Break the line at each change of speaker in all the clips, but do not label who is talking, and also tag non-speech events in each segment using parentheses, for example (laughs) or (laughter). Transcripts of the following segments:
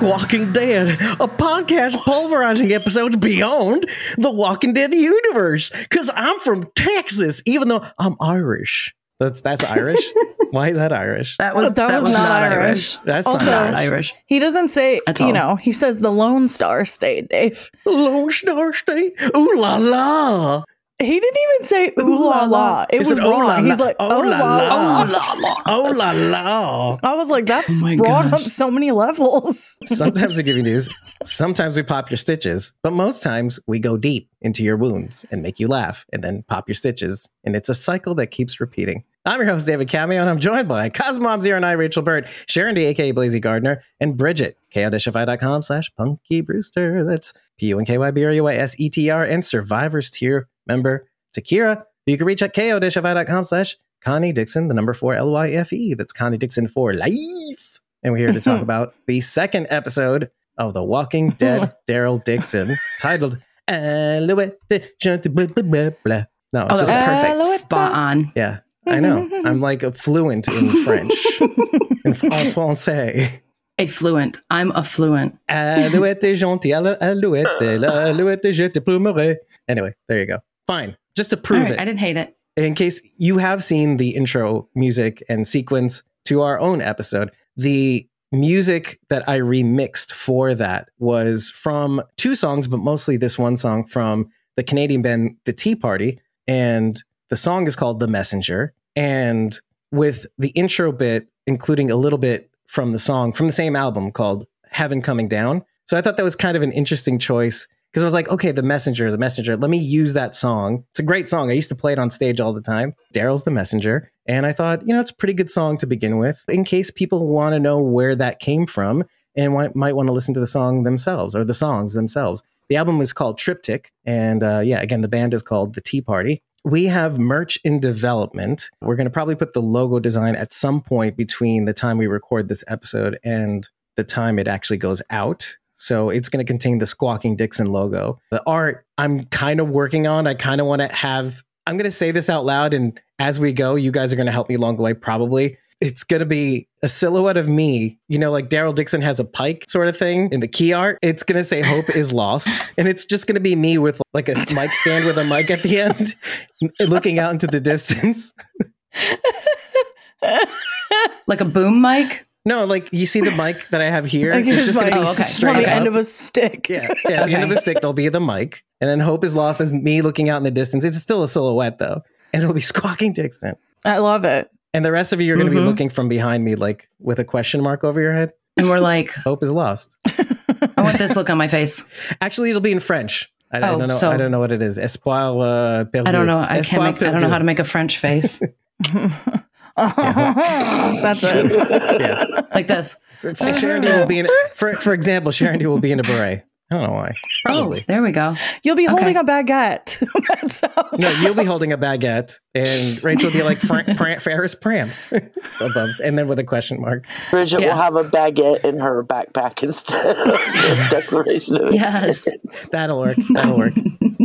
We're Squawking Dead, a podcast pulverizing episodes beyond the Walking Dead universe. Because I'm from Texas, even though I'm Irish. That's that's Irish. (laughs) Why is that Irish?
That was
That was not Irish.
That's
Also-
not
Not
Irish.
Irish.
He doesn't say,
At
you
all.
know, he says the Lone Star State, Dave.
Lone Star State. Ooh la la.
He didn't even say ooh la la. It was
said, "Ooh la
wrong. He's like,
Oh la
la.
Oh la la.
I was like, that's
Oh
wrong on so many levels.
Sometimes we give you news. Sometimes we pop your stitches, but most times we go deep into your wounds and make you laugh and then pop your stitches. And it's a cycle that keeps repeating. I'm your host, David Cameo, and I'm joined by Cosmom Zero and I, Rachel Bird, Sharon D, aka Blazy Gardner, and Bridget, kodishify.com slash Punky Brewster. That's P U N K Y B R U Y S E T R and Survivors Tier member Takira. You can reach at kodishify.com slash Connie Dixon, the number four L Y F E. That's Connie Dixon for life. And we're here to talk (laughs) about the second episode of The Walking (laughs) Dead Daryl Dixon, titled Alouette. No,
Oh,
it's
was
just
perfect.
Alouette.
Spot on.
yeah, I know. (laughs) I'm like a fluent in French, in français.
A fluent. I'm a fluent.
Alouette gentille, alou- alouette, l'alouette, je te plumerai. Anyway, there you go. Fine. Just to prove
right,
it.
I didn't hate it.
in case you have seen the intro music and sequence to our own episode, the music that I remixed for that was from two songs, but mostly this one song from the Canadian band The Tea Party. And the song is called The Messenger. And with the intro bit, including a little bit from the song from the same album called Heaven Coming Down. So I thought that was kind of an interesting choice because I was like, okay, the messenger, the messenger. Let me use that song. It's a great song. I used to play it on stage all the time. Daryl's the messenger, and I thought, you know, it's a pretty good song to begin with, in case people want to know where that came from and might want to listen to the song themselves or the songs themselves. The album is called Triptych, and uh, yeah, again, the band is called The Tea Party. We have merch in development. We're going to probably put the logo design at some point between the time we record this episode and the time it actually goes out. So it's going to contain the Squawking Dixon logo. The art I'm kind of working on. I kind of want to have, I'm going to say this out loud. And as we go, you guys are going to help me along the way, probably. It's going to be a silhouette of me, you know, like Daryl Dixon has a pike sort of thing in the key art. It's going to say Hope is Lost. (laughs) And it's just going to be me with like a mic stand with a mic at the end, (laughs) looking out into the distance. (laughs)
Like a boom mic.
No, like you see the mic that I have here. (laughs)
Like
it's just going to be
Oh, okay.
on
straight
the
up.
end of a stick.
Yeah, yeah. At the end of
Okay.
the stick, there'll be the mic, and then Hope is lost as me looking out in the distance. It's still a silhouette though, and it'll be (laughs) Squawking Dixon.
I love it.
And the rest of you are going to be
Mhm.
looking from behind me, like with a question mark over your head.
And we're like, (laughs)
Hope is lost.
I want this look on my face.
Actually, it'll be in French. I, I
Oh,
don't know.
so-
I don't know what it is. Espoir uh, perdu.
I don't know. I
Espoir
can't make, I don't know how to make a French face. (laughs)
That's it.
Yeah.
like this.
For, for Sharon D will be in. For for example, Sharon D will be in a beret. I don't know why. Oh, Probably.
Oh, there we go.
You'll be holding a baguette. (laughs)
No, you'll be holding a baguette, and Rachel will be like Fra- (laughs) Fra- Ferris Pramps above, and then with a question mark.
Bridget
Yeah.
will have a baguette in her backpack instead of (laughs) this declaration of
Yes.
That'll work. That'll work.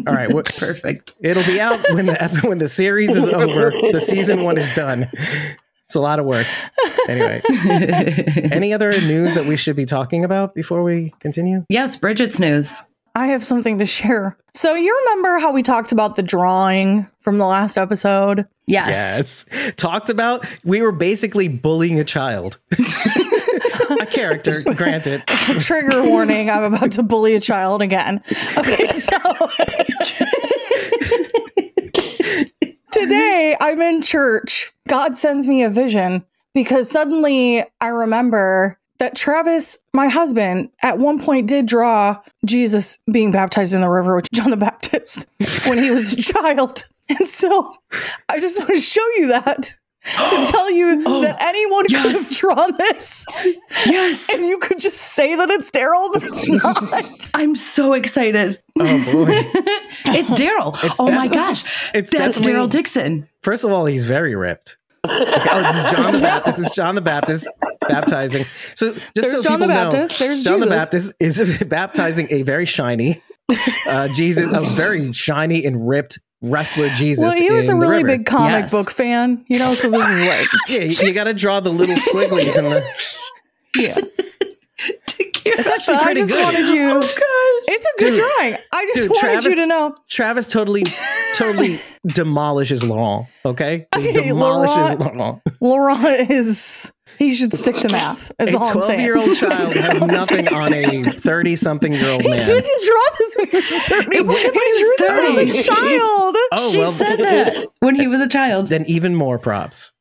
All right, wh-
Perfect.
it'll be out when the when the series is over. The season one is done. It's a lot of work. Anyway, (laughs) any other news that we should be talking about before we continue?
yes, Bridget's news.
I have something to share. So you remember how we talked about the drawing from the last episode?
Yes.
Yes, talked about. We were basically bullying a child. (laughs) a character, granted. (laughs)
Trigger warning, I'm about to bully a child again. Okay, so today I'm in church. God sends me a vision because suddenly I remember that Travis, my husband, at one point did draw Jesus being baptized in the river with John the Baptist (laughs) when he was a child. And so I just want to show you that to (gasps) tell you oh, that anyone could have drawn this
Yes.
and you could just say that it's Daryl, but it's (laughs) not.
I'm so excited.
Oh boy! (laughs)
It's Daryl. Oh my gosh.
it's
That's Daryl Dixon.
First of all, he's very ripped. Oh, this is John the (laughs) Baptist. This is John the Baptist baptizing. So just
There's
so
John the
people know,
Baptist, there's
John the Baptist is (laughs) baptizing a very shiny uh, Jesus, a very shiny and ripped wrestler Jesus.
Well, he was a really big comic
Yes.
book fan, you know, so this is like, (laughs)
Yeah, you, you got to draw the little squigglies and the.
yeah.
To cute.
It's actually
I
pretty
just
good.
wanted you.
Oh, gosh.
It's a good
Dude.
drawing. I just
Dude,
wanted
Travis-
you to know.
Travis totally, totally (laughs) demolishes Laurent. Okay, (laughs) he
Hey,
demolishes
Laurent.
Laurent.
Laurent is he should stick to math. (laughs) Is
A
all I'm saying.
twelve-year-old child has nothing on a thirty-something-year-old
He
man.
didn't draw this when he was 30.
It wasn't when he
he
was
drew this as a child.
Oh
she
well,
said that when he was a child.
then even more props.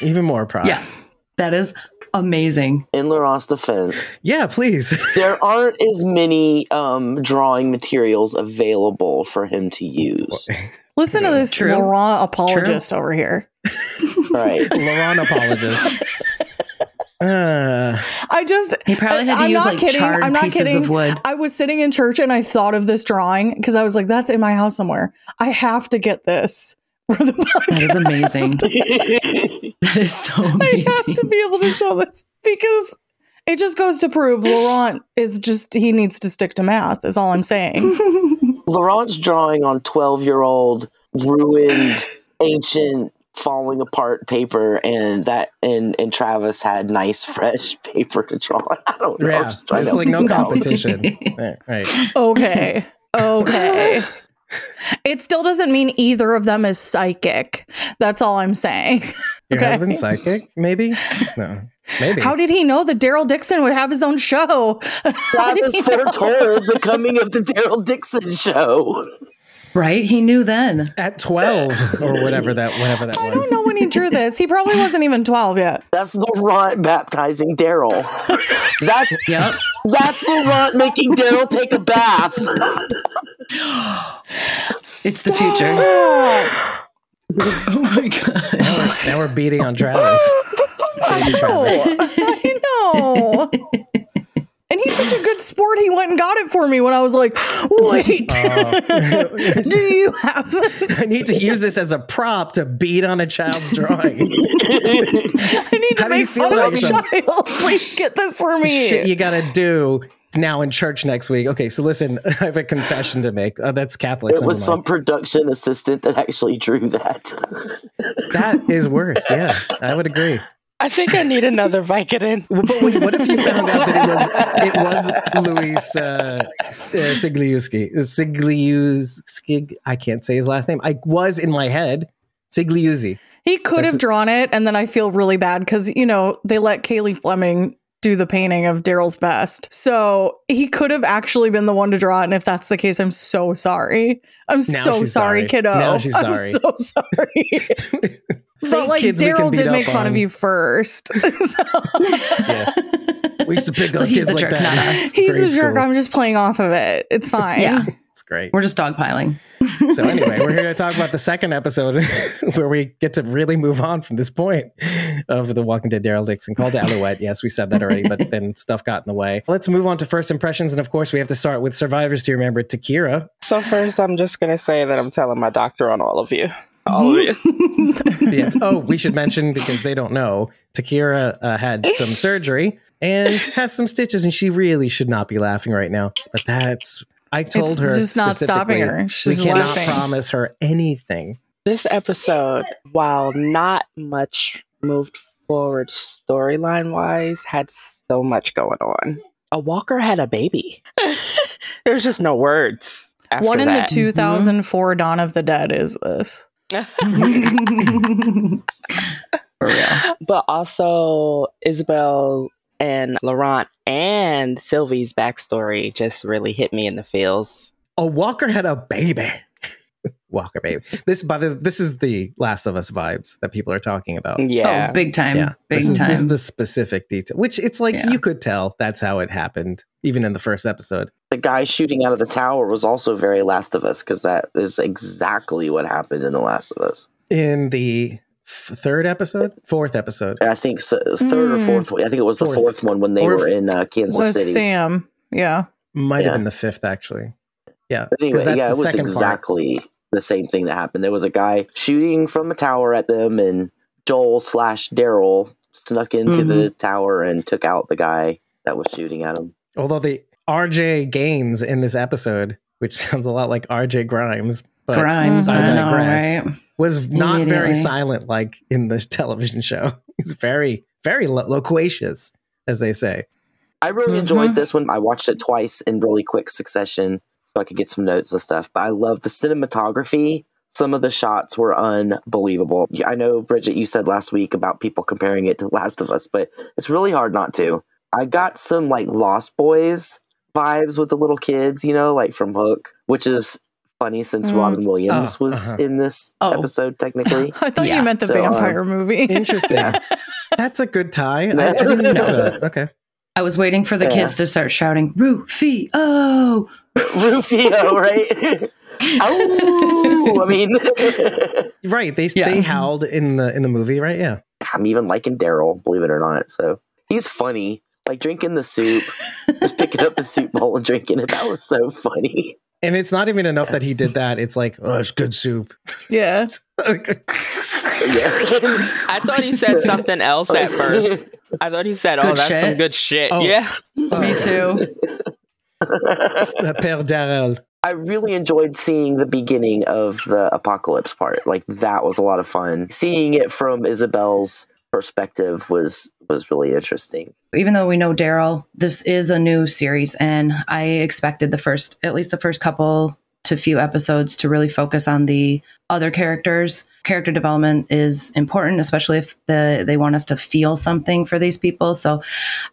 Even more props.
Yeah. That is amazing.
In Laurent's defense,
Yeah, please. (laughs)
there aren't as many um, drawing materials available for him to use. (laughs)
Listen to this
True.
Laurent apologist over here.
Right. (laughs)
Laurent apologist. Uh,
I just
He probably had to
I'm
use
not
like
kidding.
charred
I'm not
pieces
kidding.
of wood.
I was sitting in church and I thought of this drawing because I was like, that's in my house somewhere. I have to get this (laughs) for the
That is amazing. (laughs) that is so
I have
amazing.
to be able to show this because it just goes to prove Laurent is just he needs to stick to math. Is all I'm saying. (laughs)
Laurent's drawing on 12 year old ruined ancient falling apart paper and that and and Travis had nice fresh paper to draw on. I don't know.
Yeah, it's like no
help you out.
competition. right, right.
Okay. Okay. It still doesn't mean either of them is psychic. That's all I'm saying. (laughs)
Your
Okay.
husband's psychic? Maybe. No, maybe.
How did he know that Daryl Dixon would have his own show? How
Travis foretold the coming of the Daryl Dixon show.
right? He knew then.
at twelve or whatever that whatever that
I
was?
don't know when he drew this. He probably wasn't even 12 yet.
That's the Laurent baptizing Daryl. That's
Yep.
that's Laurent making Daryl take a bath.
It's the future. (laughs)
Oh,
my god.
Now we're, now we're beating on Travis. (laughs) Baby Travis.
I know. And he's such a good sport. He went and got it for me when I was like, wait,
Oh. (laughs)
do you have this?
I need to use this as a prop to beat on a child's drawing.
I need to
How do
make
feel
fun of a child. Please get this for me.
Shit you gotta do now in church next week. Okay, so listen, (laughs) I have a confession to make. Uh, that's Catholics.
It was some production assistant that actually drew that.
That is worse. (laughs) Yeah, I would agree.
I think I need another (laughs) Vicodin.
Well, But wait, what if you found out that it was it was Luis uh, S- uh, Sigliuski? Siglius Skig. I can't say his last name. I was in my head. Scigliuzzi.
He could
That's-
have drawn it, and then I feel really bad because you know they let Kaylee Fleming do the painting of Daryl's vest, so he could have actually been the one to draw it. And if that's the case, I'm so sorry. I'm
Now
so sorry,
sorry.
kiddo.
Now she's
I'm
sorry.
so sorry. (laughs) but like
kids we can
Daryl did make fun
on.
of you first. (laughs) So-
Yeah. We used to pick
So
on
he's
kids
the
like
jerk,
that.
not
in
us.
He's a jerk.
school.
I'm just playing off of it. It's fine.
Yeah.
It's great.
We're just dogpiling. (laughs)
So anyway, we're here to talk about the (laughs) second episode (laughs) where we get to really move on from this point of the Walking Dead Daryl Dixon called to Alouette. Yes, we said that already, but then stuff got in the way. Let's move on to first impressions, and of course, we have to start with survivors to remember. Takira,
So first, I'm just gonna say that I'm telling my doctor on all of you. All of you.
Yes. Oh, we should mention because they don't know. Takira uh, had some surgery and has some stitches, and she really should not be laughing right now. But that's I told
It's
her
just not stopping
specifically,
her. She's
we cannot
laughing.
promise her anything.
This episode, while not much moved forward storyline wise, had so much going on. A Walker had a baby. (laughs) There's just no words. After
What in
that. Mm-hmm.
the 2004 Dawn of the Dead is this? (laughs) (laughs)
For real.
but also Isabel and Laurent and Sylvie's backstory just really hit me in the feels.
A Walker had a baby. (laughs) Walker baby. This by the this is the Last of Us vibes that people are talking about.
Yeah.
Oh, big time.
Yeah,
Big
this is,
time.
This is the specific detail, which it's like
Yeah.
you could tell that's how it happened, even in the first episode.
the guy shooting out of the tower was also very Last of Us because that is exactly what happened in The Last of Us.
In the f- third episode, fourth episode,
I think so, third or
Mm.
fourth. I think it was the
Fourth.
fourth one when they
Or
were in uh, Kansas
With
City.
Sam. Yeah.
might have been the fifth actually. Yeah,
But anyway,
because that's
yeah,
the
it was
second part.
exactly the same thing that happened. There was a guy shooting from a tower at them, and Joel slash Daryl snuck into
Mm-hmm.
the tower and took out the guy that was shooting at him.
Although the RJ Gaines in this episode, which (laughs) sounds a lot like RJ Grimes, but
Grimes. I
I
know,
digress.
right?
was not very silent like in the (laughs) television show. He was very, very lo- loquacious, as they say.
I really enjoyed
Mhm.
this one. I watched it twice in really quick succession so I could get some notes and stuff. But I love the cinematography. Some of the shots were unbelievable. I know, Bridget, you said last week about people comparing it to Last of Us, but it's really hard not to. I got some like Lost Boys vibes with the little kids, you know, like from Hook, which is funny since
Mm.
Robin Williams
Oh,
was
uh-huh.
in this
Oh.
episode, technically. (laughs)
I thought
Yeah.
you meant the
So, uh,
vampire movie. (laughs)
Interesting.
Yeah.
That's a good tie. I, I didn't even know that. (laughs) Okay.
I was waiting for the
Yeah.
kids to start shouting, Rufio! Oh,
Rufio, right? oh, I mean,
Right. They
Yeah.
they howled in the in the movie, right? Yeah.
I'm even liking Daryl, believe it or not. So he's funny. Like drinking the soup, just picking up the soup bowl and drinking it. That was so funny.
And it's not even enough that he did that. It's like, oh, it's good soup.
yeah. (laughs)
Yeah.
I thought he said something else at first. I thought he said, "Oh,
Good
that's some good shit."
Oh.
Yeah. Oh.
me too.
Père Daryl.
I really enjoyed seeing the beginning of the apocalypse part. Like that was a lot of fun. Seeing it from Isabel's perspective was was really interesting.
Even though we know Daryl, this is a new series, and I expected the first, at least the first couple to few episodes, to really focus on the other characters. Character development is important, especially if the they want us to feel something for these people. So,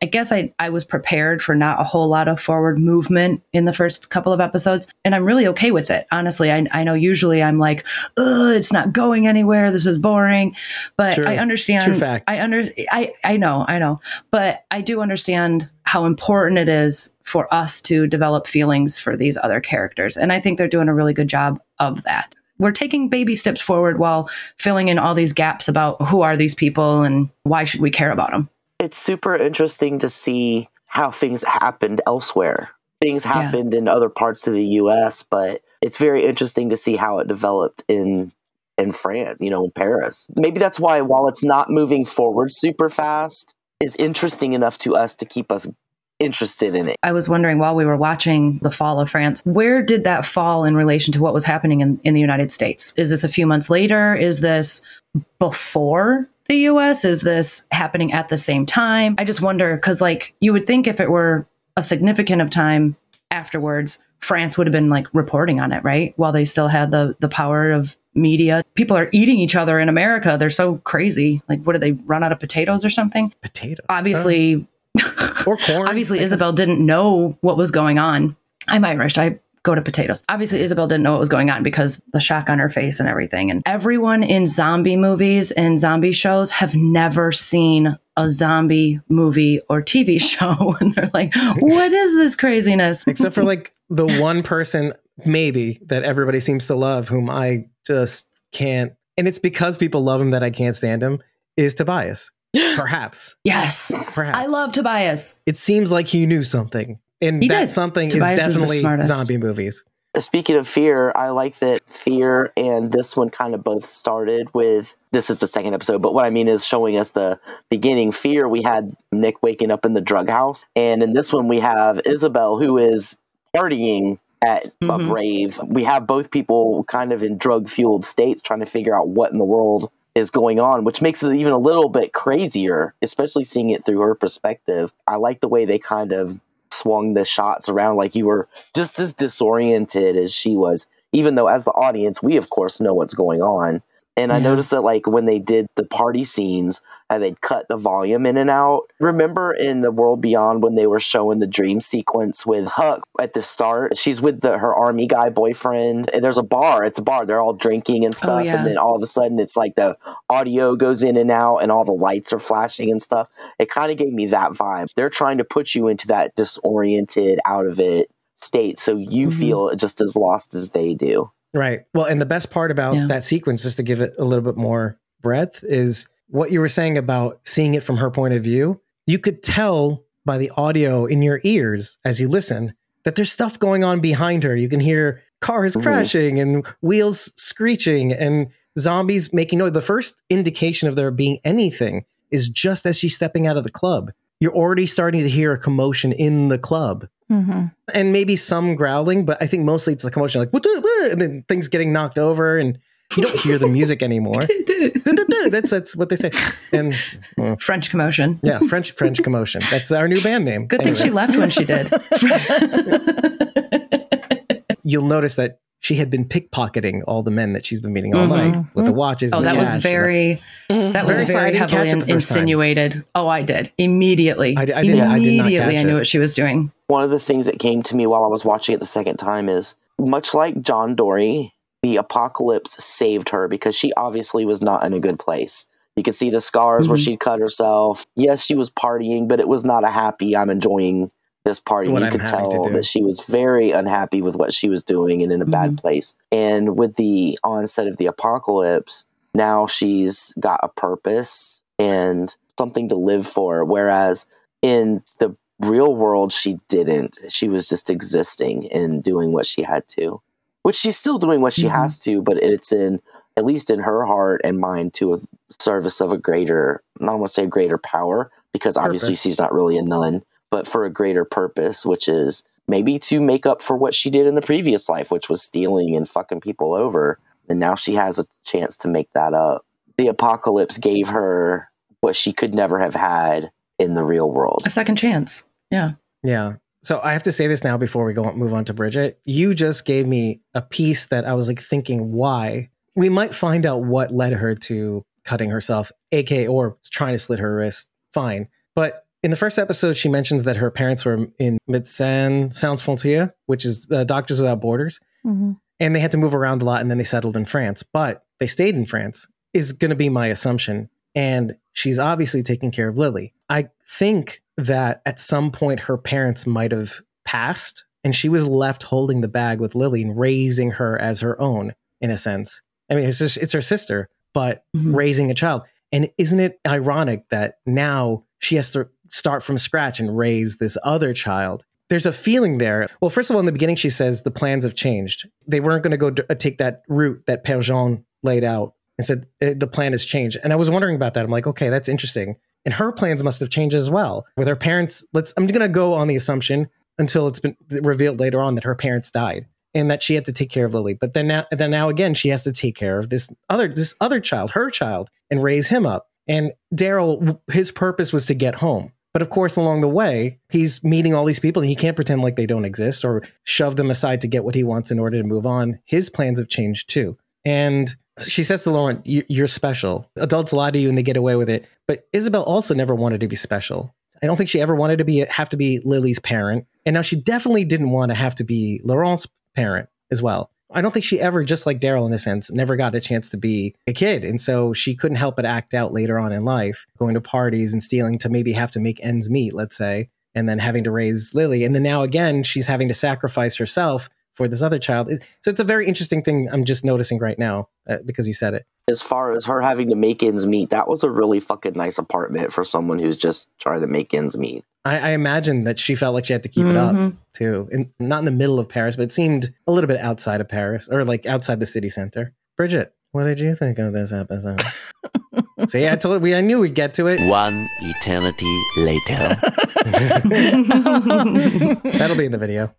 I guess I I was prepared for not a whole lot of forward movement in the first couple of episodes, and I'm really okay with it. Honestly, I I know usually I'm like, Ugh, it's not going anywhere. This is boring, but
True.
I understand.
True facts.
I under I I know I know, but I do understand how important it is for us to develop feelings for these other characters, and I think they're doing a really good job of that. We're taking baby steps forward while filling in all these gaps about who are these people and why should we care about them.
It's super interesting to see how things happened elsewhere. Things
Yeah.
happened in other parts of the US, but it's very interesting to see how it developed in in France, you know, in Paris. Maybe that's why while it's not moving forward super fast, is interesting enough to us to keep us interested in it.
I was wondering while we were watching the fall of France, where did that fall in relation to what was happening in, in the United States? Is this a few months later? Is this before the US? Is this happening at the same time? I just wonder because, like, you would think if it were a significant of time afterwards, France would have been like reporting on it, right? While they still had the the power of media. People are eating each other in America. They're so crazy. Like, what did they run out of potatoes or something?
Potato.
Obviously,
or corn.
obviously
I guess.
Isabel didn't know what was going on. I'm Irish. I go to potatoes. Obviously Isabel didn't know what was going on because the shock on her face and everything. And everyone in zombie movies and zombie shows have never seen a zombie movie or TV (laughs) show. (laughs) and they're like, what is this craziness? (laughs)
Except for like the one person, maybe, that everybody seems to love, whom I just can't. And it's because people love him that I can't stand him, is Tobias. Perhaps.
yes.
Perhaps.
I love Tobias.
it seems like he knew something. And
He
that
did.
something
Tobias is
is definitely
smartest.
zombie movies.
Speaking of fear, I like that fear and this one kind of both started with this is the second episode, but what I mean is showing us the beginning. Fear, we had Nick waking up in the drug house, and in this one we have Isabel who is partying at a
Mhm.
brave. We have both people kind of in drug fueled states trying to figure out what in the world is going on, which makes it even a little bit crazier, especially seeing it through her perspective. I like the way they kind of swung the shots around like you were just as disoriented as she was, even though as the audience, we of course know what's going on. And I noticed that like when they did the party scenes, uh, they'd cut the volume in and out. Remember in the World Beyond when they were showing the dream sequence with Huck at the start? She's with the, her army guy boyfriend. And there's a bar. It's a bar. They're all drinking and stuff.
yeah.
And then all of a sudden, it's like the audio goes in and out, and all the lights are flashing and stuff. It kind of gave me that vibe. They're trying to put you into that disoriented, out of it state, so you
Mhm.
feel just as lost as they do.
Right. Well, and the best part about
Yeah.
that sequence, just to give it a little bit more breadth, is what you were saying about seeing it from her point of view. You could tell by the audio in your ears as you listen that there's stuff going on behind her. You can hear cars crashing and wheels screeching and zombies making noise. The first indication of there being anything is just as she's stepping out of the club. You're already starting to hear a commotion in the club
hmm
and maybe some growling, but I think mostly it's the commotion, like "What what?" and then things getting knocked over and you don't hear the music anymore. (laughs) that's that's what they say. And well,
French commotion.
yeah, French French commotion. That's our new band name.
Good thing she left when she did. (laughs) (laughs)
You'll notice that she had been pickpocketing all the men that she's been meeting all
Mhm.
night with the watches.
oh,
and the
that was
cash.
very. That was
Very sorry, I
very
didn't
heavily
catch it time.
insinuated. Oh, I did immediately.
I di- I did- I did not
immediately,
catch
I knew
it.
what she was doing.
One of the things that came to me while I was watching it the second time is much like John Dorie, the apocalypse saved her because she obviously was not in a good place. You could see the scars where
Mhm.
she'd cut herself. Yes, she was partying, but it was not a happy, I'm enjoying this party. You
I'm
could tell that she was very unhappy with what she was doing and in a bad place. And with the onset of the apocalypse, now she's got a purpose and something to live for. Whereas in the real world, she didn't. She was just existing and doing what she had to, which she's still doing what she
Mhm.
has to, but it's in, at least in her heart and mind, to a service of a greater, I don't want to say a greater power, because obviously
Purpose.
she's not really a nun, but for a greater purpose, which is maybe to make up for what she did in the previous life, which was stealing and fucking people over. And now she has a chance to make that up. The apocalypse gave her what she could never have had in the real world.
A second chance. Yeah.
Yeah. So I have to say this now before we go on, move on to Bridget. You just gave me a piece that I was like thinking why. We might find out what led her to cutting herself, aka or trying to slit her wrist. Fine. But in the first episode, she mentions that her parents were in Médecins Sans Frontières, which is uh, Doctors Without Borders,
Mhm.
and they had to move around a lot and then they settled in France. But they stayed in France, is going to be my assumption. And she's obviously taking care of Lily. I think that at some point her parents might have passed and she was left holding the bag with Lily and raising her as her own, in a sense. I mean, it's just, it's her sister, but
Mhm.
raising a child. And isn't it ironic that now she has to start from scratch and raise this other child? There's a feeling there. Well, first of all, in the beginning, she says the plans have changed. They weren't going to go d- uh, take that route that Père Jean laid out and said "Eh, the plan has changed. And I was wondering about that. I'm like, okay, that's interesting. And her plans must have changed as well. With her parents, let's. I'm going to go on the assumption until it's been revealed later on that her parents died and that she had to take care of Lily. But then now, then now again, she has to take care of this other this other child, her child, and raise him up. And Daryl, his purpose was to get home. But of course, along the way, he's meeting all these people and he can't pretend like they don't exist or shove them aside to get what he wants in order to move on. His plans have changed too. And she says to Laurent, "You- You're special. Adults lie to you and they get away with it. But Isabel also never wanted to be special. I don't think she ever wanted to be have to be Lily's parent. And now she definitely didn't want to have to be Laurent's parent as well. I don't think she ever, just like Daryl in a sense, never got a chance to be a kid. And so she couldn't help but act out later on in life, going to parties and stealing to maybe have to make ends meet, let's say, and then having to raise Lily. And then now again, she's having to sacrifice herself for this other child. So it's a very interesting thing I'm just noticing right now uh, because you said it.
As far as her having to make ends meet, that was a really fucking nice apartment for someone who's just trying to make ends meet.
I, I imagine that she felt like she had to keep it up
Mhm.
too. And not in the middle of Paris, but it seemed a little bit outside of Paris or like outside the city center. Bridget, what did you think of this episode? (laughs) See, I told we I knew we'd get to it.
One eternity later. (laughs) (laughs)
That'll be in the video.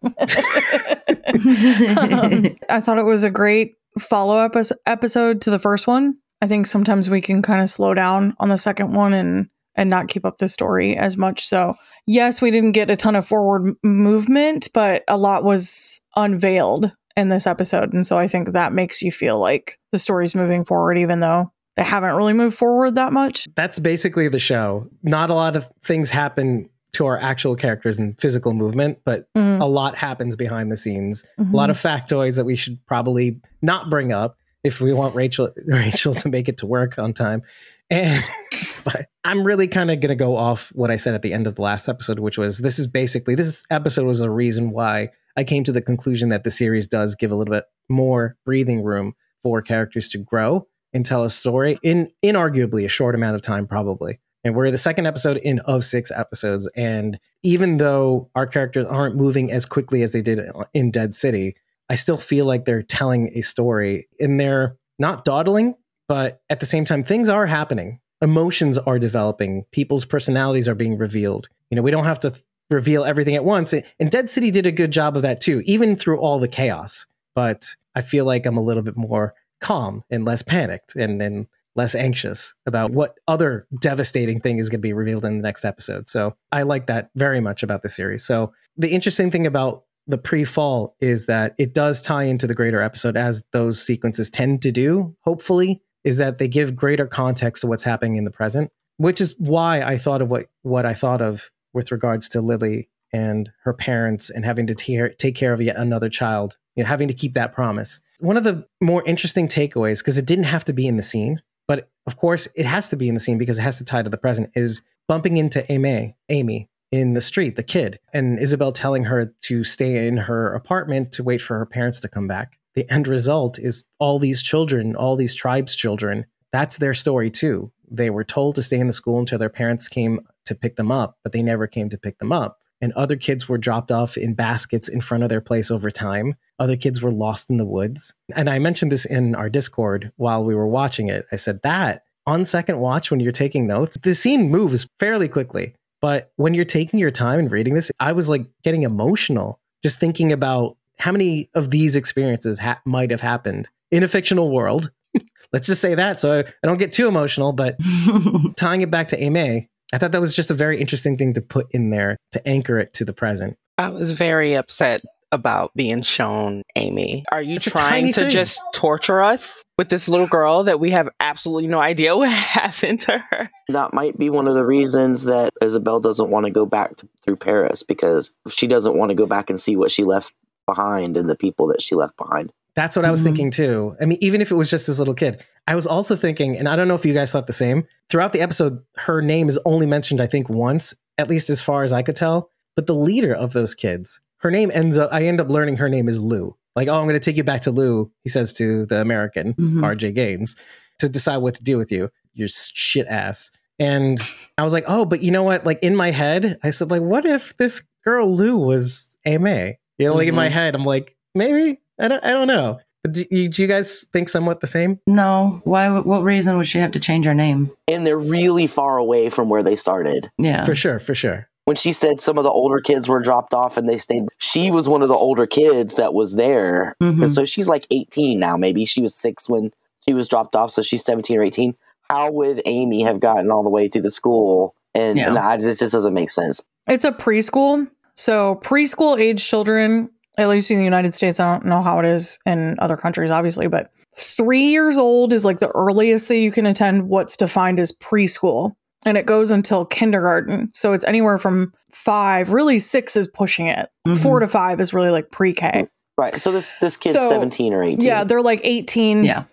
I thought it was a great follow up episode to the first one. I think sometimes we can kind of slow down on the second one and and not keep up the story as much. So, yes, we didn't get a ton of forward movement, but a lot was unveiled in this episode. And so I think that makes you feel like the story's moving forward even though they haven't really moved forward that much.
That's basically the show. Not a lot of things happen to our actual characters and physical movement, but
Mhm.
a lot happens behind the scenes. A lot of factoids that we should probably not bring up if we want Rachel (laughs) Rachel to make it to work on time. And (laughs) but I'm really kind of going to go off what I said at the end of the last episode, which was this is basically this episode was the reason why I came to the conclusion that the series does give a little bit more breathing room for characters to grow and tell a story in inarguably a short amount of time, probably. And we're the second episode in of six episodes. And even though our characters aren't moving as quickly as they did in Dead City, I still feel like they're telling a story and they're not dawdling, but at the same time, things are happening. Emotions are developing. People's personalities are being revealed. You know, we don't have to th- reveal everything at once. And Dead City did a good job of that too, even through all the chaos. But I feel like I'm a little bit more calm and less panicked and, and less anxious about what other devastating thing is going to be revealed in the next episode. So I like that very much about the series. So the interesting thing about the pre-fall is that it does tie into the greater episode as those sequences tend to do, hopefully, is that they give greater context to what's happening in the present, which is why I thought of what what I thought of with regards to Lily and her parents and having to take care of yet another child, you know, having to keep that promise. One of the more interesting takeaways, because it didn't have to be in the scene, but of course it has to be in the scene because it has to tie to the present, is bumping into Amy, Amy in the street, the kid, and Isabel telling her to stay in her apartment to wait for her parents to come back. The end result is all these children, all these tribes' children, that's their story too. They were told to stay in the school until their parents came to pick them up, but they never came to pick them up. And other kids were dropped off in baskets in front of their place over time. Other kids were lost in the woods. And I mentioned this in our Discord while we were watching it. I said that on second watch, when you're taking notes, the scene moves fairly quickly. But when you're taking your time and reading this, I was like getting emotional just thinking about how many of these experiences ha- might have happened in a fictional world. (laughs) Let's just say that. So I, I don't get too emotional, but (laughs) tying it back to Aimee, I thought that was just a very interesting thing to put in there to anchor it to the present.
I was very upset about being shown Amy. Are you
It's
trying to
thing.
just torture us with this little girl that we have absolutely no idea (laughs) what happened to her?
That might be one of the reasons that Isabel doesn't want to go back to, through Paris because she doesn't want to go back and see what she left behind and the people that she left behind.
That's what I was
Mhm.
thinking too. I mean, even if it was just this little kid, I was also thinking, and I don't know if you guys thought the same. Throughout the episode, her name is only mentioned, I think, once, at least as far as I could tell. But the leader of those kids, her name ends up, I end up learning her name is Lou. Like, oh, I'm going to take you back to Lou, he says to the American,
Mhm.
RJ Gaines, to decide what to do with you, your shit ass. And I was like, oh, but you know what? Like in my head, I said, like, what if this girl Lou was Ame? You know, like in my
Mhm.
head, I'm like, maybe I don't, I don't know. But do you, do you guys think somewhat the same?
No. Why? What reason would she have to change her name?
And they're really far away from where they started.
Yeah.
For sure, for sure.
When she said some of the older kids were dropped off and they stayed, she was one of the older kids that was there.
Mhm.
And so she's like 18 now, maybe. She was six when she was dropped off, so she's 17 or 18. How would Amy have gotten all the way to the school? And,
Yeah.
and I, it just doesn't make sense.
It's a preschool. So preschool age children, at least in the United States, I don't know how it is in other countries, obviously, but three years old is like the earliest that you can attend what's defined as preschool. And it goes until kindergarten. So it's anywhere from five, really six is pushing it.
Mhm.
Four to five is really like pre K.
Right. So this this kid's
So,
17 or 18.
Yeah, they're like 18,
Yeah.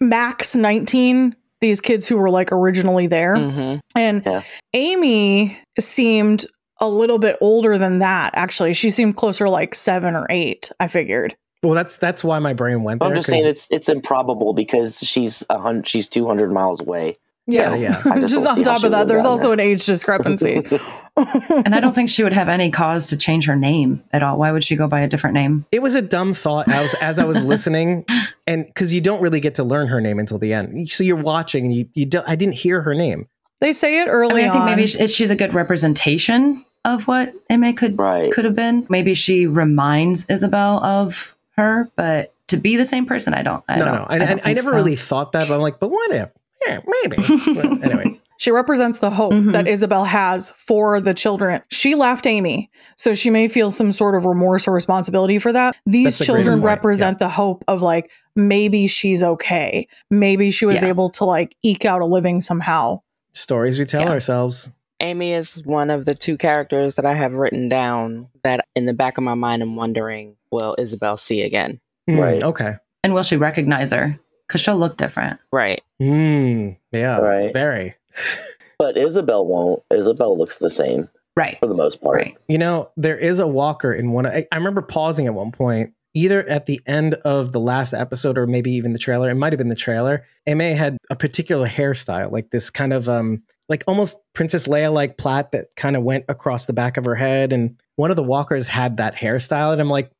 max 19. These kids who were like originally there.
hmm
And
Yeah.
Amy seemed a little bit older than that, actually. She seemed closer like seven or eight, I figured.
Well, that's that's why my brain went there.
I'm just saying it's it's improbable because she's a hundred, she's 200 miles away.
Yes.
yeah.
I just (laughs)
Just on top of that, there's also
there.
an age discrepancy. (laughs)
And I don't think she would have any cause to change her name at all. Why would she go by a different name?
it was a dumb thought as, as I was listening, (laughs) and because you don't really get to learn her name until the end, so you're watching and you you don't. I didn't hear her name.
they say it
I
early
mean, I think
on.
maybe sh- she's a good representation of what Amy could
Right.
could have been. Maybe she reminds Isabel of her, but to be the same person, I don't. I
no,
don't,
no, I, I,
don't
I
think
never
so.
really thought that, but I'm like, but what if? Yeah, maybe. (laughs) Well, anyway,
She represents the hope
Mhm.
that Isabel has for the children. She left Amy, so she may feel some sort of remorse or responsibility for that. These
That's
children
point,
represent the hope of like maybe she's okay. Maybe she was
Yeah.
able to like eke out a living somehow.
stories we tell
Yeah.
ourselves.
Amy is one of the two characters that I have written down that in the back of my mind I'm wondering, will Isabel see again?
Hmm,
Right.
Okay.
And will she recognize her? Because she'll look different.
Right.
Hmm. yeah.
Right.
Very.
But Isabel won't. Isabel looks the same
Right.
for the most part.
Right.
You know, there is a walker in one. I, I remember pausing at one point, either at the end of the last episode or maybe even the trailer. It might have been the trailer. Ame had a particular hairstyle, like this kind of um, like almost Princess Leia like plait that kind of went across the back of her head. And one of the walkers had that hairstyle, and I'm like,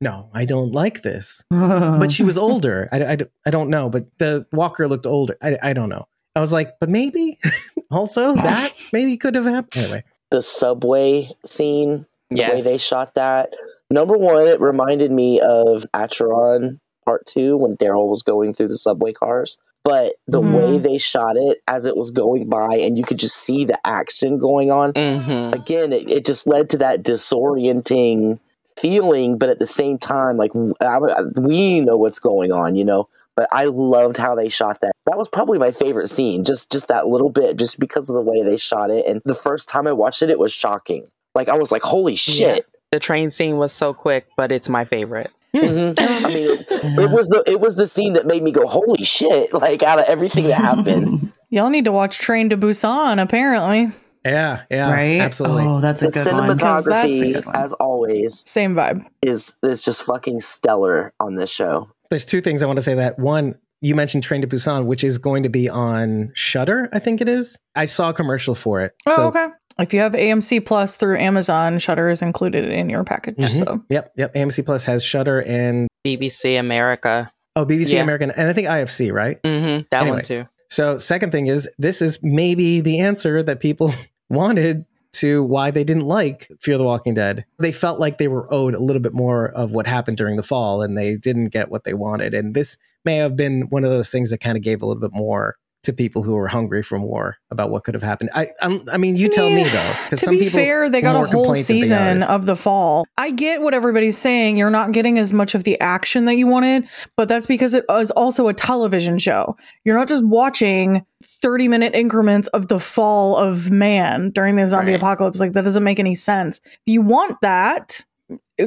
no, I don't like this. (laughs) But she was older. I, I, I don't know, but the walker looked older. I, I don't know. I was like, but maybe (laughs) also that (laughs) maybe could have happened. Anyway,
The subway scene, the way they shot that. Number one, it reminded me of Acheron part two when Daryl was going through the subway cars. But the
Mhm.
way they shot it as it was going by, and you could just see the action going on,
Mm-hmm.
again, it, it just led to that disorienting feeling, but at the same time, like I, I- we know what's going on, you know. But I loved how they shot that. That was probably my favorite scene, just just that little bit, just because of the way they shot it. And the first time I watched it, it was shocking. Like I was like, "Holy shit!"
The train scene was so quick, but it's my favorite.
Mhm. (laughs) I mean, it, it was the it was the scene that made me go, "Holy shit!" Like out of everything that happened, (laughs)
Y'all need to watch Train to Busan, apparently.
Yeah, yeah,
right?
absolutely.
Oh, that's a
the
good one.
That's
cinematography, as always,
Same vibe.
is is just fucking stellar on this show.
There's two things I want to say. That one, you mentioned Train to Busan, which is going to be on Shudder. I think it is. I saw a commercial for it.
Oh,
So-
okay. If you have AMC Plus through Amazon, Shudder is included in your package.
Mhm.
So
Yep, yep. AMC Plus has Shudder and
BBC America.
oh BBC
Yeah.
American and I think IFC, right?
Mm-hmm. That
Anyways,
one too.
So, second thing is, this is maybe the answer that people (laughs) wanted to why they didn't like Fear the Walking Dead. They felt like they were owed a little bit more of what happened during the fall, and they didn't get what they wanted. And this may have been one of those things that kind of gave a little bit more to people who were hungry for more about what could have happened. I, I'm, I mean, you tell me though, because
to
some
be
people
fair, they got a whole
complaints than the
season of the fall. I get what everybody's saying. You're not getting as much of the action that you wanted, but that's because it is also a television show. You're not just watching 30 minute increments of the fall of man during the zombie
Right.
apocalypse. Like that doesn't make any sense. If you want that,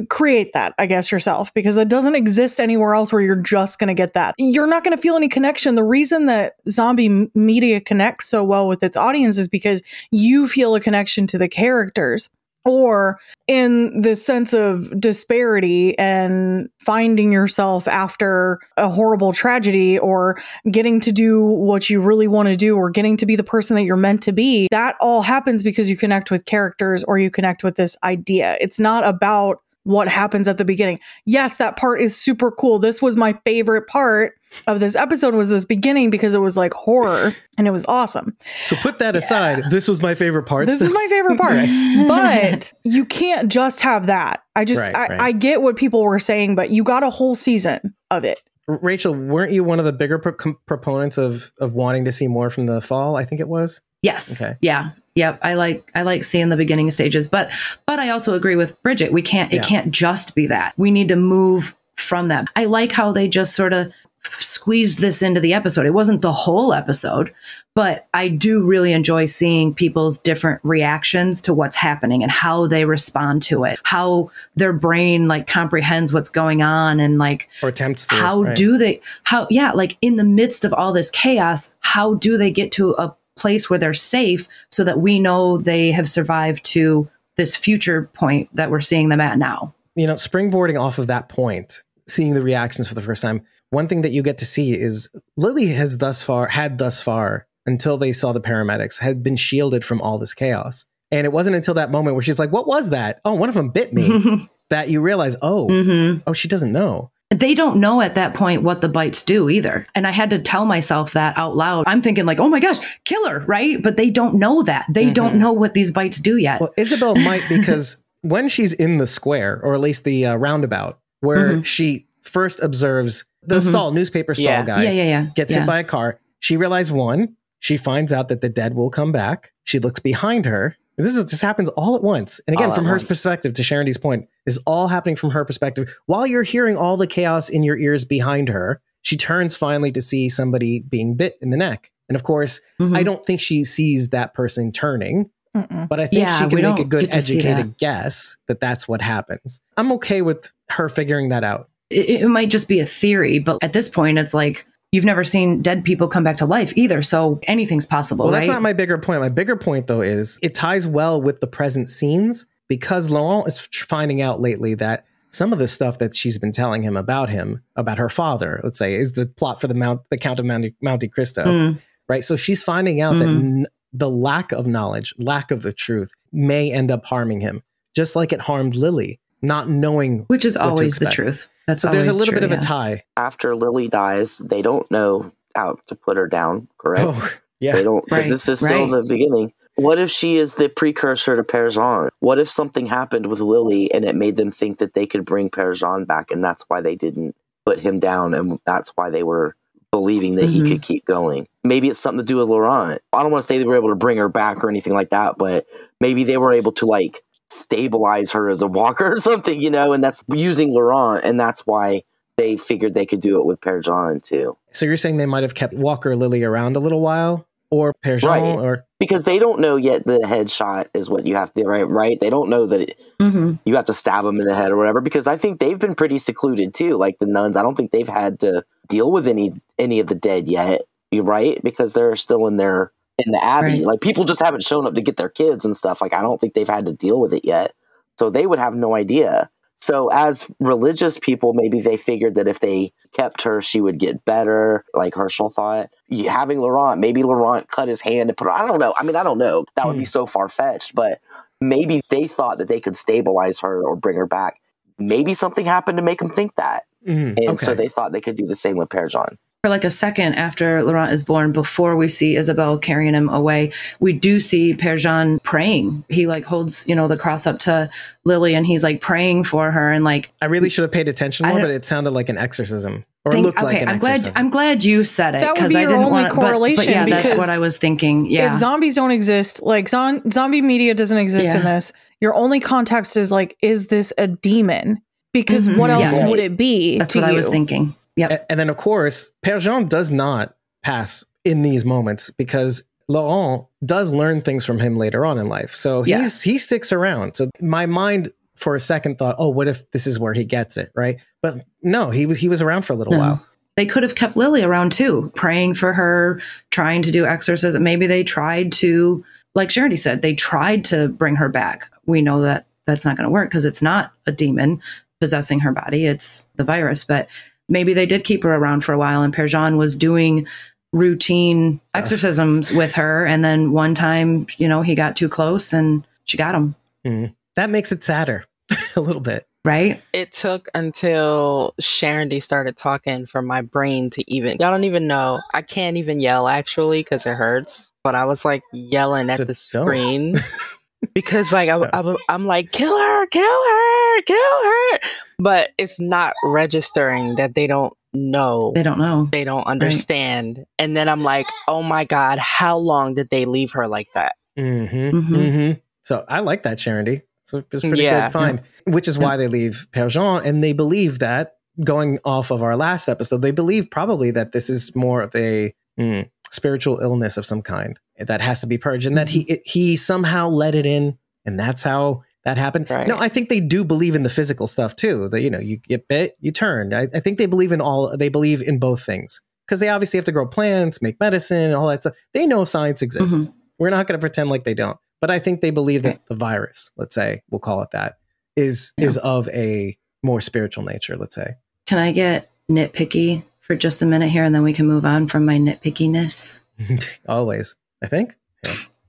create that, I guess, yourself, because that doesn't exist anywhere else where you're just going to get that. You're not going to feel any connection. The reason that zombie media connects so well with its audience is because you feel a connection to the characters or in the sense of disparity and finding yourself after a horrible tragedy or getting to do what you really want to do or getting to be the person that you're meant to be that all happens because you connect with characters or you connect with this idea. It's not about what happens at the beginning. Yes that part is super cool. This was my favorite part of this episode was this beginning because it was like horror and it was awesome
So put that aside. This was my favorite part.
this is my favorite part. (laughs) but you can't just have that. I just
Right,
I,
right.
I get what people were saying, but you got a whole season of it.
Rachel, weren't you one of the bigger pro- proponents of of wanting to see more from the fall? I think it was.
Yes.
Okay.
Yeah. Yep. I like I like seeing the beginning stages, but but I also agree with Bridget. We can't it
Yeah.
can't just be that. We need to move from that. I like how they just sort of squeezed this into the episode. It wasn't the whole episode, but I do really enjoy seeing people's different reactions to what's happening and how they respond to it. How their brain like comprehends what's going on and like
Or attempts to.
how
right.
do they how yeah like in the midst of all this chaos how do they get to a place where they're safe so that we know they have survived to this future point that we're seeing them at now
you know, springboarding off of that point, seeing the reactions for the first time, one thing that you get to see is Lily has thus far had thus far until they saw the paramedics had been shielded from all this chaos. And it wasn't until that moment where she's like, "What was that? Oh, one of them bit me." (laughs) that you realize, "Oh,
hmm
oh, she doesn't know."
they don't know at that point what the bites do either and i had to tell myself that out loud i'm thinking like oh my gosh killer right but they don't know that they don't
Mhm.
know what these bites do yet
Well, Isabel might (laughs) because when she's in the square, or at least the uh, roundabout, where
Mhm.
she first observes the
Mhm.
stall newspaper stall
Yeah.
guy,
yeah yeah yeah
gets
yeah.
hit by a car. She realizes one, she finds out that the dead will come back. She looks behind her. This is this happens all at once. And again,
All
from her
once.
perspective, to Sharon D's point, this is all happening from her perspective. While you're hearing all the chaos in your ears behind her, she turns finally to see somebody being bit in the neck. And of course,
Mhm.
I don't think she sees that person turning,
Mm-mm.
but I think
Yeah,
she can make a good
get to see
educated guess that that's what happens. I'm okay with her figuring that out.
It, it might just be a theory, but at this point, it's like you've never seen dead people come back to life either. So anything's possible,
Well,
right?
that's not my bigger point. My bigger point, though, is it ties well with the present scenes because Laurent is finding out lately that some of the stuff that she's been telling him about him, about her father, let's say, is the plot for the Mount, the Count of Monte, Monte Cristo,
Mm,
right? So she's finding out that
Mhm.
n- the lack of knowledge, lack of the truth, may end up harming him, just like it harmed Lily, not knowing.
which is
what to
always the truth. That's
So there's a little
true,
bit of
yeah.
a tie.
After Lily dies, they don't know how to put her down. Correct?
Oh, (laughs) yeah.
They don't because
Right,
this is still
right.
the beginning. What if she is the precursor to Père Jean? What if something happened with Lily and it made them think that they could bring Père Jean back, and that's why they didn't put him down, and that's why they were believing that
Mhm.
he could keep going. Maybe it's something to do with Laurent. I don't want to say they were able to bring her back or anything like that, but maybe they were able to like stabilize her as a walker or (laughs) something, you know, and that's using Laurent, and that's why they figured they could do it with Père Jean too.
So you're saying they might have kept Walker Lily around a little while, or Père Jean,
Right.
or
Because they don't know yet the headshot is what you have to right right. They don't know that it,
hmm
you have to stab them in the head or whatever. Because I think they've been pretty secluded too. Like the nuns, I don't think they've had to deal with any any of the dead yet. You right? Because they're still in their in the abbey.
Right.
Like people just haven't shown up to get their kids and stuff. Like I don't think they've had to deal with it yet. So they would have no idea. So as religious people, maybe they figured that if they kept her, she would get better. Like Hershel thought, having Laurent, maybe Laurent cut his hand and put. I don't know. I mean, I don't know. That would be so far fetched, but maybe they thought that they could stabilize her or bring her back. Maybe something happened to make them think that,
Mhm,
and
okay.
so they thought they could do the same with Père Jean.
For like a second after Laurent is born, before we see Isabel carrying him away, we do see Père Jean praying. He like holds, you know, the cross up to Lily and he's like praying for her and like
I really should have paid attention more, but it sounded like an exorcism, or
think-
looked like an
I'm glad
exorcism.
I'm glad you said it
That would
because
be
I
your
didn't
only
want but- But,
correlation
yeah, that's
because
what I was thinking. Yeah.
If zombies don't exist, like zon- zombie media doesn't exist in this, your only context is like, is this a demon? Because
Mhm.
what else
Yes.
would it be?
that's
to
what I was thinking. Yep.
A- and then, of course, Père Jean does not pass in these moments because Laurent does learn things from him later on in life. So he's
Yes.
he sticks around. So my mind for a second thought, oh, what if this is where he gets it, right? But no, he was he was around for a little
No.
while.
They could have kept Lily around too, praying for her, trying to do exorcism. Maybe they tried to, like Charity said, they tried to bring her back. We know that that's not going to work because it's not a demon possessing her body, it's the virus. But maybe they did keep her around for a while, and Père Jean was doing routine exorcisms with her. And then one time, you know, he got too close and she got him, mm-hmm.
That makes it sadder (laughs) a little bit.
right?
It took until Sharon D started talking for my brain to even. Y'all don't even know. I can't even yell actually because it hurts. But I was like yelling at the
don't.
screen (laughs) because like I, I, I'm like kill her, kill her, kill her. But it's not registering that they don't know.
They don't know.
They don't understand. And then I'm like, oh my god, how long did they leave her like that?
Mm-hmm.
Mhm.
Mm-hmm. So I like that, Sharon So it's pretty
Yeah.
good find, which is why they leave Père Jean, and they believe that going off of our last episode, they believe probably that this is more of a mm, spiritual illness of some kind that has to be purged, and that he mm-hmm. it, he somehow let it in, and that's how that happened.
Right.
No, I think they do believe in the physical stuff too. That you know, you get bit, you turn. I, I think they believe in all. They believe in both things because they obviously have to grow plants, make medicine, all that stuff. They know science exists. Mm-hmm. We're not going to pretend like they don't. But I think they believe that the virus, let's say, we'll call it that, is
Yeah.
is of a more spiritual nature. Let's say.
Can I get nitpicky for just a minute here and then we can move on from my nitpickiness? (laughs)
Always, I think.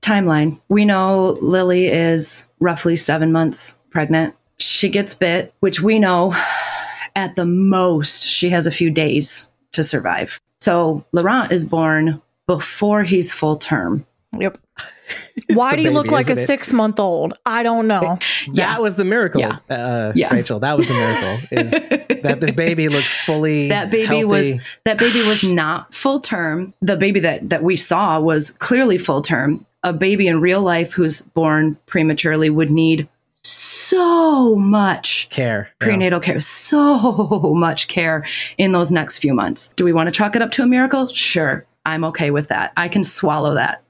Timeline. We know Lily is roughly seven months pregnant. She gets bit, which we know at the most she has a few days to survive. So Laurent is born before he's full term.
Yep. (laughs) Why
the
do you look like a
it?
six month old? I don't know. (laughs)
That was the miracle,
Yeah.
Uh,
Yeah.
Rachel. That was the miracle. Is (laughs) that this baby looks fully
that baby
healthy.
was that baby was not full term. The baby that that we saw was clearly full term. A baby in real life who's born prematurely would need so much
care. yeah.
prenatal care, so much care in those next few months. Do we want to chalk it up to a miracle? Sure. I'm okay with that. I can swallow that.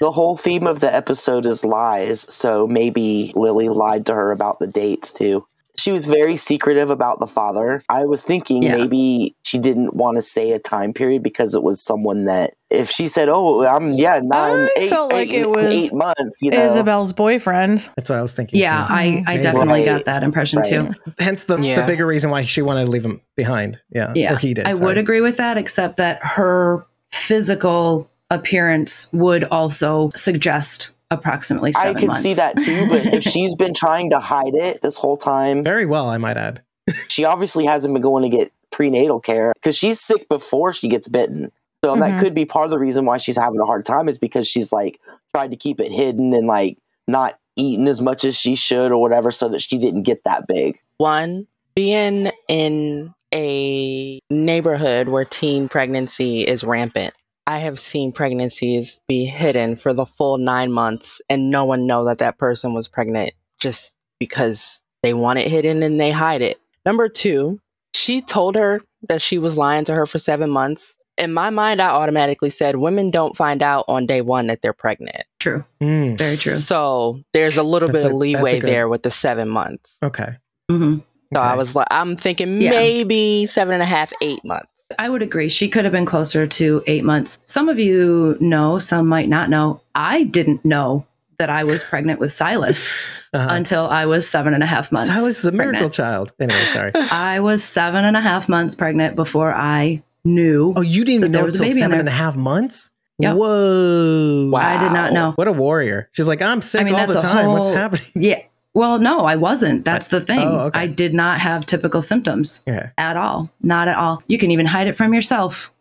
The whole theme of the episode is lies, so maybe Lily lied to her about the dates too. She was very secretive about the father. I was thinking
Yeah.
maybe she didn't want to say a time period because it was someone that if she said, "Oh, I'm yeah nine,
I
eight,
felt like
eight-
it was
eight months," you know,
Isabel's boyfriend.
That's what I was thinking.
Yeah,
too.
I, I
Maybe.
definitely
Right.
got that impression
Right.
too.
Hence the,
yeah.
the bigger reason why she wanted to leave him behind. Yeah.
Yeah,
Or he did.
I
sorry.
would agree with that, except that her physical appearance would also suggest approximately
I
seven
could
months.
see that too. But if (laughs) she's been trying to hide it this whole time,
Very well, I might add. (laughs)
she obviously hasn't been going to get prenatal care because she's sick before she gets bitten. So
Mhm.
that could be part of the reason why she's having a hard time is because she's like tried to keep it hidden and like not eating as much as she should or whatever so that she didn't get that big.
One, being in a neighborhood where teen pregnancy is rampant. I have seen pregnancies be hidden for the full nine months and no one know that that person was pregnant just because they want it hidden and they hide it. Number two, she told her that she was lying to her for seven months. In my mind, I automatically said women don't find out on day one that they're pregnant.
True.
Mm.
Very true.
So there's a little
That's
bit
a-
of leeway
good-
there with the seven months.
Okay.
hmm
So I was like, I'm thinking
Yeah.
maybe seven and a half, eight months.
I would agree. She could have been closer to eight months. Some of you know, some might not know. I didn't know that I was pregnant with Silas (laughs)
Uh-huh.
until I was seven and a half months.
Silas is a miracle
pregnant.
child. Anyway, sorry. (laughs)
I was seven and a half months pregnant before I knew.
Oh, you didn't even know until
there.
and a half months?
Yep.
Whoa. Wow.
I did not know.
What a warrior. She's like, I'm sick
I mean,
all
that's
the time. What's happening?
Yeah. Well, no, I wasn't. That's the thing.
Oh, okay.
I did not have typical symptoms
Yeah.
at all. Not at all. You can even hide it from yourself.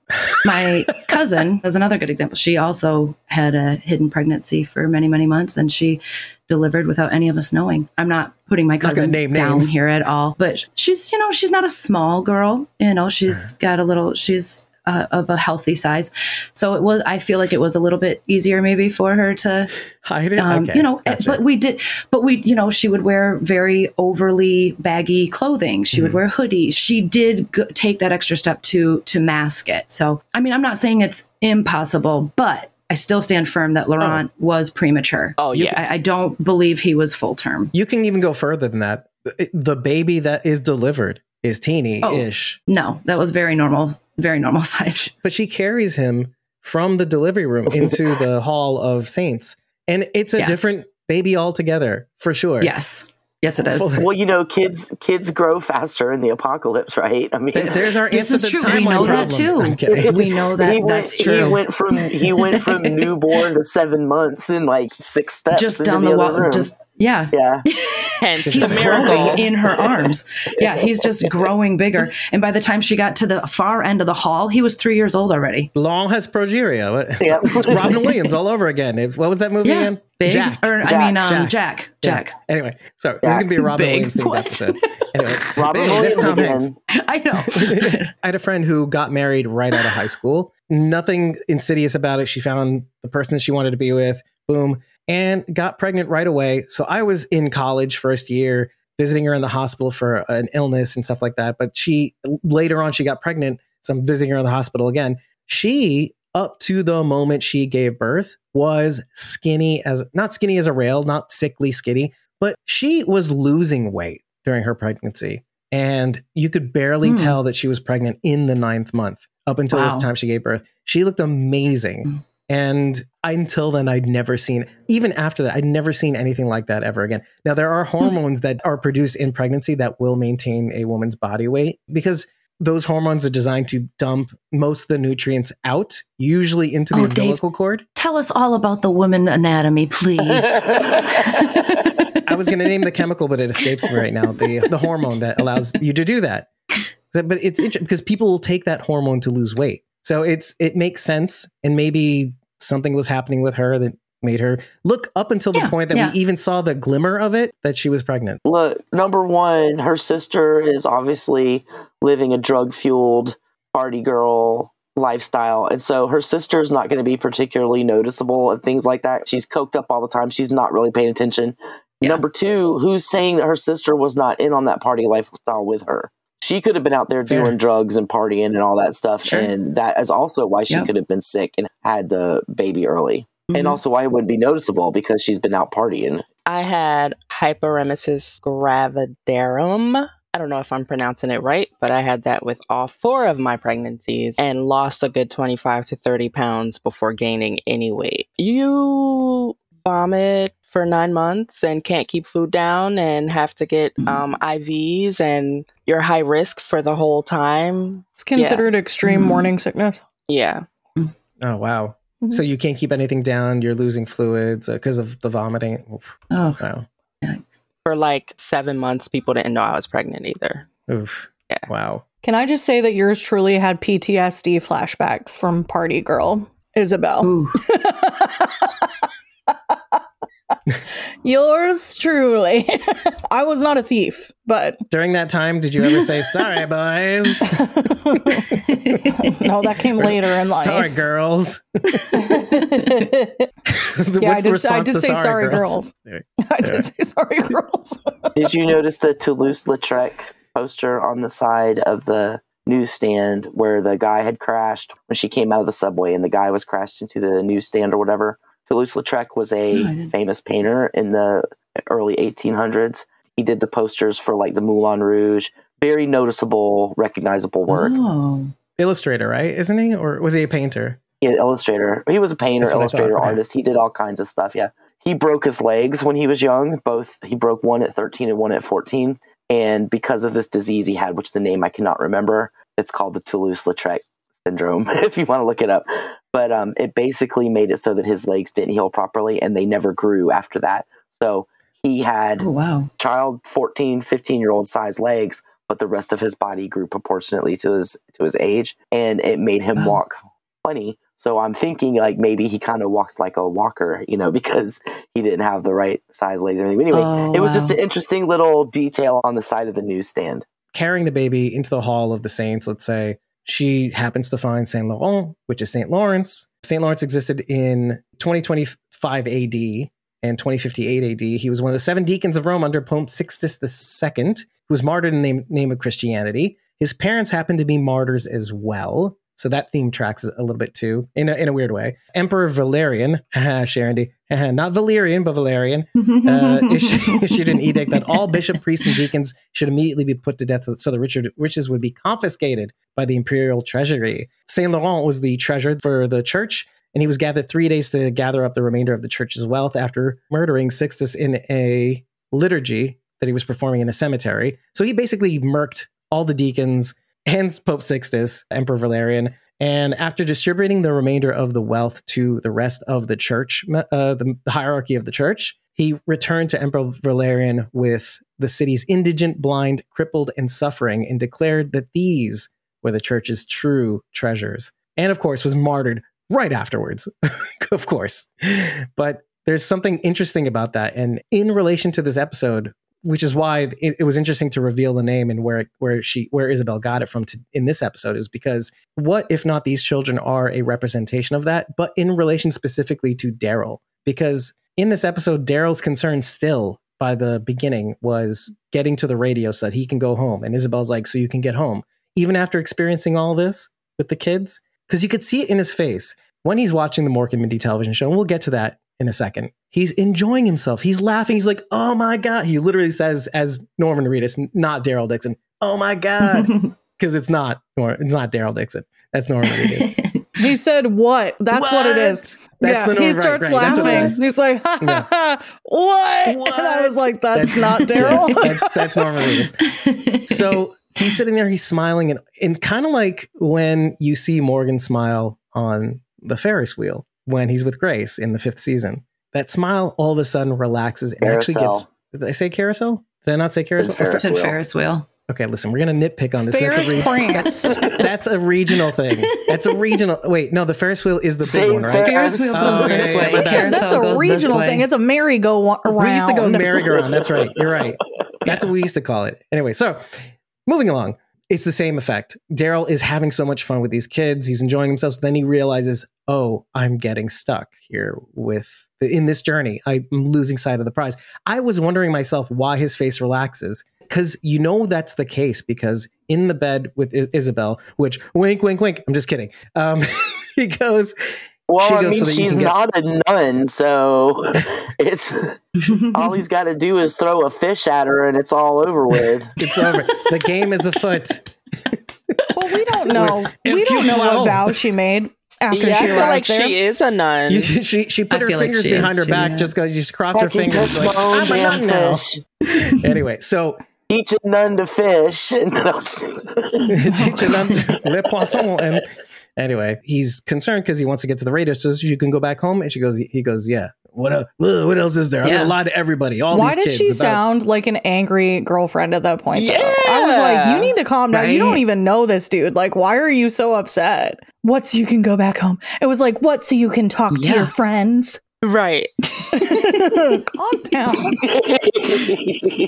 My (laughs) cousin is another good example. She also had a hidden pregnancy for many, many months and she delivered without any of us knowing. I'm not putting my cousin
name
down
names.
here at all, but she's, you know, she's not a small girl. You know, she's uh-huh. got a little, she's uh, of a healthy size. So it was, I feel like it was a little bit easier maybe for her to
Hide it?
um,
okay.
you know,
Gotcha.
but we did, but we, you know, she would wear very overly baggy clothing. She would
Mm-hmm.
wear hoodies. She did g- take that extra step to to mask it. So, I mean, I'm not saying it's impossible, but I still stand firm that Laurent was premature.
Oh, yeah.
I, I don't believe he was full term.
you can even go further than that. The- baby that is delivered is teeny
Oh.
ish,
No, that was very normal, very normal (laughs) size.
but she carries him from the delivery room (laughs) into the Hall of Saints. And it's a
Yeah.
different baby altogether, for sure.
Yes, yes, it is.
Well, you know, (laughs) kids kids grow faster in the apocalypse, right? I mean,
There's our
This
answer
is true.
the
We
timeline
know that too. We know that
he went,
that's true.
He went from he went from newborn to seven months in like six steps.
just down the
other
wall, just yeah.
yeah.
Hence
he's
the
growing in her (laughs) arms. Yeah, he's just growing bigger. And by the time she got to the far end of the hall, he was three years old already.
Law has progeria. What- (laughs)
Yeah. (laughs)
Robin Williams all over again. What was that movie
Yeah,
again?
big.
Jack.
Or
Jack,
I mean, um,
Jack.
Jack.
Yeah.
Jack.
Anyway, so this is gonna be a Robin
Big.
Williams
thing
episode. Anyway,
Robin
big,
Williams
Tom
again.
Hanks.
I know.
I had a friend who got married right out of high school. Nothing insidious about it. She found the person she wanted to be with, boom, and got pregnant right away. So I was in college first year, visiting her in the hospital for an illness and stuff like that. But she later on she got pregnant, so I'm visiting her in the hospital again. She up to the moment she gave birth was skinny as not skinny as a rail, not sickly skinny, but she was losing weight during her pregnancy. And you could barely
Hmm.
tell that she was pregnant in the ninth month up until
Wow.
the time she gave birth. She looked amazing. And until then, I'd never seen, even after that, I'd never seen anything like that ever again. Now, there are
Hmm.
hormones that are produced in pregnancy that will maintain a woman's body weight because those hormones are designed to dump most of the nutrients out, usually into the
Oh, Dave.
umbilical cord.
Tell us all about the woman anatomy, please. (laughs)
I was going to name the chemical, but it escapes me right now. The the hormone that allows you to do that. But it's interesting because people will take that hormone to lose weight. So it's it makes sense, and maybe something was happening with her that made her look up until the
Yeah,
point that
yeah.
we even saw the glimmer of it that she was pregnant.
Look, number one, her sister is obviously living a drug fueled party girl lifestyle. And so her sister is not going to be particularly noticeable of things like that. She's coked up all the time. She's not really paying attention.
Yeah.
Number two, who's saying that her sister was not in on that party lifestyle with her? She could have been out there
Fair.
doing drugs and partying and all that stuff.
Sure.
And that is also why she
Yep.
could have been sick and had the baby early. And
Mhm.
also why it wouldn't be noticeable because she's been out partying.
I had hyperemesis gravidarum. I don't know if I'm pronouncing it right, but I had that with all four of my pregnancies and lost a good 25 to 30 pounds before gaining any weight. You vomit for nine months and can't keep food down and have to get um, IVs and you're high risk for the whole time.
It's considered extreme
Mhm.
morning sickness.
Yeah.
Oh wow!
Mhm.
So you can't keep anything down. You're losing fluids because of the vomiting. Oof.
oh,
Wow.
yikes.
For like seven months, people didn't know I was pregnant either.
Oof.
Yeah.
Wow.
Can I just say that yours truly had PTSD flashbacks from Party Girl, Isabel? (laughs)
Ooh. (laughs)
yours truly. (laughs) I was not a thief. but
During that time, did you ever say sorry, (laughs) boys?
no, that came later in life.
Sorry, girls.
Yeah, I did- I did say sorry, girls. I did say sorry, girls.
Did you notice the Toulouse-Lautrec poster on the side of the newsstand where the guy had crashed when she came out of the subway and the guy was crashed into the newsstand or whatever? Toulouse-Lautrec was
No, I
a
didn't.
famous painter in the early 1800s. He did the posters for like the Moulin Rouge. Very noticeable, recognizable work.
Oh.
Illustrator, right? Isn't he? Or was he a painter?
Yeah, illustrator. He was a painter,
That's what I thought,
illustrator,
okay.
artist. He did all kinds of stuff. Yeah. He broke his legs when he was young. Both he broke one at 13 and one at 14. And because of this disease he had, which the name I cannot remember, it's called the Toulouse-Lautrec syndrome, (laughs) if you want to look it up. But um, it basically made it so that his legs didn't heal properly and they never grew after that. So he had
Oh, wow.
child 14 15 year old size legs but the rest of his body grew proportionately to his to his age and it made him
Wow.
walk funny so i'm thinking like maybe he kind of walks like a walker you know (laughs) because he didn't have the right size legs or anything But anyway
Oh,
it was just an interesting little detail on the side of the newsstand
Carrying the baby into the Hall of the Saints, let's say, she happens to find Saint Laurent, which is Saint Lawrence. Saint Lawrence existed in 2025 AD and 2058 AD. He was one of the seven deacons of Rome under Pope Sixtus II, who was martyred in the name, of Christianity. His parents happened to be martyrs as well. So that theme tracks a little bit too, in a, in a weird way. Emperor Valerian, (laughs) haha, Sharon D, haha, not Valerian, but Valerian, (laughs) uh, (laughs) issued, issued an edict that all bishop, priests, and deacons should immediately be put to death so the Richard, riches would be confiscated by the imperial treasury. Saint Laurent was the treasurer for the church, and he was gathered three days to gather up the remainder of the church's wealth after murdering Sixtus in a liturgy that he was performing in a cemetery. So he basically murked all the deacons and Pope Sixtus, Emperor Valerian. And after distributing the remainder of the wealth to the rest of the church, uh, the hierarchy of the church, he returned to Emperor Valerian with the city's indigent, blind, crippled, and suffering, and declared that these were the church's true treasures. And of course, was martyred right afterwards, (laughs) of course. But there's something interesting about that. And in relation to this episode, which is why it, it was interesting to reveal the name and where where she where Isabel got it from to, in this episode is because what if not these children are a representation of that, but in relation specifically to Daryl? Because in this episode, Daryl's concern still by the beginning was getting to the radio so that he can go home, and Isabel's like, "So you can get home," even after experiencing all this with the kids, because you could see it in his face. When he's watching the Mork and Mindy television show, and we'll get to that in a second. He's enjoying himself. He's laughing. He's like, "Oh my god!" He literally says, as Norman Reedus, not Daryl Dixon. "Oh my god," (laughs) because it's not it's not Daryl Dixon. That's Norman Reedus. (laughs)
he said, "What? That's what, it is."
That's
yeah,
the Norman,
he starts
right. That's
laughing. He's like, ha, ha, ha, what? And I was like, "That's, not (laughs)
Yeah,
Daryl."
that's that's Norman Reedus. So he's sitting there, he's smiling, and and kind of like when you see Morgan smile on the Ferris wheel when he's with Grace in the fifth season. That smile all of a sudden relaxes and actually gets. Did I say carousel? Did I not say carousel? Or
Ferris
Fer-
Said. Ferris wheel.
okay, listen, we're gonna nitpick on this. That's a,
Ferris
re-
prance. (laughs)
that's a regional thing. That's a regional. Wait, no, the Ferris wheel is the big
Same
one, right?
Ferris
Ferris wheel
Oh,
goes
yeah,
this way.
yeah,
That's, a, that's a regional thing. It's a merry-go-round.
We used to go merry-go-round. That's right. You're right. That's what we used to call it. Anyway, so moving along, it's the same effect. Daryl is having so much fun with these kids. He's enjoying himself. So then he realizes, oh, I'm getting stuck here with in this journey. I'm losing sight of the prize. I was wondering myself why his face relaxes. Because you know that's the case because in the bed with I- Isabel, which wink, wink, wink. I'm just kidding. Um, (laughs) he goes,
Well,
She
I
goes
mean,
so
she's
can get-
not a nun, so (laughs) it's all he's (laughs) got to do is throw a fish at her, and it's all over with.
it's over. the game is afoot.
Well, we don't know.
We're-
we don't know
Well-
what vow she made after
yeah, I
she
feel like
there.
she is a nun.
You- she she put
I
her
feel like
fingers behind her
too,
back
yeah.
just because she just crossed her fingers. Like, I'm a nun
damn
now. (laughs) Anyway, so
Teach a nun to fish. And (laughs) no, I'm (laughs)
teach a nun to le poisson. And anyway, he's concerned because he wants to get to the radio. So she can go back home. And she goes, he goes, yeah. What el- what else is there? I'm gonna lie to everybody. All
Why
these
did she
about-
sound like an angry girlfriend at that point? Though? I was like, you need to calm down. You don't even know this dude. Like, why are you so upset? What so you can go back home? It was like, what so you can talk to your friends?
Right. (laughs)
Calm down.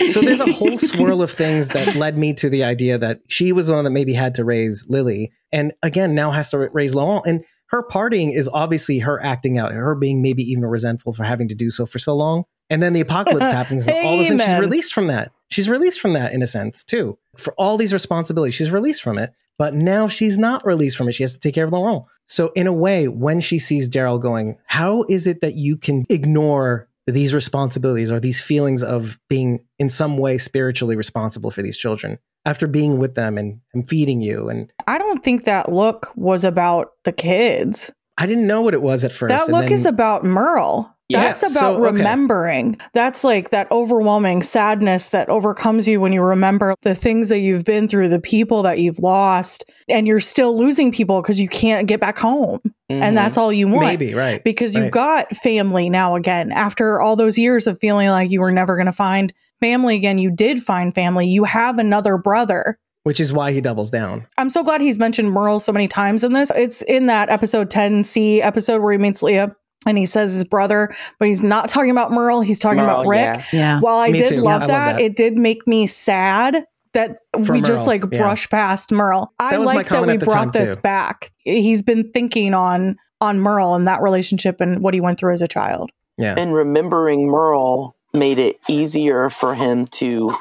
so there's a whole swirl of things that led me to the idea that she was the one that maybe had to raise Lily, and again now has to raise Laurent. And her partying is obviously her acting out, and her being maybe even resentful for having to do so for so long. And then the apocalypse (laughs) happens, and all of a sudden she's released from that. She's released from that in a sense too. For all these responsibilities, she's released from it. But now she's not released from it. She has to take care of Laurent. So in a way, when she sees Daryl going, how is it that you can ignore these responsibilities or these feelings of being in some way spiritually responsible for these children after being with them and, and feeding you? And
I don't think that look was about the kids.
I didn't know what it was at first.
That look
then-
is about Merle.
Yeah,
That's about
so, okay.
remembering. That's like that overwhelming sadness that overcomes you when you remember the things that you've been through, the people that you've lost, and you're still losing people because you can't get back home.
Mhm.
And that's all you want.
maybe right
Because you've got family now again. After all those years of feeling like you were never going to find family again, you did find family. You have another brother.
which is why he doubles down.
I'm so glad he's mentioned Merle so many times in this. It's in that episode 10C episode where he meets Leah and he says his brother, but he's not talking about Merle. He's talking about Rick.
yeah.
Yeah.
While I
Me
did
too.
love,
I love
that,
that.
it did make me sad that
For
we just
Merle,
like
yeah.
brush past Merle. I
That was my
like that we brought this
too.
back. He's been thinking on on Merle and that relationship and what he went through as a child.
Yeah.
and remembering Merle made it easier for him to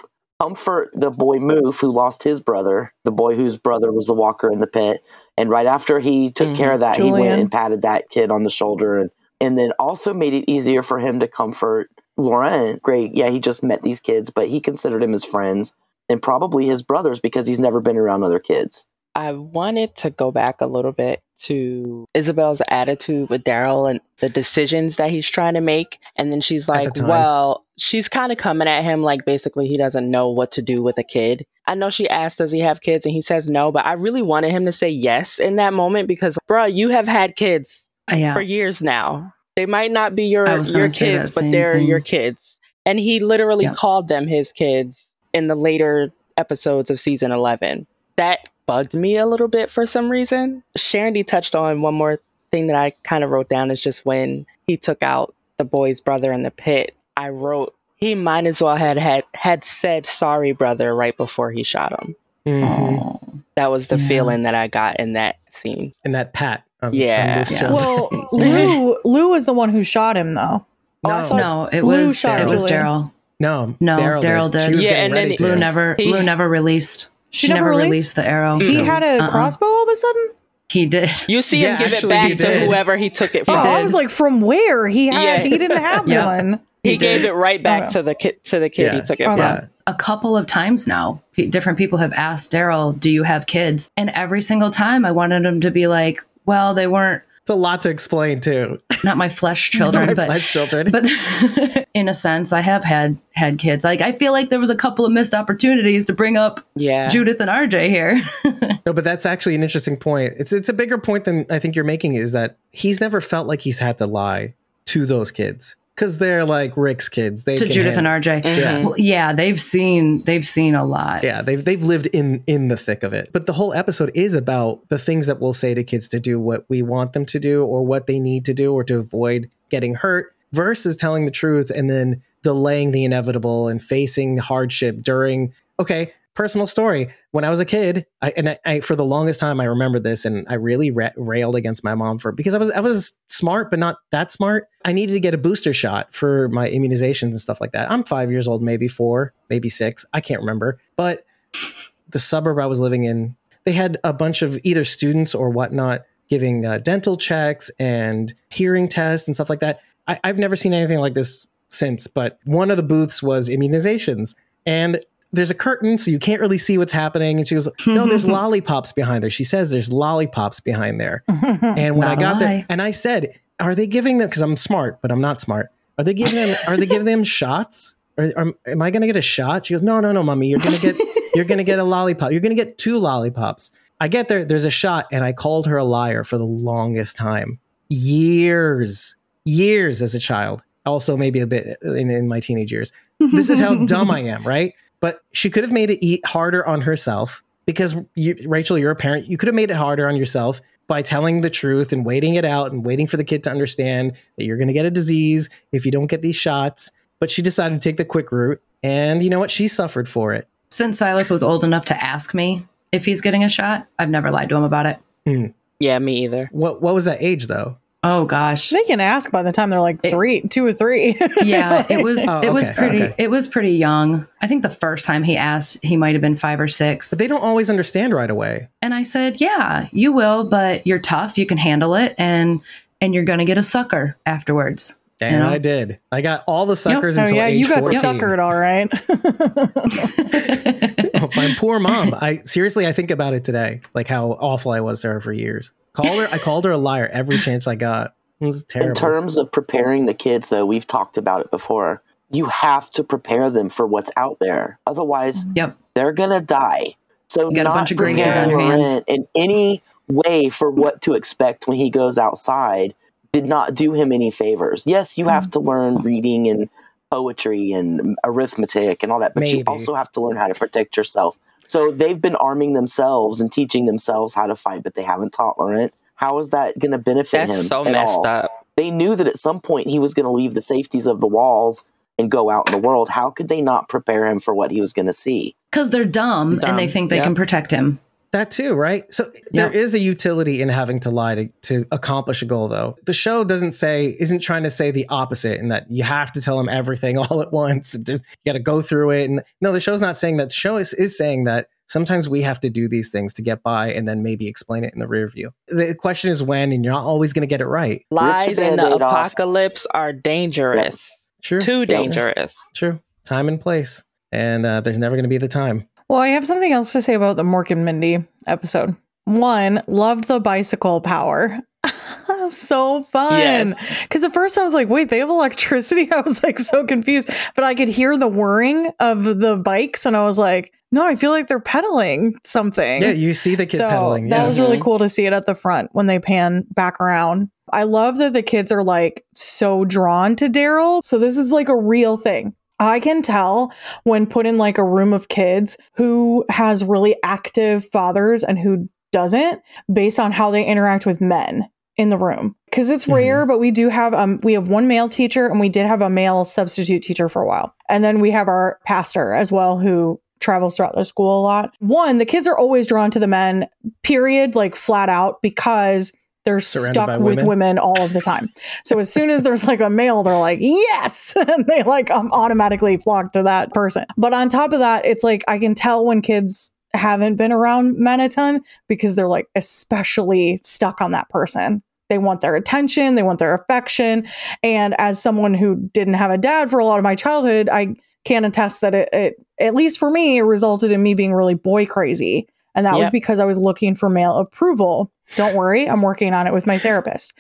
comfort the boy Moof, who lost his brother, the boy whose brother was the walker in the pit. And right after he took
Mhm.
care of that, he went and patted that kid on the shoulder, and and then also made it easier for him to comfort Laurent. Great, yeah, he just met these kids, but he considered him his friends and probably his brothers because he's never been around other kids.
I wanted to go back a little bit to Isabel's attitude with Daryl and the decisions that he's trying to make. And then she's like, well, she's kind of coming at him like basically he doesn't know what to do with a kid. I know she asked, does he have kids? And he says no, but I really wanted him to say yes in that moment because, bruh, you have had kids
Uh, yeah.
for years now. They might not be your,
I was gonna
your kids, but they're
thing.
your kids. And he literally
Yeah.
called them his kids in the later episodes of season 11. That bugged me a little bit for some reason. Sharondy touched on one more thing that I kind of wrote down is just when he took out the boy's brother in the pit. I wrote he might as well had had, had said sorry brother right before he shot him.
Mhm.
Oh.
That was the
Yeah.
feeling that I got in that scene.
And that pat. on-
Yeah.
Yeah.
Well, (laughs) Lou Lou is the one who shot him though.
Oh,
no,
thought-
No, it
Lou
was
shot
it was Daryl.
no,
No, Daryl did.
She was
Yeah, and then.
Lou never
He-
Lou never released.
She
She,
never
never
released?
released the arrow.
He
Mm.
had a
Uh-uh.
crossbow all of a sudden?
He did. (laughs)
You see
Yeah,
him give it
actually, he
back to whoever he took it
Oh,
from.
I was like, from where? He had
Yeah.
he didn't have (laughs)
Yeah.
one.
He,
He
gave it right back to the kid to the kid
Yeah.
he took it from.
Yeah.
a couple of times now. P- different people have asked Daryl, "Do you have kids?" And every single time, I wanted him to be like, "Well, they weren't
It's a lot to explain too.
not my flesh (laughs) children,
My
but
flesh children.
but (laughs) in a sense, I have had had kids. Like I feel like there was a couple of missed opportunities to bring up
Yeah.
Judith and RJ here. (laughs)
No, but that's actually an interesting point. It's it's a bigger point than I think you're making is that he's never felt like he's had to lie to those kids because they're like Rick's kids. They
to Judith and
handle-
RJ.
Mhm.
Well, yeah, they've seen they've seen a lot.
Yeah, they've they've lived in in the thick of it. But the whole episode is about the things that we'll say to kids to do what we want them to do or what they need to do or to avoid getting hurt versus telling the truth and then delaying the inevitable and facing hardship during okay, personal story. When I was a kid, I and I, I for the longest time I remember this and I really ra- railed against my mom for because I was I was smart but not that smart. I needed to get a booster shot for my immunizations and stuff like that. I'm 5 years old, maybe 4, maybe 6, I can't remember. But the suburb I was living in, they had a bunch of either students or whatnot giving uh, dental checks and hearing tests and stuff like that. I, I've never seen anything like this since, but one of the booths was immunizations. And there's a curtain, so you can't really see what's happening. And she goes, No, there's (laughs) lollipops behind there. She says there's lollipops behind there. And when I
Not
got there, and I said, Are they giving them? Because I'm smart, but I'm not smart. Are they giving them? Are they giving them (laughs) shots? Am I going to get a shot? She goes, No, no, no, mommy. You're going to get. You're going to get a lollipop. You're going to get two lollipops. I get there. There's a shot, and I called her a liar for the longest time. Years, years as a child. Also, maybe a bit in, in my teenage years. This is how dumb I am, right? But she could have made it eat harder on herself because you, Rachel, you're a parent. You could have made it harder on yourself by telling the truth and waiting it out and waiting for the kid to understand that you're going to get a disease if you don't get these shots. But she decided to take the quick route. And you know what? She suffered for it.
Since Silas was old enough to ask me if he's getting a shot, I've never lied to him about it. Hmm.
Yeah, me either.
What, what was that age, though?
Oh gosh.
They can ask by the time they're like
It-
three, two or three. (laughs)
Yeah, it was
Oh,
it was pretty
okay.
it was pretty young. I think the first time he asked, he might have been 5 or 6.
But they don't always understand right away.
And I said, "Yeah, you will, but you're tough, you can handle it and and you're going to get a sucker afterwards."
And
You know?
I did. I got all the suckers
oh
until
yeah,
age
you got
14.
suckered, all right. (laughs) (laughs)
My poor mom. I seriously, I think about it today, like how awful I was to her for years. Called her, I called her a liar every chance I got. It was terrible.
In terms of preparing the kids, though, we've talked about it before. You have to prepare them for what's out there. Otherwise,
Yep.
they're gonna die. So
You got a bunch of graces on your hands.
Laurent in any way for what to expect when he goes outside did not do him any favors. Yes, you have mm. to learn reading and poetry and arithmetic and all that, but you also have to learn how to protect yourself. So they've been arming themselves and teaching themselves how to fight, but they haven't taught Laurent. How is that going to benefit him?
That's so
at
messed
all?
up.
they knew that at some point he was going to leave the safeties of the walls and go out in the world. How could they not prepare him for what he was going to see?
Cuz they're dumb,
Dumb,
and they think they
yep.
can protect him.
That too, right? So there
Yeah.
is a utility in having to lie to, to accomplish a goal, though. The show doesn't say, isn't trying to say the opposite, in that you have to tell them everything (laughs) all at once. And just, you got to go through it. And no, the show's not saying that. The show is, is saying that sometimes we have to do these things to get by and then maybe explain it in the rear view. The question is when, and you're not always going to get it right.
Lies in the
Band-Aid off.
apocalypse are dangerous.
True.
Too dangerous.
True. Time and place. And uh, there's never going to be the time.
Well, I have something else to say about the Mork and Mindy episode. One, loved the bicycle power. (laughs) so fun.
Yes.
Because at first I was like, wait, they have electricity? (laughs) I was like so confused. But I could hear the whirring of the bikes and I was like, no, I feel like they're pedaling something.
Yeah, you see the kid
so
pedaling.
that was really
Mhm.
cool to see it at the front when they pan back around. I love that the kids are like so drawn to Daryl. So this is like a real thing. I can tell when put in like a room of kids who has really active fathers and who doesn't based on how they interact with men in the room. Cause it's
Mhm.
rare, but we do have um we have one male teacher and we did have a male substitute teacher for a while. And then we have our pastor as well who travels throughout the school a lot. One, the kids are always drawn to the men, period, like flat out, because they're
Surrounded
stuck with
women.
women all of the time. so as soon as there's like a male, they're like, yes, (laughs) and they like um, automatically flock to that person. But on top of that, it's like I can tell when kids haven't been around men a ton because they're like especially stuck on that person. They want their attention, they want their affection. And as someone who didn't have a dad for a lot of my childhood, I can attest that it, it at least for me, it resulted in me being really boy crazy. And that was because I was looking for male approval. Don't worry, I'm working on it with my therapist.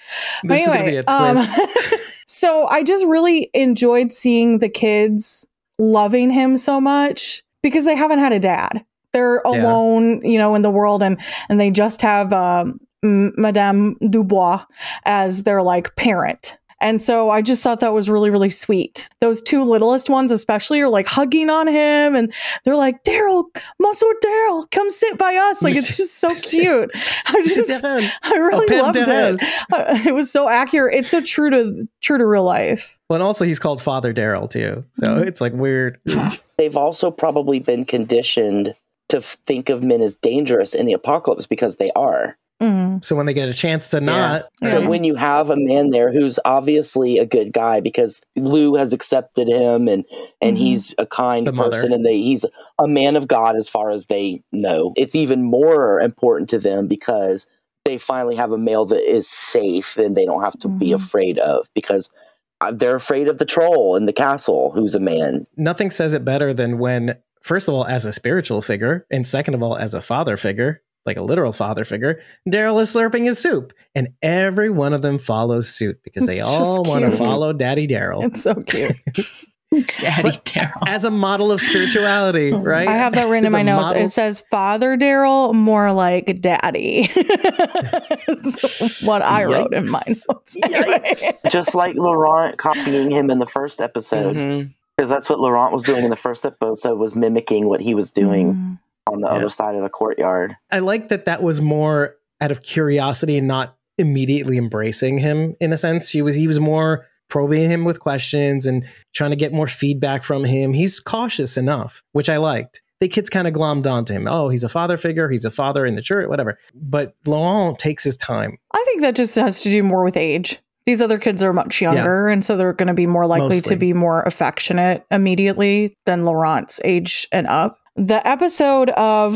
But
This is going to be a
um,
twist. (laughs)
so I just really enjoyed seeing the kids loving him so much because they haven't had a dad. They're
Yeah.
alone, you know, in the world, and and they just have um, Madame Dubois as their like parent. And so I just thought that was really, really sweet. Those two littlest ones, especially, are like hugging on him and they're like, Daryl, Monsieur Daryl, come sit by us. Like, it's just so (laughs) cute. I just, I really
Père
loved it. Uh, It was so accurate. It's so true to true to real life.
Well, and also he's called Father Daryl too, so
Mhm.
it's like weird. (laughs)
They've also probably been conditioned to think of men as dangerous in the apocalypse because they are.
Mm.
So when they get a chance to not,
So
Yeah.
when you have a man there who's obviously a good guy because Lou has accepted him and and
Mhm.
he's a kind
The mother.
person and they he's a man of God as far as they know. It's even more important to them because they finally have a male that is safe and they don't have to be
Mhm.
afraid of because uh, they're afraid of the troll in the castle who's a man.
nothing says it better than when, first of all, as a spiritual figure, and second of all, as a father figure, like a literal father figure, Daryl is slurping his soup, and every one of them follows suit because they all want to follow Daddy Daryl
It's so cute. (laughs)
Daddy Daryl.
as a model of spirituality, (laughs) right?
I have that written in my notes.
model-
It says Father Daryl, more like Daddy. (laughs) That's what I wrote in my notes.
Yikes.
Just like Laurent copying him in the first episode
Mhm.
because that's what Laurent was doing in the first episode was mimicking what he was doing.
Mm.
On the
Yeah.
other side of the courtyard.
I like that that was more out of curiosity and not immediately embracing him in a sense. She was he was more probing him with questions and trying to get more feedback from him. He's cautious enough, which I liked. The kids kind of glommed onto him. Oh, he's a father figure. He's a father in the church, whatever. But Laurent takes his time.
I think that just has to do more with age. These other kids are much younger, and so they're going to be more likely
Mostly.
to be more affectionate immediately than Laurent's age and up. The episode of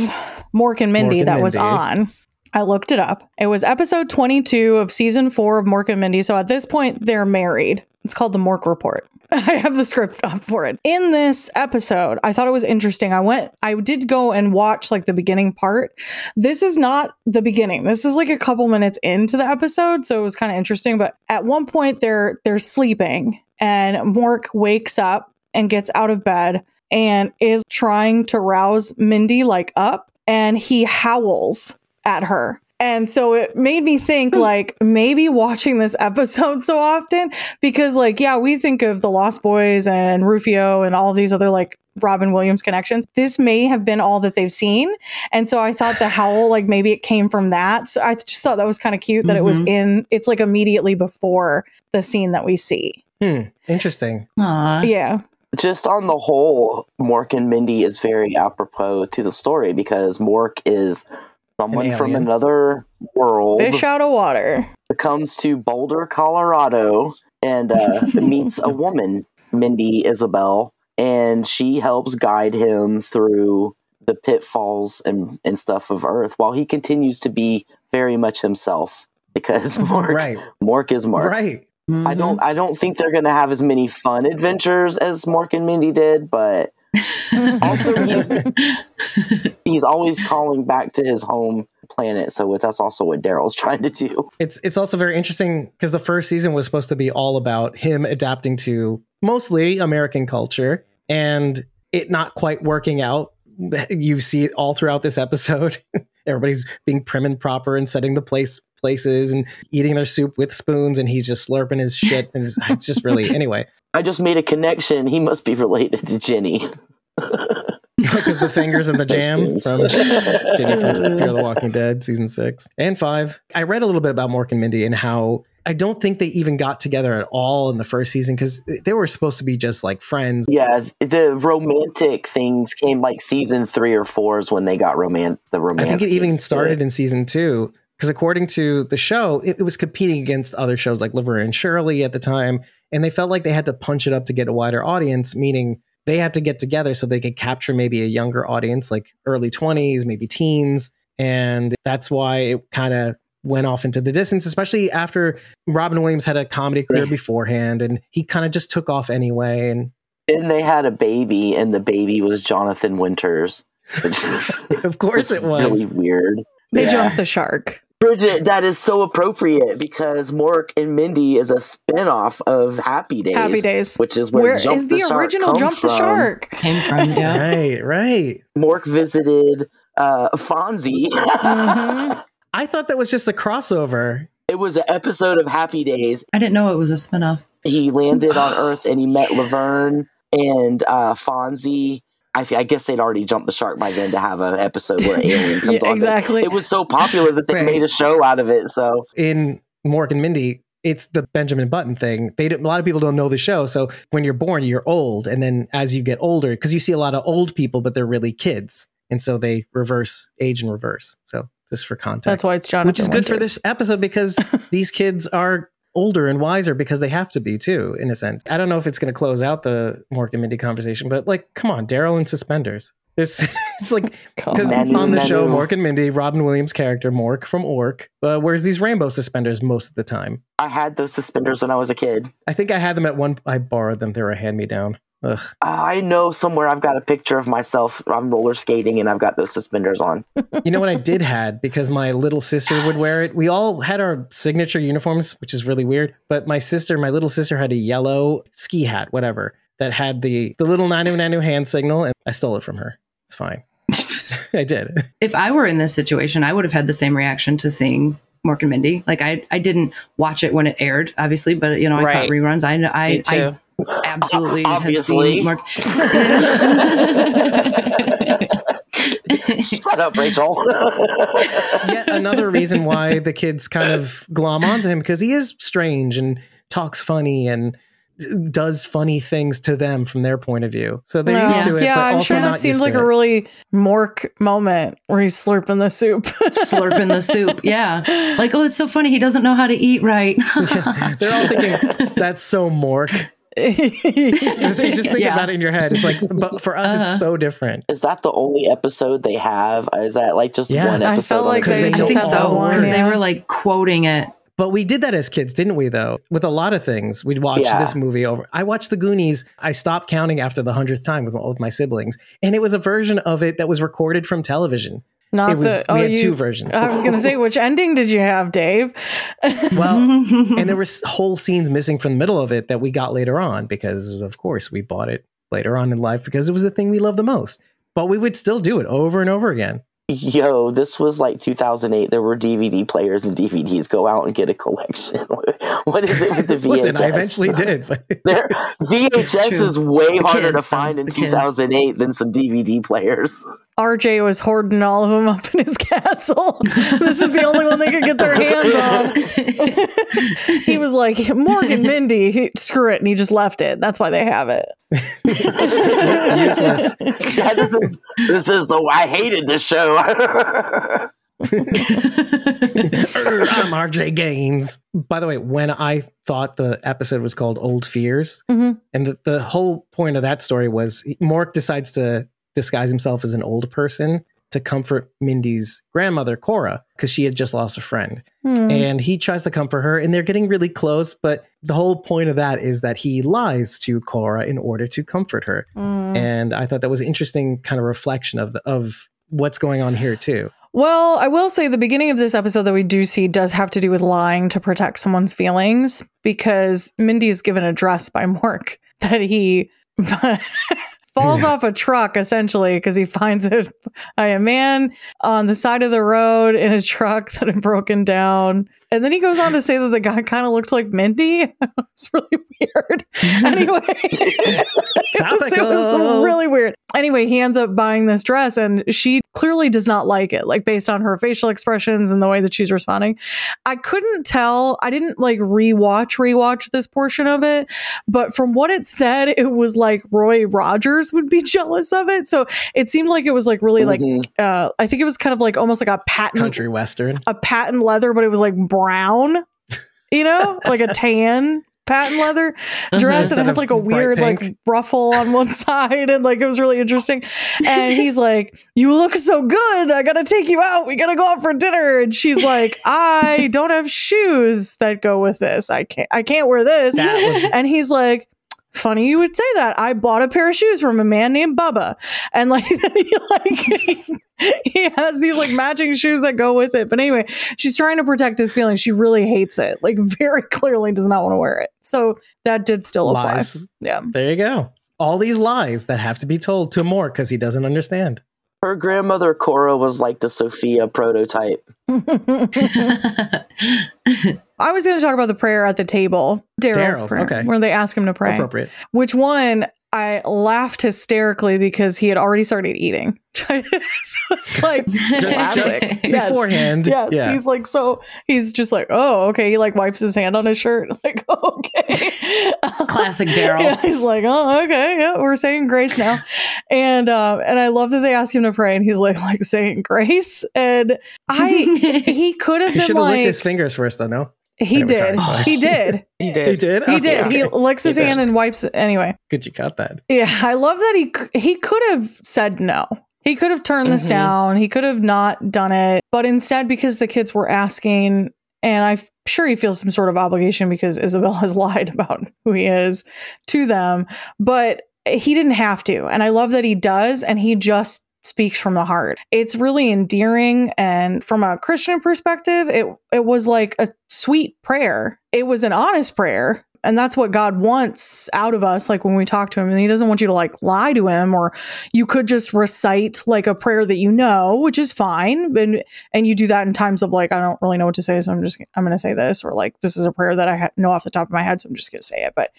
Mork and Mindy
Mork and
that was on, I looked it up. It was episode 22 of season four of Mork and Mindy. So at this point, they're married. It's called the Mork Report. (laughs) I have the script up for it. In this episode, I thought it was interesting. I went, I did go and watch like the beginning part. This is not the beginning. This is like a couple minutes into the episode, so it was kind of interesting. But at one point, they're they're sleeping, and Mork wakes up and gets out of bed and is trying to rouse Mindy like up, and he howls at her. And so it made me think (laughs) like maybe watching this episode so often because like yeah, we think of the Lost Boys and Rufio and all these other like Robin Williams connections. This may have been all that they've seen. And so I thought the howl like maybe it came from that. So I just thought that was kind of cute that it was
Mhm.
in it's like immediately before the scene that we see.
Hmm. Interesting.
Aw.
Yeah.
Just on the whole, Mork and Mindy is very apropos to the story because Mork is someone from another world
Fish out of water.
comes to Boulder, Colorado, and uh, (laughs) meets a woman, Mindy Isabel, and she helps guide him through the pitfalls and, and stuff of Earth while he continues to be very much himself because (laughs) Mork,
Right.
Mork is Mork.
Right.
I
Mhm.
don't I don't think they're gonna have as many fun adventures as Mork and Mindy did, but also he's (laughs) he's always calling back to his home planet, so that's also what Daryl's trying to do.
It's it's also very interesting because the first season was supposed to be all about him adapting to mostly American culture and it not quite working out. You see it all throughout this episode. (laughs) Everybody's being prim and proper and setting the place places and eating their soup with spoons, and he's just slurping his shit. And it's, it's just really (laughs) anyway
I just made a connection. He must be related to Jenny. (laughs)
because the fingers and the (laughs) jam from Jenny from Fear the Walking Dead season six and five. I read a little bit about Mork and Mindy and how I don't think they even got together at all in the first season because they were supposed to be just like friends.
Yeah, the romantic things came like season three or four is when they got romant the romance.
I think it even started in season two because according to the show, it, it was competing against other shows like Laverne and Shirley at the time, and they felt like they had to punch it up to get a wider audience, meaning they had to get together so they could capture maybe a younger audience, like early twenties, maybe teens, and that's why it kind of went off into the distance, especially after Robin Williams had a comedy career
Yeah.
beforehand, and he kind of just took off anyway, and
Then they had a baby, and the baby was Jonathan Winters. (laughs)
of course it was.
really weird.
They
Yeah.
jumped the shark.
Bridget, that is so appropriate because Mork and Mindy is a spin-off of Happy Days.
Happy days.
Which is where,
Where is
Jump
the,
the, Shark
original
come
Jump the. Shark?
Came from, (laughs) yeah.
right, right.
Mork visited uh, Fonzie.
Mhm. (laughs)
I thought that was just a crossover.
it was an episode of Happy Days.
I didn't know it was a spinoff.
He landed on Earth and he met Laverne and uh, Fonzie. I, th- I guess they'd already jumped the shark by then to have an episode where (laughs) alien comes
Yeah,
on.
exactly.
It was so popular that they
Right.
made a show out of it. So
in Mork and Mindy, it's the Benjamin Button thing. They don't, a lot of people don't know the show. So when you're born, you're old, and then as you get older, because you see a lot of old people, but they're really kids, and so they reverse age and reverse. So just for context,
That's why it's Jonathan.
which is good for this episode because (laughs) these kids are older and wiser because they have to be too, in a sense. I don't know if it's going to close out the Mork and Mindy conversation, but like, come on, Daryl in suspenders. It's (laughs) it's like (laughs) because
on.
On the show, Mork and Mindy, Robin Williams' character Mork from Ork uh, wears these rainbow suspenders most of the time.
I had those suspenders when I was a kid.
I think I had them at one. I borrowed them. They were a hand me down. Ugh.
I know somewhere I've got a picture of myself. I'm roller skating and I've got those suspenders on. (laughs)
You know what I did had because my little sister would wear it. We all had our signature uniforms, which is really weird. But my sister, my little sister, had a yellow ski hat, whatever, that had the the little nanu nanu hand signal, and I stole it from her. It's fine. (laughs) I did.
If I were in this situation, I would have had the same reaction to seeing Mork and Mindy. Like I, I didn't watch it when it aired, obviously, but you know, I
Right.
caught reruns. I, I,
Me too.
I absolutely have
Obviously.
seen Mork. (laughs)
Shut up, Rachel. (laughs)
Yet another reason why the kids kind of glom onto him because he is strange and talks funny and does funny things to them from their point of view. So they're used to it.
yeah,
but
I'm
also
sure that seems like
to
a really Mork moment where he's slurping the soup. (laughs)
Slurping the soup. Yeah. Like, oh, it's so funny. He doesn't know how to eat right.
They're all thinking that's so Mork. (laughs) they just think
Yeah.
about it in your head. It's like, but for us,
Uh-huh.
it's so different.
Is that the only episode they have? Is that like just
Yeah.
one
I
episode?
felt like
the
they
I
just
think so.
one,
Because they were like quoting it.
But we did that as kids, didn't we? Though with a lot of things, we'd watch
Yeah.
this movie over. I watched The Goonies. I stopped counting after the hundredth time with all of my siblings, and it was a version of it that was recorded from television.
Not
It was-
the.
we
oh,
had
you-
two versions.
I was going to say, which ending did you have, Dave? (laughs)
Well, and there were whole scenes missing from the middle of it that we got later on because, of course, we bought it later on in life because it was the thing we loved the most. But we would still do it over and over again.
Yo, this was like 2008. There were DVD players and DVDs. Go out and get a collection. (laughs) what is it with the VHS?
Listen, I eventually did. But (laughs)
There, VHS is way
The
harder to
kids, though.
find in
The kids.
2008 than some DVD players.
RJ was hoarding all of them up in his (laughs) castle. this is the only one they could get their hands on. (laughs) he was like, Mork and (laughs) Mindy, he- screw it. And he just left it. That's why they have it.
useless.
Yeah, this is this is the I hated this show.
I'm RJ Gaines. By the way, when I thought the episode was called Old Fears,
Mhm.
and the, the whole point of that story was Mork decides to disguise himself as an old person to comfort Mindy's grandmother, Cora, because she had just lost a friend.
Hmm.
And he tries to comfort her, and they're getting really close. But the whole point of that is that he lies to Cora in order to comfort her.
Hmm.
And I thought that was an interesting kind of reflection of the, of what's going on here too.
Well, I will say the beginning of this episode that we do see does have to do with lying to protect someone's feelings because Mindy is given a dress by Mork (laughs) that he (laughs) falls (laughs) off a truck essentially because he finds it a man on the side of the road in a truck that had broken down. And then he goes on to say that the guy kind of looked like Mindy. (laughs) it's really weird. (laughs) Anyway, (laughs) it, was, it was really weird. Anyway, he ends up buying this dress and she clearly does not like it, like based on her facial expressions and the way that she's responding. I couldn't tell. I didn't like rewatch, rewatch this portion of it, but from what it said, it was like Roy Rogers would be jealous of it. So it seemed like it was like really like,
Mhm.
uh, I think it was kind of like almost like a patent
Country Western.
a patent leather, but it was like brown, you know, like a (laughs) tan patent leather uh-huh. dress, and it had like a
bright
weird like ruffle on one (laughs) side, and like it was really interesting. And he's like, "You look so good. I gotta take you out. We gotta go out for dinner." And she's like, (laughs) "I don't have shoes that go with this. I can't. I can't wear this."
Was-
and he's like. Funny you would say that. I bought a pair of shoes from a man named Bubba, and like (laughs) he like (laughs) he has these like matching shoes that go with it. But anyway, she's trying to protect his feelings. She really hates it. Like (laughs) very clearly does not want to wear it. So that did still apply.
Lies.
Yeah.
There you go. All these lies that have to be told to Mork because he doesn't understand.
Her grandmother Cora was like the Sophia prototype.
I was going to talk about the prayer at the table, Daryl's
Daryl's,
prayer,
okay.
where they ask him to pray.
Appropriate.
Which one? I laughed hysterically because he had already started eating. (laughs) so it's like (laughs)
Just, just.
Yes.
beforehand.
Yes,
Yeah.
he's like so. He's just like, oh, okay. He like wipes his hand on his shirt, (laughs) like, okay.
Classic Daryl.
Yeah, he's like, oh, okay, yeah, we're saying grace now, and um, and I love that they ask him to pray, and he's like, like saying grace, and I he could have
he
been
should have
like
licked his fingers first, though. No,
he
Anyway, sorry.
did,
Go (laughs)
he did,
He did.
he did.
he
Okay,
did. He
okay.
licks his
He
hand and wipes it anyway.
Good, you got that.
Yeah, I love that he he could have said no. He could have turned this
Mm-hmm.
Mhm.
down. He could have not done it, but instead, because the kids were asking, and I'm sure he feels some sort of obligation because Isabel has (laughs) lied about who he is to them, but he didn't have to. And I love that he does, and he just speaks from the heart. It's really endearing, and from a Christian perspective, it it was like a sweet prayer. It was an honest prayer, And that's what God wants out of us, like when we talk to him. And he doesn't want you to like lie to him, or you could just recite like a prayer that you know, which is fine. And and you do that in times of like, I don't really know what to say, so I'm just I'm gonna say this, or like this is a prayer that I ha- know off the top of my head, so I'm just gonna say it. But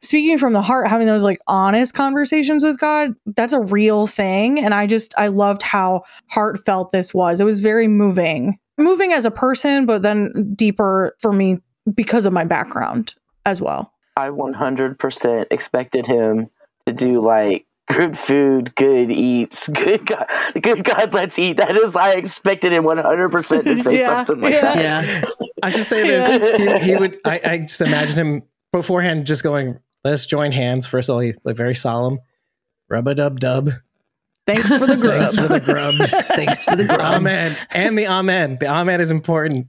speaking from the heart, having those like honest conversations with God, that's a real thing. And I just I loved how heartfelt this was. It was very moving. Moving as a person, but then deeper for me because of my background as well.
I 100% expected him to do like good food, good eats, (laughs) good God, good God, let's eat. That is, I expected him 100% to say (laughs)
Yeah,
something like
yeah.
that.
Yeah.
I should say this. He, he would. I, I just imagine him beforehand, just going, "Let's join hands." First of all, he's like very solemn. Rub a dub dub.
Thanks for the (laughs) grub.
Thanks for the grub.
Thanks for the grub.
amen. And the amen. The amen is important.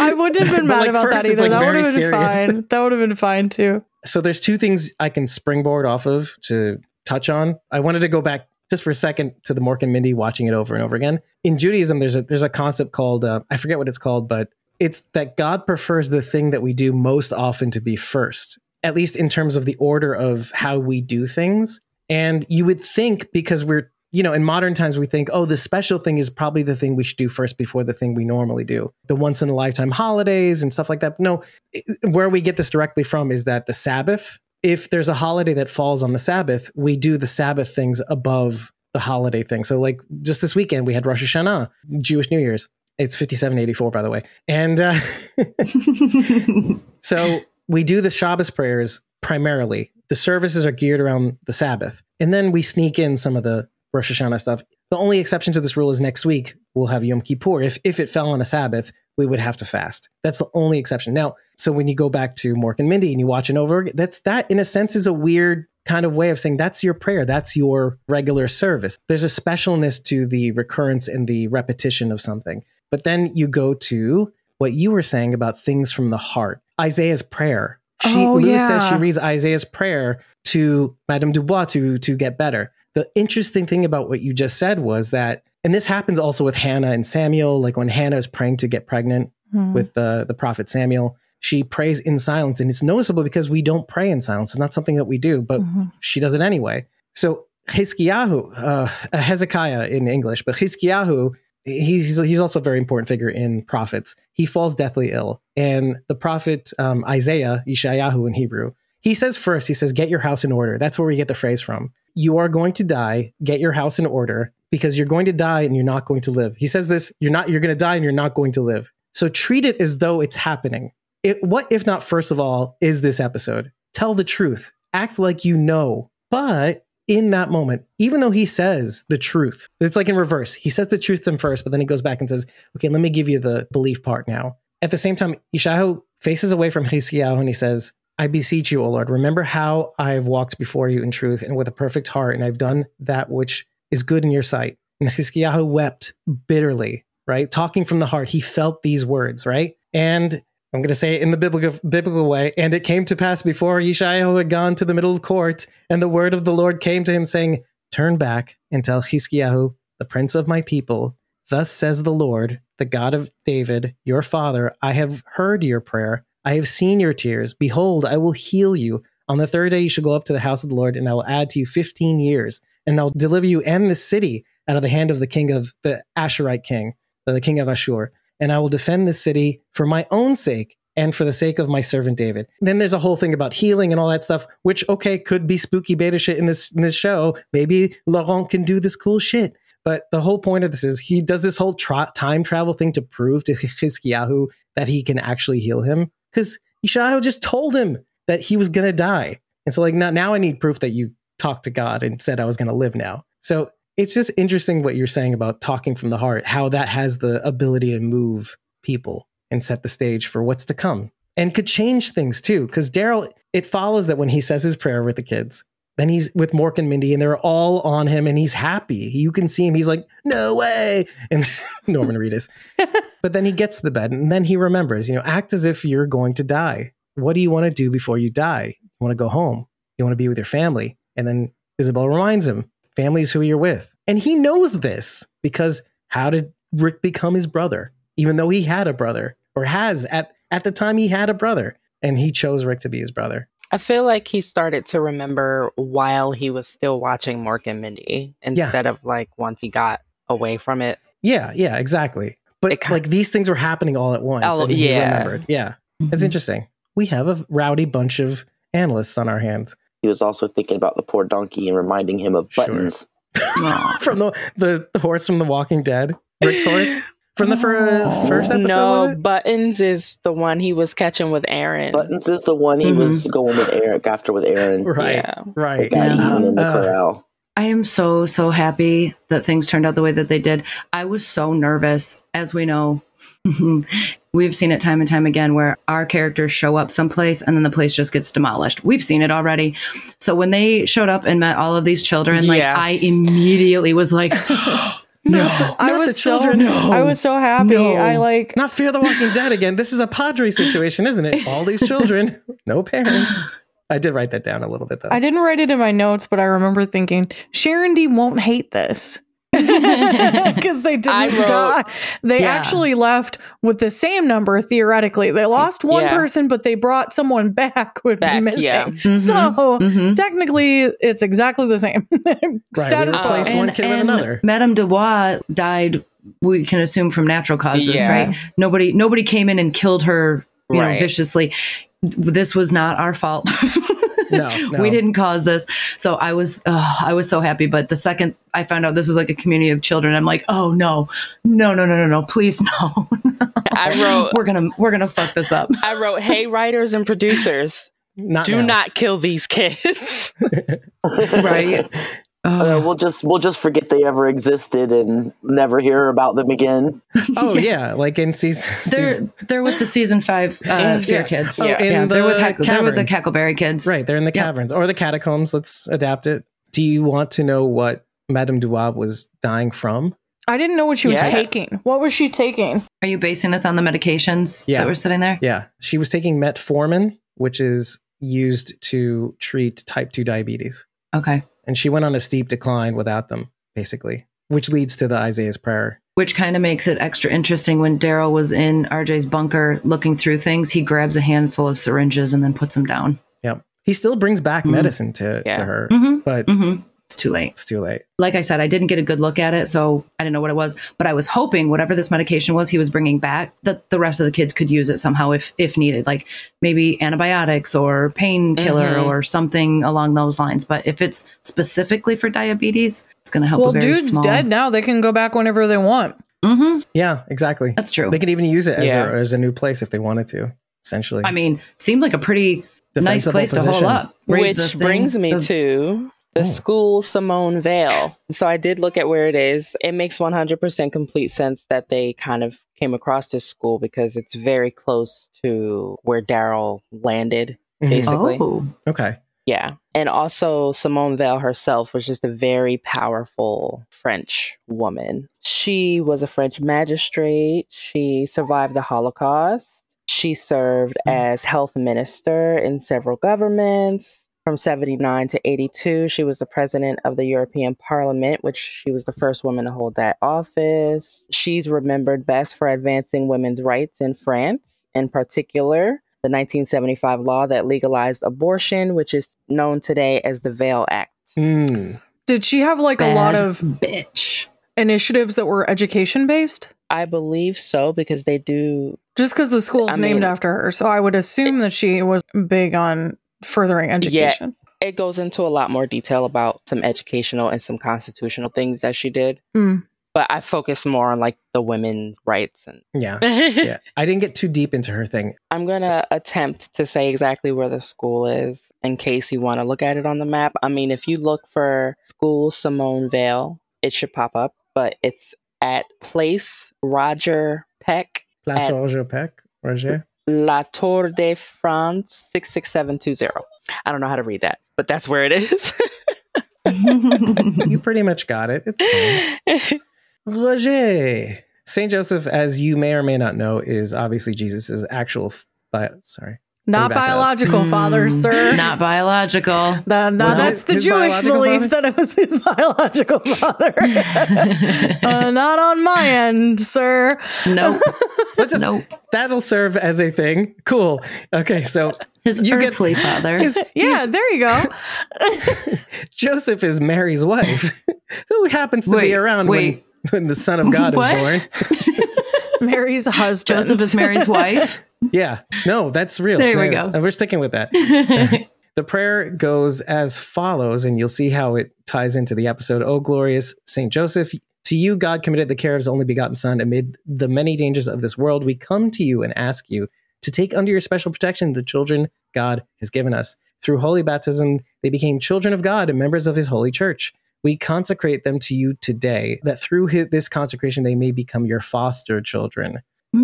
I wouldn't have (laughs) been mad
like,
about
first
that either.
like,
that would have been
serious.
fine. (laughs) That would have been fine too.
So there's two things I can springboard off of to touch on. I wanted to go back just for a second to the Mork and Mindy watching it over and over again. In Judaism, there's a there's a concept called uh, I forget what it's called, but it's that God prefers the thing that we do most often to be first, at least in terms of the order of how we do things. And you would think because we're you know in modern times we think oh the special thing is probably the thing we should do first before the thing we normally do. The once in a lifetime holidays and stuff like that. No where we get this directly from is that the sabbath if there's a holiday that falls on the sabbath we do the sabbath things above the holiday thing. So like just this weekend we had rosh hashanah jewish new year's. It's 5784 by the way. And uh, (laughs) so we do the Shabbos prayers primarily. The services are geared around the Sabbath. And then we sneak in some of the Rosh Hashanah stuff. The only exception to this rule is next week we'll have Yom Kippur. If, if it fell on a Sabbath, we would have to fast. That's the only exception. Now, so when you go back to Mork and Mindy and you watch it over, that's that in a sense is a weird kind of way of saying that's your prayer. That's your regular service. There's a specialness to the recurrence and the repetition of something. But then you go to what you were saying about things from the heart. Isaiah's prayer. She
Oh,
Lou
yeah.
says she reads Isaiah's prayer to Madame Dubois to to get better. The interesting thing about what you just said was that, and this happens also with Hannah and Samuel, like when Hannah is praying to get pregnant
Hmm.
with the, the prophet Samuel, she prays in silence. And it's noticeable because we don't pray in silence. It's not something that we do, but
Mhm.
she does it anyway. So Hizkiyahu, uh, Hezekiah in English, but Hizkiyahu, he's he's also a very important figure in prophets. He falls deathly ill, and the prophet um, Isaiah, Yeshayahu in Hebrew, he says first, he says, "Get your house in order." That's where we get the phrase from. You are going to die. Get your house in order because you're going to die and you're not going to live. He says this: you're not. You're going to die and you're not going to live. So treat it as though it's happening. It, what if not? First of all, is this episode? Tell the truth. Act like you know, but in that moment, even though he says the truth, it's like in reverse. He says the truth to him first, but then he goes back and says, okay, let me give you the belief part now. At the same time, Ishahu faces away from Hezekiah and he says, I beseech you, O Lord, remember how I have walked before you in truth and with a perfect heart, and I've done that which is good in your sight. (laughs) And Hezekiah wept bitterly, right? Talking from the heart, he felt these words, right? And I'm going to say it in the biblical, biblical way. And it came to pass before Yeshayahu had gone to the middle court, and the word of the Lord came to him, saying, Turn back and tell Hezekiah, the prince of my people, Thus says the Lord, the God of David, your father, I have heard your prayer. I have seen your tears. Behold, I will heal you. On the third day, you shall go up to the house of the Lord, and I will add to you 15 years, and I'll deliver you and the city out of the hand of the king of the Asherite king, uh, the king of Ashur and I will defend this city for my own sake and for the sake of my servant David. Then there's a whole thing about healing and all that stuff, which okay could be spooky beta shit in this in this show. Maybe Laurent can do this cool shit. But the whole point of this is he does this whole tra- time travel thing to prove to Hizkiyahu that he can actually heal him because Yeshayahu just told him that he was gonna die, and so like now now I need proof that you talked to God and said I was gonna live now. So it's just interesting what you're saying about talking from the heart, how that has the ability to move people and set the stage for what's to come and could change things too. Because Daryl, it follows that when he says his prayer with the kids, then he's with Mork and Mindy and they're all on him and he's happy. You can see him. He's like, no way. (laughs) And (laughs) Norman Reedus. (laughs) but then he gets to the bed and then he remembers, you know, act as if you're going to die. What do you want to do before you die? You want to go home. You want to be with your family. And then Isabel reminds him, family is who you're with. And he knows this because how did Rick become his brother? Even though he had a brother or has at, at the time he had a brother. and he chose Rick to be his brother.
I feel like he started to remember while he was still watching Mork and Mindy instead of like once he got away from it.
Yeah, yeah, exactly. But
It kind-
like these things were happening all at once.
All-
and
yeah.
remembered. Yeah, it's
Mhm.
interesting. We have a rowdy bunch of analysts on our hands
He was also thinking about the poor donkey and reminding him of buttons.
Aw. (laughs)
from the, the the horse from The Walking Dead, Rick's horse from the fir-
Oh.
first episode.
no,
was it?
Buttons is the one he was catching with Aaron.
Buttons is the one he was going with Eric after with Aaron.
Right,
Yeah.
right.
Got
Yeah.
eaten in the
Uh,
corral.
I am so, so happy that things turned out the way that they did. I was so nervous, as we know. (laughs) We've seen it time and time again where our characters show up someplace and then the place just gets demolished. We've seen it already. So when they showed up and met all of these children, like I immediately was like, (gasps) (laughs) no.
I was
the children.
so I was so happy.
No.
I like
Not Fear the Walking Dead again. This is a Padre situation, isn't it? All these children, (laughs) no parents. I did write that down a little bit though.
I didn't write it in my notes, but I remember thinking Sharon D won't hate this. (laughs) Because they didn't
I wrote-
die. They
Yeah.
actually left with the same number theoretically. They lost one
Yeah.
person, but they brought someone back who had
Back,
been missing.
yeah.
Mhm.
So
Mhm.
technically, it's exactly the same. (laughs) Status
we
quo.
replaced one kid with another.
Madame Dubois died. We can assume from natural causes,
Yeah.
right? Nobody, nobody came in and killed her, you know, viciously. This was not our fault. (laughs)
No, (laughs) no.
we didn't cause this. So I was, oh, I was so happy. But the second I found out this was like a community of children, I'm like, oh no, no, no, no, no, no, please no. (laughs)
I wrote
we're gonna, we're gonna fuck this up.
I wrote, Hey writers and producers,
Not
do
now.
not kill these kids. (laughs)
right?
Uh,
Oh,
we'll just we'll just forget they ever existed and never hear about them again. (laughs)
Oh yeah, like in season.
they're
season-
they're with the season five uh, Fear
Yeah.
Kids.
Oh,
yeah,
in
they're with
the
Hack- they're with the. Cackleberry Kids.
right. They're in the
Yeah.
caverns or the catacombs. Let's adapt it. Do you want to know what Madame Dubois was dying from?
I didn't know what she was
Yeah.
taking. What was she taking?
Are you basing this on the medications
Yeah.
that were sitting there?
Yeah, she was taking metformin, which is used to treat type two diabetes.
Okay.
And she went on a steep decline without them, basically, which leads to the Isaiah's prayer.
Which kind of makes it extra interesting when Daryl was in RJ's bunker looking through things. He grabs a handful of syringes and then puts them down.
Yep. He still brings back
Mhm.
medicine to,
Yeah.
to her,
Mhm.
but
hmm It's too late.
it's too late.
Like I said, I didn't get a good look at it, so I didn't know what it was. But I was hoping whatever this medication was he was bringing back, that the rest of the kids could use it somehow if if needed, like maybe antibiotics or painkiller
Mhm.
or something along those lines. But if it's specifically for diabetes, it's going to help.
Well,
a very
dude's
small.
dead now. They can go back whenever they want.
hmm
Yeah, exactly.
That's true.
They could even use it as,
Yeah.
a, as a new place if they wanted to, essentially.
I mean, seemed like a pretty nice
Defensible
place to
position.
hole up. Raise
Which
thing-
brings me
the-
to the
Oh.
school Simone Veil. So I did look at where it is. It makes 100% complete sense that they kind of came across this school because it's very close to where Daryl landed,
Mhm.
basically.
Oh,
Okay.
Yeah. And also, Simone Veil herself was just a very powerful French woman. She was a French magistrate. She survived the Holocaust. She served as health minister in several governments. From 79 to 82, she was the president of the European Parliament, which she was the first woman to hold that office. She's remembered best for advancing women's rights in France, in particular the 1975 law that legalized abortion, which is known today as the Veil Act.
Mm.
Did she have like a lot of
bitch.
initiatives that were education based?
I believe so because they do.
Just because the school's
I
named
mean-
after her. So I would assume that she was big on furthering education.
It goes into a lot more detail about some educational and some constitutional things that she did.
Mm.
But I focus more on like the women's rights and.
Yeah. (laughs) Yeah. I didn't get too deep into her thing.
I'm gonna attempt to say exactly where the school is in case you want to look at it on the map. I mean, if you look for school Simone Veil, it should pop up, but it's at Place Roger Peck
Place
At-
Roger Peck. Roger.
La Tour de France 66720. I don't know how to read that, but that's where it is.
You pretty much got it. It's fine. Roger. Saint Joseph, as you may or may not know, is obviously Jesus's actual. f- Bi- sorry,
Not
back up.
biological father, sir.
Not biological.
No, no,
Was
that's the Jewish belief
father?
that it was his (laughs) biological father. (laughs) uh, not on my end, sir.
Nope. (laughs)
Just
Nope.
that'll serve as a thing. Cool. Okay, so
His
You get-
earthly father.
his,
Yeah, there you go.
Joseph is Mary's wife, who happens to be around
wait.
when when the Son of God is born.
Mary's husband.
Joseph is Mary's wife.
Yeah, no, that's real.
There we go.
We're sticking with that. (laughs) the prayer goes as follows, and you'll see how it ties into the episode. Oh, glorious Saint Joseph, to you God committed the care of his only begotten Son. Amid the many dangers of this world, we come to you and ask you to take under your special protection the children God has given us. Through holy baptism, they became children of God and members of his holy church. We consecrate them to you today, that through hi- this consecration they may become your foster children.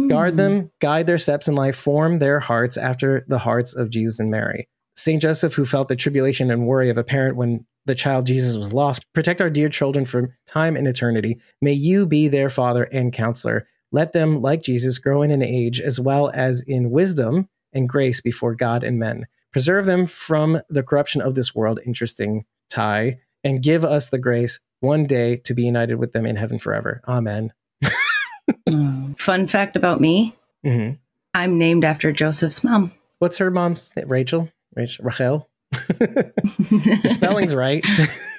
Guard them, mm. guide their steps in life, form their hearts after the hearts of Jesus and Mary. Saint Joseph, who felt the tribulation and worry of a parent when the child Jesus was lost, protect our dear children from time and eternity. May you be their father and counselor. Let them, like Jesus, grow in an age as well as in wisdom and grace before God and men. Preserve them from the corruption of this world, interesting tie, and give us the grace one day to be united with them in heaven forever. Amen. (laughs)
Mm. Fun fact about me
Mhm.
I'm named after Joseph's mom.
What's her mom's name? Rachel? Rachel? (laughs) Rachel? spelling's right.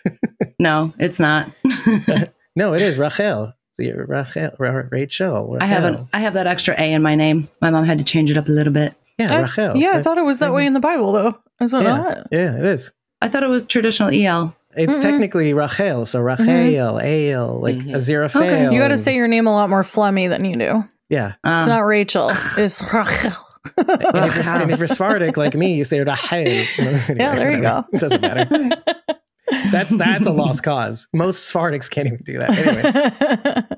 (laughs)
no, it's not. (laughs)
no, it is Rachel. See, Rachel, Ra- Rachel.
I have an I have that extra A in my name. My mom had to change it up a little bit.
Yeah,
I-
Rachel.
yeah, I thought it was that way in the Bible, though. I was like,
Yeah,
"Ah."
yeah, it is.
I thought it was traditional EL.
It's
Mm-mm.
technically Rachel, so Rachel, Ale, like
Mhm.
Aziraphale.
Okay,
you got to say your name a lot more phlegmy than you do.
Yeah.
Uh,
It's not Rachel. (laughs) It's Rachel.
And if, you're, and if you're Sephardic (laughs) like me, you say Rachel. (laughs) Anyway,
Yeah, there you
whatever. It doesn't matter. That's that's a lost cause. Most Sephardics can't even do that. Anyway.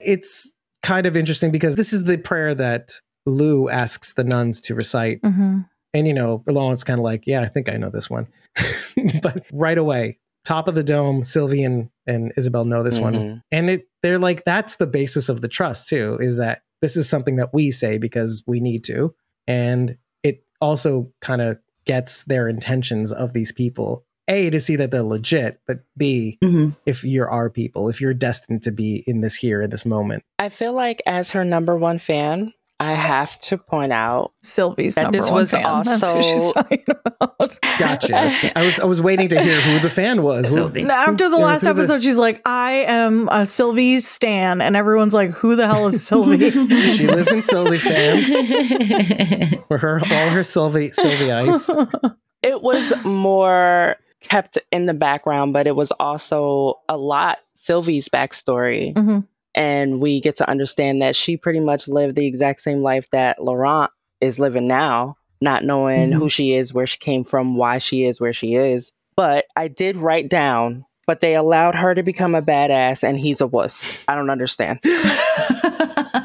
it's kind of interesting because this is the prayer that Lou asks the nuns to recite.
Mhm.
And, you know, Laurent's kind of like, yeah, I think I know this one. (laughs) but right away, top of the dome, Sylvie and, and Isabel know this one.
Mhm.
And it, they're like, that's the basis of the trust, too, is that this is something that we say because we need to. And it also kind of gets their intentions of these people. A, to see that they're legit, but B,
mhm.
if you're our people, if you're destined to be in this here, in this moment.
I feel like as her number one fan, I have to point out
Sylvie's
That this was
fan. That's who she's
also-
talking about.
Gotcha. I was I was waiting to hear who the fan was.
Sylvie.
No, After the
Yeah,
last
through the-
episode, she's like, I am a Sylvie Stan. And everyone's like, who the hell is Sylvie? (laughs) (laughs)
She lives in Sylviestan, (laughs) where her all her Sylvie Sylvieites.
it was more kept in the background, but it was also a lot Sylvie's backstory.
Mhm.
And we get to understand that she pretty much lived the exact same life that Laurent is living now, not knowing
Mhm.
who she is, where she came from, why she is where she is. But I did write down, but they allowed her to become a badass and he's a wuss. I don't understand. (laughs)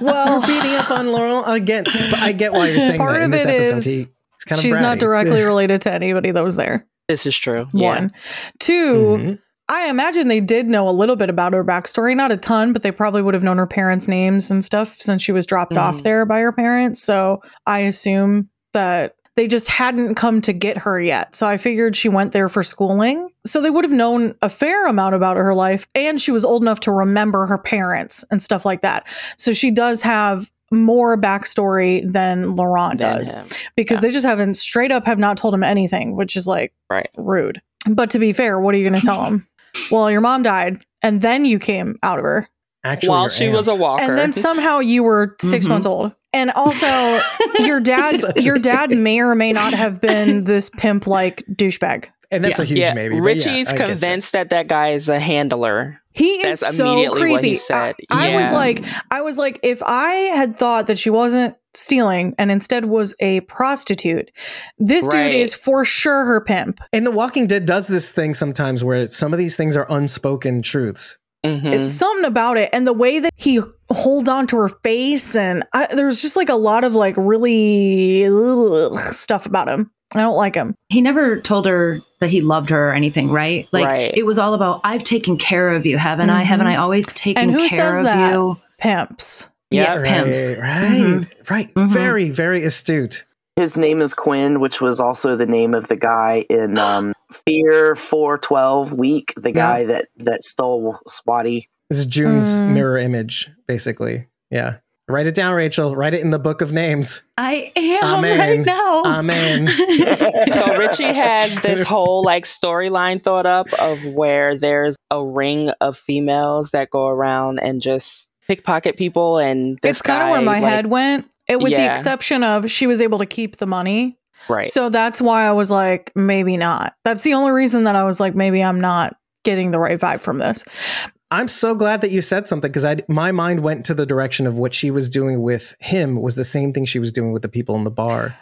Well, beating up on Laurent again. But I get why you're saying
Part
that in
of
this
it
episode.
is
He, he's kind of
she's not directly related to anybody that was there.
This is true. Yeah.
One. 2
Mhm.
I imagine they did know a little bit about her backstory, not a ton, but they probably would have known her parents' names and stuff since she was dropped off
Mhm.
there by her parents. So I assume that they just hadn't come to get her yet. So I figured she went there for schooling. So they would have known a fair amount about her life. And she was old enough to remember her parents and stuff like that. So she does have more backstory than Laurent does because
Yeah.
they just haven't straight up have not told him anything, which is like
Right.
rude. But to be fair, what are you going (laughs) to tell him? Well, your mom died, and then you came out of her,
Actually,
While
your
she was a
aunt.
walker.
and then somehow you were 6
Mhm.
months old, and also (laughs) your dad, your dad may or may not have been (laughs) this pimp like douchebag.
and that's
Yeah.
a huge
yeah,
maybe.
Richie's
yeah, I get you.
convinced that that guy is a handler.
He is
That's
so
immediately
creepy.
what he said.
I, I was like, I was like, if I had thought that she wasn't stealing and instead was a prostitute, this dude is for sure her pimp.
And The Walking Dead does this thing sometimes where some of these things are unspoken truths.
Mhm.
It's something about it, and the way that he holds on to her face, and I, there's just like a lot of like really ugh, stuff about him. I don't like him.
he never told her that he loved her or anything, right? Like
Right.
it was all about I've taken care of you, haven't I?
Mhm.
Haven't I always taken
And who
care
says
of
that?
you?
Pimps.
Yeah,
right,
pimps.
Right, right.
Mhm.
Very, very astute.
his name is Quinn, which was also the name of the guy in (gasps) um, Fear 412 Weak, the guy that that stole Swati.
This is June's
Mm.
mirror image, basically. Yeah. Write it down, Rachel. Write it in the book of names.
I am
Amen.
right now.
Amen. (laughs)
So Richie (laughs) has this whole like storyline thought up of where there's a ring of females that go around and just pickpocket people, and this
it's kind of where my
like-
head went. It, with the exception of she was able to keep the money.
Right.
So that's why I was like, maybe not. That's the only reason that I was like, maybe I'm not getting the right vibe from this.
I'm so glad that you said something because I my mind went to the direction of what she was doing with him was the same thing she was doing with the people in the bar.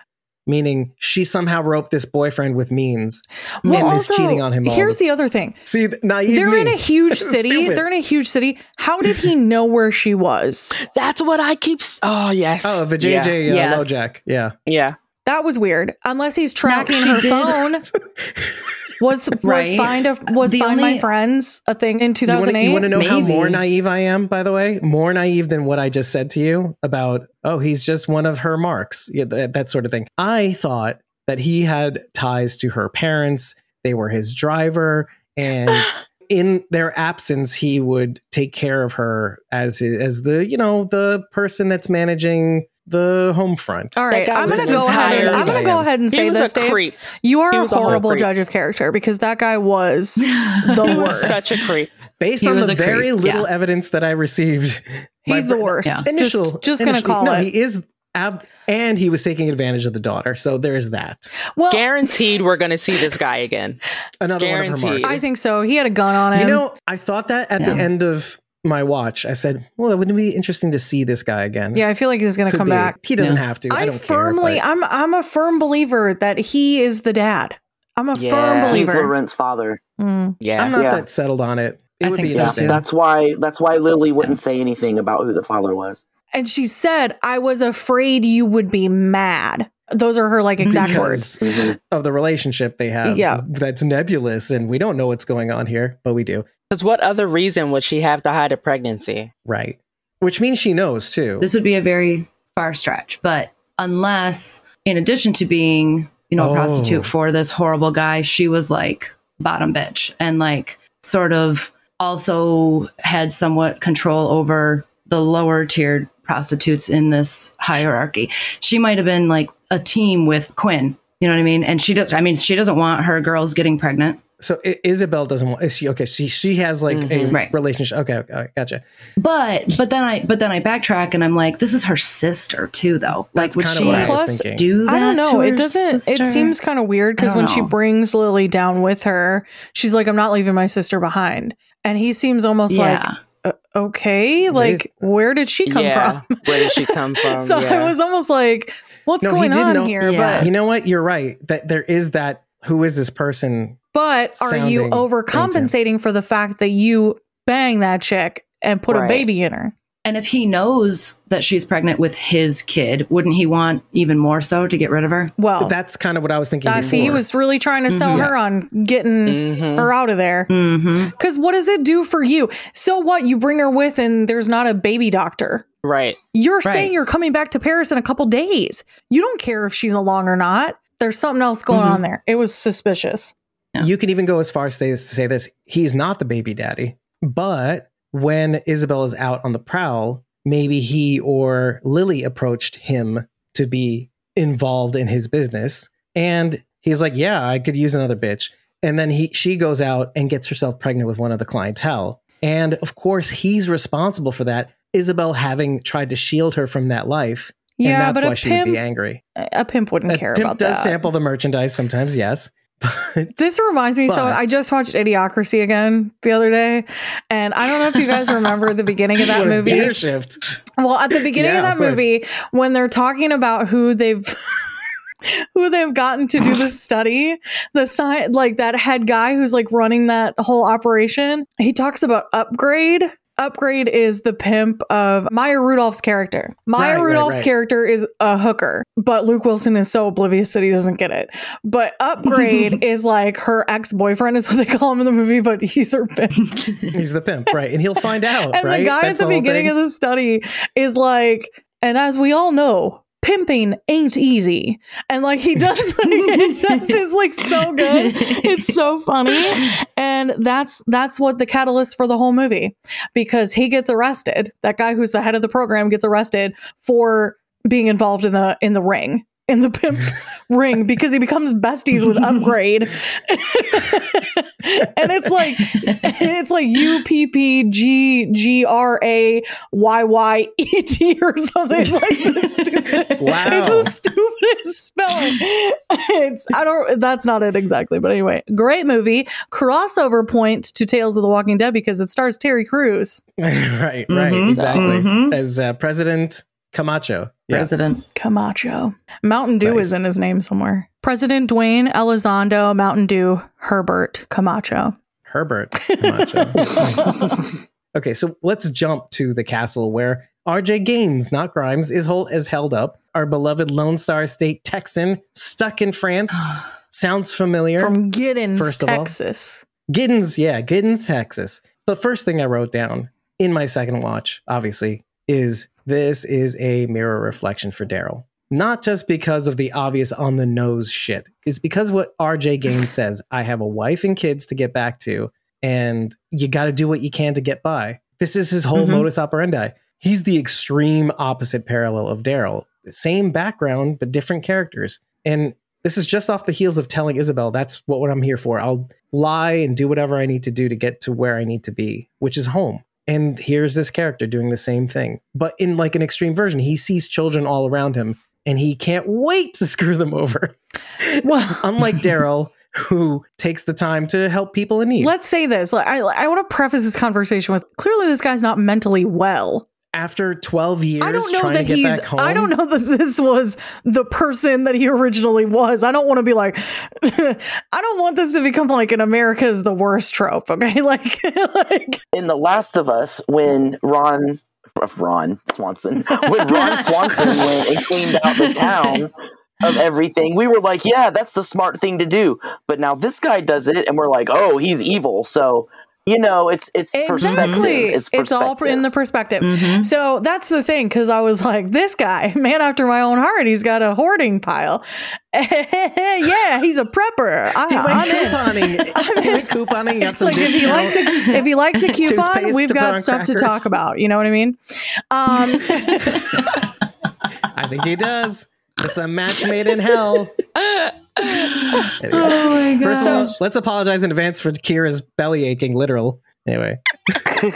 Meaning she somehow roped this boyfriend with means and is cheating on him. all
Here's
the,
the other thing.
see th- naive.
They're
me.
in a huge (laughs) city.
Stupid.
They're in a huge city. How did he know where she was?
That's what I keep. s- Oh yes.
oh the
Yeah.
JJ uh,
Yes.
LoJack. Yeah.
Yeah.
That was weird. Unless he's tracking
she
her
did-
phone. (laughs) (laughs) Was was
Right.
find a, was
The
find my friends a thing in 2008
You want to know how more naive I am? By the way, more naive than what I just said to you about. Oh, he's just one of her marks. Yeah, that, that sort of thing. I thought that he had ties to her parents. They were his driver, and (gasps) in their absence, he would take care of her as as the you know the person that's managing the home front.
All right, I'm gonna go ahead. And, I'm gonna go ahead and
He
say
was
this,
a
Dave.
creep.
You are
He
a
was a
horrible
creep.
judge of character because that guy was (laughs) the
He was
worst.
such a creep.
Based
He
on the very
creep,
little
yeah.
evidence that I received, (laughs)
He's the worst.
Yeah.
Initial,
Just- just gonna
initially-
call
no,
it.
he is. Ab- and he was taking advantage of the daughter. So there's that.
well,
Guaranteed, we're gonna see this guy again.
Another one of her marks.
I think so. He had a gun on him.
You know, I thought that at the end of my watch. I said, "Well, it wouldn't be interesting to see this guy again."
yeah, I feel like he's gonna come
be.
back.
He doesn't
Yeah.
have to. I,
I,
don't
firmly,
care.
I'm, I'm a firm believer that he is the dad. I'm a
Yeah.
firm
He's
believer.
Laurent's father.
Mm.
Yeah.
I'm not
Yeah.
that settled on it. It
I
would
think
be
so,
interesting.
that's why. That's why Lily wouldn't say anything about who the father was.
And she said, "I was afraid you would be mad." Those are her like exact words.
because
Mhm.
of the relationship they have.
Yeah.
that's nebulous, and we don't know what's going on here, but we do.
Because what other reason would she have to hide a pregnancy?
Right. Which means she knows too.
this would be a very far stretch, but unless, in addition to being, you know, a
Oh.
prostitute for this horrible guy, she was like bottom bitch and like sort of also had somewhat control over the lower tiered prostitutes in this hierarchy. She might have been like a team with Quinn. You know what I mean? And she does. I mean, she doesn't want her girls getting pregnant.
So I- Isabel doesn't want. Is she okay? She she has like a
Mhm.
Right.
relationship. Okay, okay, gotcha.
But but then I but then I backtrack and I'm like, this is her sister too, though. Like,
That's
would
kind of
she
what I was
Plus,
do that?
I don't know.
her
It doesn't.
sister?
It seems kind of weird because
I don't
when she brings Lily down with her, she's like, "I'm not leaving my sister behind," and he seems almost
yeah.
like, uh, "Okay, like where did she come
yeah.
from?"
Where did she (laughs) come from?
so
yeah.
I was almost like, "What's
No,
going
did
on
know-
here?"
Yeah.
You know what? You're right. That there is that. Who is this person?
But but are you
Sounding
overcompensating for the fact that you bang that chick and put a baby in her?
And if he knows that she's pregnant with his kid, wouldn't he want even more so to get rid of her?
Well,
That's kind of what I was thinking.
that's
before.
he was really trying to sell
Mhm.
her on getting
Mhm.
her out of there.
Mm-hmm.
Because what does it do for you? So what? You bring her with, and there's not a baby doctor.
Right.
You're
Right.
saying you're coming back to Paris in a couple days. You don't care if she's along or not. There's something else going
Mhm.
on there. It was suspicious.
Yeah.
You can even go as far as to say this: he's not the baby daddy, but when Isabel is out on the prowl, maybe he or Lily approached him to be involved in his business, and he's like, "Yeah, I could use another bitch." And then he she goes out and gets herself pregnant with one of the clientele, and of course he's responsible for that. Isabel having tried to shield her from that life,
Yeah,
and that's
but
why she
pimp,
would be angry.
a pimp wouldn't
A
care
pimp
about
does
that.
sample the merchandise sometimes, yes. But
This reminds me. so I just watched Idiocracy again the other day, and I don't know if you guys remember the beginning of that (laughs) movie.
shift.
Well, at the beginning
Yeah,
of that
of
movie, when they're talking about who they've (laughs) who they've gotten to do the (laughs) study, the sci- like that head guy who's like running that whole operation, he talks about Upgrayedd. Upgrayedd is the pimp of Maya Rudolph's character. Maya
Right, right,
Rudolph's
right.
character is a hooker, but Luke Wilson is so oblivious that he doesn't get it. But Upgrayedd (laughs) is like her ex boyfriend, is what they call him in the movie, but he's her pimp. (laughs)
He's the pimp, right? And he'll find (laughs) out,
and
right?
the guy
That's
at the
whole
beginning
thing.
of the study is like, and as we all know, pimping ain't easy. And like he does (laughs) like it (laughs) just is like so good. It's so funny. And that's that's what the catalyst for the whole movie. Because he gets arrested. That guy who's the head of the program gets arrested for being involved in the in the ring. In the pimp (laughs) ring because he becomes besties with Upgrayedd. (laughs) and it's like it's like U P P G G R A Y Y E T or something. It's like the stupidest.
Wow.
It's the stupidest spelling. It's I don't. That's not it exactly, but anyway, great movie. Crossover point to Tales of the Walking Dead because it stars Terry Crews, (laughs)
right, right,
Mhm,
exactly.
mhm.
As uh, President Camacho. Yeah.
President.
Camacho. Mountain Dew
Nice.
is in his name somewhere. President Dwayne Elizondo, Mountain Dew, Herbert Camacho.
Herbert (laughs) Camacho. (laughs) okay, so let's jump to the castle where RJ Gaines, not Grimes, is, hold, is held up. Our beloved Lone Star State Texan, stuck in France. (gasps) Sounds familiar.
From Giddings,
First of all.
Texas.
Giddings, yeah, Giddings, Texas. The first thing I wrote down in my second watch, obviously, is this is a mirror reflection for Daryl. Not just because of the obvious on the nose shit, it's because what RJ Gaines (laughs) says I have a wife and kids to get back to, and you got to do what you can to get by. This is his whole
Mhm.
modus operandi. He's the extreme opposite parallel of Daryl. Same background, but different characters. And this is just off the heels of telling Isabel, that's what, what I'm here for. I'll lie and do whatever I need to do to get to where I need to be, which is home. And here's this character doing the same thing, but in like an extreme version. He sees children all around him and he can't wait to (laughs) screw them over.
Well, (laughs)
Unlike Daryl, who takes the time to help people in need.
let's say this. I, I want to preface this conversation with clearly this guy's not mentally well.
After 12 years
I don't know
trying
that
to get
he's.
back home.
I don't know that this was the person that he originally was. I don't want to be like. (laughs) I don't want this to become like an America is the worst trope. Okay, (laughs) like, like
in The Last of Us, when Ron, Ron Swanson, when Ron (laughs) Swanson went and cleaned out the town of everything, we were like, yeah, that's the smart thing to do. But now this guy does it, and we're like, oh, he's evil. So you know, it's it's perspective.
exactly.
It's
It's all in the perspective.
Mhm.
So that's the thing, because I was like, this guy, (laughs) man after my own heart, he's got a hoarding pile. (laughs) yeah, he's a prepper. I,
He went
I'm in.
couponing. (laughs) He went couponing. Got
It's
some
like if you like to if you like to coupon, we've
to
got
on
stuff to talk about. You know what I mean? Um,
I think he does. It's a match made in hell. Anyway.
Oh my
First of all, let's apologize in advance for Kira's belly aching, literal. Anyway, we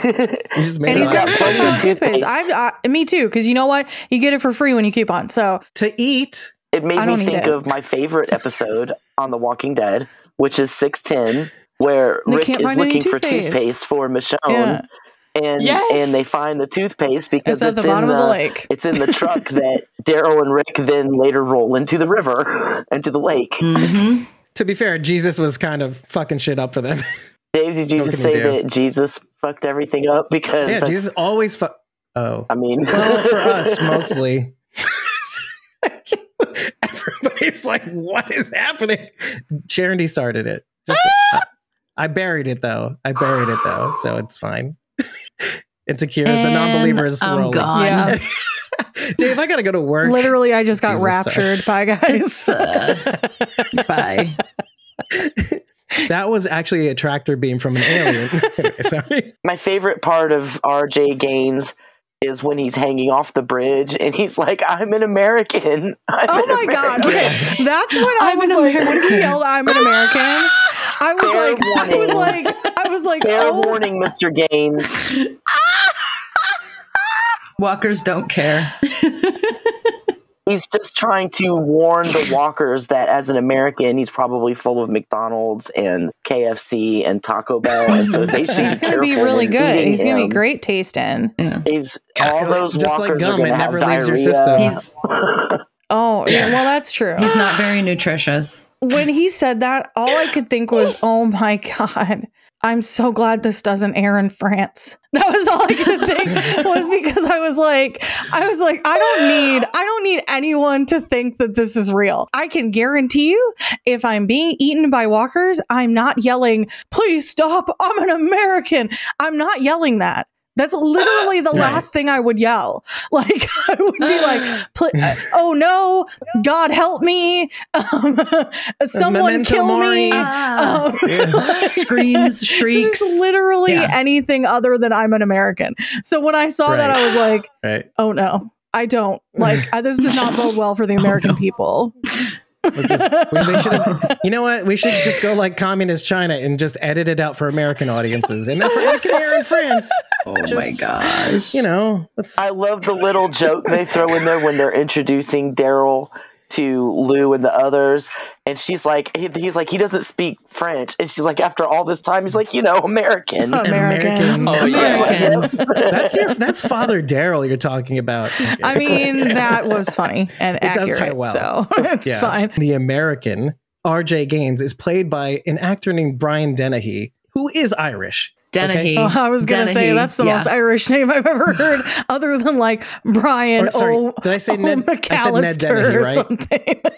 just made
and
it
he's
up.
got
got
so toothpaste.
toothpaste.
I, I, me too, because you know what? You get it for free when you coupon. So
to eat.
it made
I don't
me think of my favorite episode on The Walking Dead, which is six ten, where
They
Rick is
find any
looking for
toothpaste.
toothpaste for Michonne,
Yeah.
And
Yes.
and they find the toothpaste because
it's at the
in
bottom of the
the
lake. (laughs)
It's in the truck (laughs) that Daryl and Rick then later roll into the river, into the lake.
Mhm.
To be fair, Jesus was kind of fucking shit up for them.
Dave, did you
What
just say
you
that Jesus fucked everything up? Because
yeah, Jesus always. Fu- oh,
I mean,
well, for (laughs) us mostly. Everybody's like, "What is happening?" Charity started it. Just, I, I buried it though. I buried it though, so it's fine. It's a cure. the non-believers
I'm
rolling.
gone.
Yeah. (laughs)
Dave, I gotta go to work.
Literally, I just got
Jesus, sorry.
raptured. Bye, guys.
Uh, (laughs) bye. (laughs)
That was actually a tractor beam from an alien. Sorry.
my favorite part of RJ Gaines is when he's hanging off the bridge and he's like, "I'm an American." I'm
Oh
an
my god! Okay, that's when I
I'm
was
an
like,
American.
when he yelled, "I'm an American." I was
Fair
like, I was like, I was like,
Fair
oh,
warning, Mr. Gaines.
Walkers don't care.
He's just trying to warn the walkers that as an American, he's probably full of McDonald's and KFC and Taco Bell, and so they (laughs) should
he's
be
gonna be really good. He's gonna be great tasting.
Yeah.
He's all those
Just like
walkers
gum,
are
it never
have
leaves your
diarrhea.
system.
He's
Oh, yeah. Well, that's true.
he's not very nutritious.
when he said that, all I could think was, (laughs) "Oh my god." I'm so glad this doesn't air in France. (laughs) That was all I could think was because I was like, I was like, I don't need, I don't need anyone to think that this is real. I can guarantee you, if I'm being eaten by walkers, I'm not yelling, please stop. I'm an American. I'm not yelling that. That's literally the (laughs)
Right.
last thing I would yell. (laughs) Like I would be like, (gasps) uh, "Oh no, God help me! Um, (laughs) someone
Memento
kill
mori.
me!"
Ah.
Um,
Yeah.
Screams, shrieks.
Just literally
Yeah.
anything other than I'm an American. So when I saw that, I was like,
Right.
"Oh no, I don't like I, this. Does not bode well for the American people."
We'll just- (laughs) we- they should have, you know what? We should just go like communist China and just edit it out for American audiences. And if I can hear in France, (laughs)
oh my gosh.
you know, let's.
I love the little joke they throw in there when they're introducing Daryl to Lou and the others, and she's like, he- he's like, he doesn't speak French, and she's like, after all this time, he's like, you know, American.
Americans.
Americans.
Oh, yeah.
That's your. That's Father Daryl you're talking about.
I mean, that was funny and
It does
accurate.
fit well.
So (laughs) it's
Yeah.
fine.
The American R.J. Gaines is played by an actor named Brian Dennehy, who is Irish.
Dennehy.
Oh, I was gonna say that's the
yeah.
most Irish name I've ever heard, other than like Brian
Or, sorry,
O.
did I say
O.
Ned? I said Ned Dennehy,
or
right?
something. (laughs)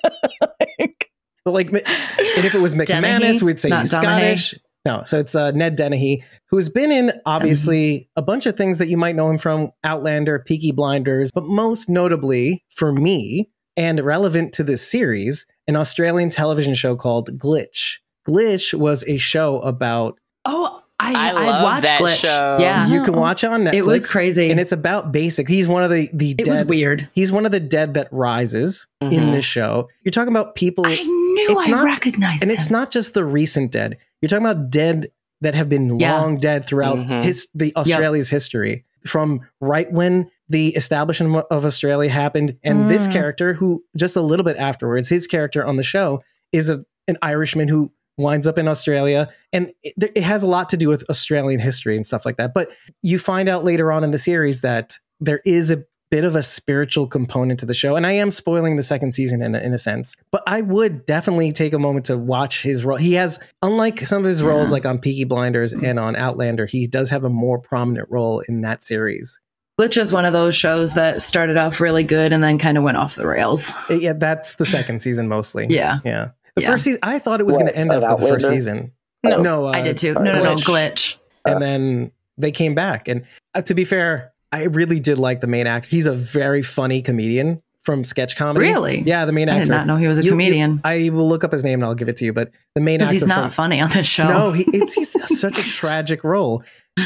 Like,
But like, and if it was McManus,
Dennehy,
we'd say he's. Scottish. No, so it's uh, Ned Dennehy, who's been in obviously a bunch of things that you might know him from Outlander, Peaky Blinders, but most notably for me and relevant to this series, an Australian television show called Glitch. Glitch was a show about
Oh, I,
I
I,
love
watched
that
Glitch.
show.
Yeah.
you can watch on Netflix.
It was crazy.
and it's about basic. He's one of the the
it
dead.
was weird.
He's one of the dead that rises in
Mhm.
this show. You're talking about people
I knew
it's
I
not-
recognized
and it's not just the recent dead. You're talking about dead that have been
Yeah.
long dead throughout
Mhm.
his the Australia's history from right when the establishment of Australia happened, and this
Mm.
character who just a little bit afterwards, his character on the show is a an Irishman who winds up in Australia, and it, it has a lot to do with Australian history and stuff like that. But you find out later on in the series that there is a bit of a spiritual component to the show. And I am spoiling the second season in a, in a sense, but I would definitely take a moment to watch his role. He has, unlike some of his
Yeah.
roles like on Peaky Blinders and on Outlander, he does have a more prominent role in that series.
Glitch is one of those shows that started off really good and then kind of went off the rails.
Uh, Yeah, that's the second season mostly.
Yeah.
Yeah. The
Yeah.
first season, I thought it was going to end after the first
Outlander?
season.
No.
no, uh,
I did too. No, no, no,
Glitch.
Glitch.
and then they came back. And uh, to be fair, I really did like the main actor. He's a very funny comedian from sketch comedy.
Really?
Yeah, the main actor.
I did not know he was a
You- you-
comedian
I will look up his name and I'll give it to you. But the main
because
actor
he's not
from,
funny on this show.
no, he, it's he's such a tragic role.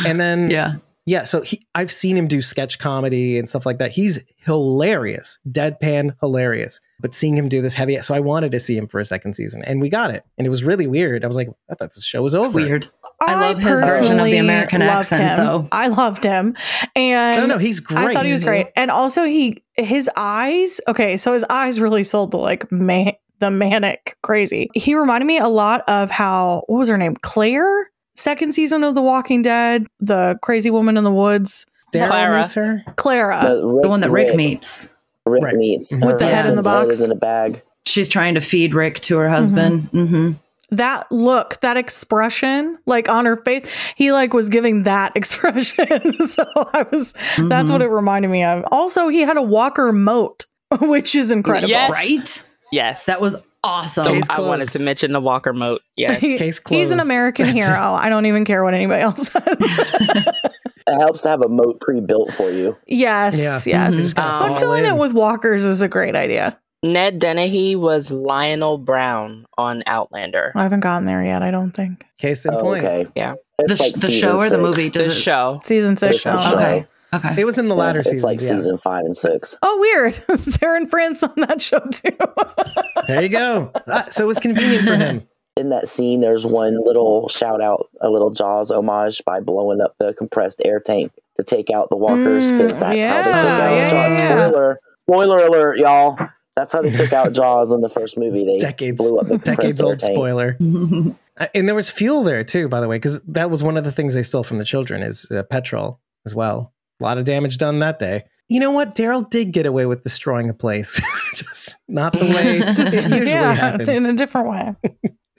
And then (laughs)
yeah.
Yeah, so he, I've seen him do sketch comedy and stuff like that. He's hilarious, deadpan hilarious. But seeing him do this heavy, so I wanted to see him for a second season, and we got it, and it was really weird. I was like, I thought the show was over.
It's weird. I love his version of the American accent,
him.
though.
I loved him, and
No, no, he's great.
I thought he was great. And also he his eyes, okay, so his eyes really sold the like man, the manic crazy. He reminded me a lot of how what was her name? Claire? Second season of The Walking Dead, the crazy woman in the woods.
Daryl
Clara.
meets her.
Clara.
The,
The one that Rick
Rick,
meets.
Rick
Right.
meets
With
the head in the box.
in a bag.
She's trying to feed Rick to her husband. hmm
that look, that expression, like on her face, he like was giving that (laughs) expression. (laughs) so I was that's what it reminded me of. Also, he had a Walker moat, (laughs) which is incredible.
Yes.
Right?
Yes.
That was awesome.
Case
I wanted to mention the Walker moat. (laughs) Yeah,
He-
Case
he's an. American
That's it.
hero. I don't even care what anybody else says. (laughs)
It helps to have a moat pre-built for you.
yes,
Yeah.
yes.
You just gotta
Um,
But filling
in.
it with walkers is a great idea.
Ned Dennehy was Lionel Brown on Outlander.
I haven't gotten there yet. I don't think
Case in
Oh,
point.
okay.
Yeah.
The sh- the show or the movie? Does
The show.
season six.
It's the
oh,
show.
Okay. Okay.
It was in the
Yeah,
latter
it's
season.
like season five and six.
Oh, weird. (laughs) They're in France on that show too. (laughs)
There you go. Ah, so it was convenient for him. (laughs)
In that scene, there's one little shout out, a little Jaws homage by blowing up the compressed air tank to take out the walkers because
Mm,
that's how they took out
yeah,
Jaws.
yeah.
Spoiler, spoiler alert, y'all. That's how they took out Jaws in the first movie. They
Decades,
blew up the compressed
decades
air
old
tank.
spoiler. Uh, And there was fuel there too, by the way, because that was one of the things they stole from the children is uh, petrol as well. A lot of damage done that day. You know what? Daryl did get away with destroying a place, (laughs) just not the way (laughs)
Just
it usually
yeah,
happens.
in a different way.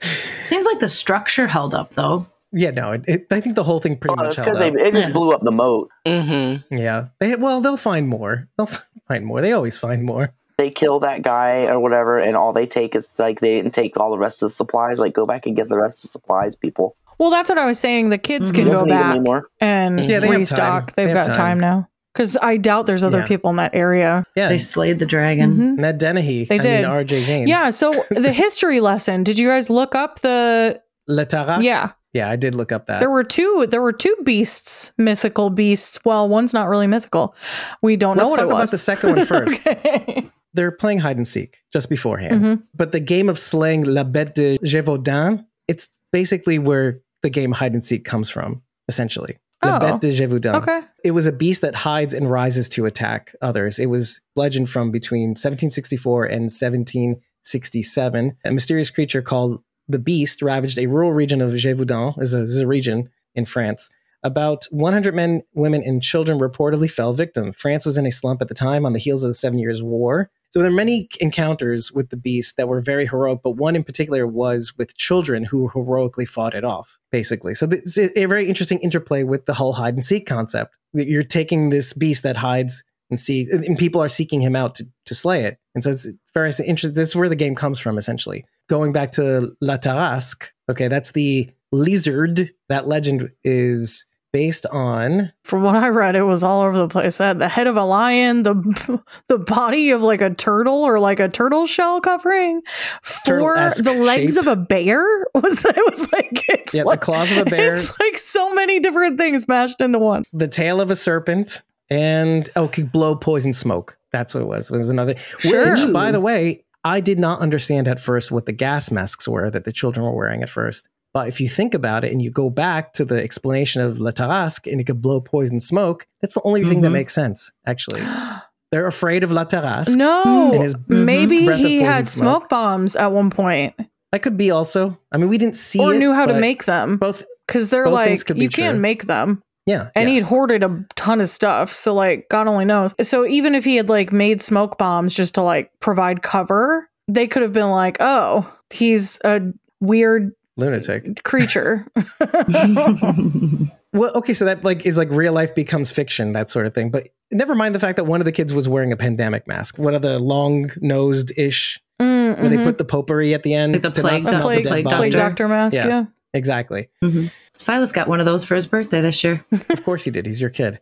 (laughs)
Seems like the structure held up though.
yeah, no, it, it, I think the whole thing pretty
Oh,
much held
because they
up.
it just
Yeah.
blew up the moat.
Mm-hmm.
Yeah, they well, they'll find more. They'll find more. They always find more.
They kill that guy or whatever, and all they take is like they didn't take all the rest of the supplies. Like go back and get the rest of the supplies, people.
Well, that's what I was saying. The kids
Mhm.
can go back
anymore.
and
Yeah, they have
restock.
time.
They've
They have
got
time.
time, now. Because I doubt there's other
Yeah.
people in that area.
Yeah,
They slayed the dragon.
Mhm.
Ned Dennehy.
They
I
did.
mean, R.J. Gaines.
Yeah. So the (laughs) history lesson. Did you guys look up the?
Le Tarak?
Yeah,
yeah, I did look up that.
there were two. There were two beasts, mythical beasts. Well, one's not really mythical. We don't know
Let's
what
talk
it
about the second one (laughs) first.
Okay.
They're playing hide and seek just beforehand.
Mhm.
But the game of slaying La Bête de Gévaudan, it's basically where the game hide and seek comes from, essentially. La
Oh.
Bête de Gévaudan.
Okay.
It was a beast that hides and rises to attack others. It was legend from between 1764 and 1767. A mysterious creature called the Beast ravaged a rural region of Gévaudan, is a, is a region in France. About 100 men, women, and children reportedly fell victim. France was in a slump at the time on the heels of the Seven Years' War. So there are many encounters with the beast that were very heroic, but one in particular was with children who heroically fought it off, basically. So it's a, very interesting interplay with the whole hide and seek concept. You're taking this beast that hides and see, and people are seeking him out to, to slay it. And so it's very interesting. This is where the game comes from, essentially. Going back to La Tarasque, okay, that's the lizard. That legend is based on
From what I read, it was all over the place. It had the head of a lion, the (laughs) the body of like a turtle or like a turtle shell covering, for the legs
shape.
of a bear. (laughs) Was it was like it's
yeah,
like,
the claws of a bear,
It's like so many different things mashed into one.
the tail of a serpent, and oh, could blow poison smoke. That's what it was. It was another.
Sure.
Which, by the way, I did not understand at first what the gas masks were that the children were wearing at first. But if you think about it and you go back to the explanation of La Tarasque and it could blow poison smoke, that's the only thing that
Mhm.
makes sense, actually. (gasps) They're afraid of La Tarasque.
No,
And his
maybe he had
smoke.
smoke bombs at one point,
That could be also. I mean, we didn't see
or
it,
knew how to make them
both.
because they're
both
like
things could be
you can't make them.
Yeah.
and
yeah.
he'd hoarded a ton of stuff so like god only knows so even if he had like made smoke bombs just to like provide cover they could have been like oh he's a weird
lunatic.
creature (laughs) (laughs)
Well, okay, so that like is like real life becomes fiction, that sort of thing. But never mind the fact that one of the kids was wearing a pandemic mask. One of the long nosed ish,
Mm,
where they
mhm.
put the potpourri at the end
Like the plague
not
plague,
the
plague
plague doctor mask
Yeah.
yeah,
Exactly.
Mhm. Silas got one of those for his birthday this year. (laughs)
Of course he did. He's your kid.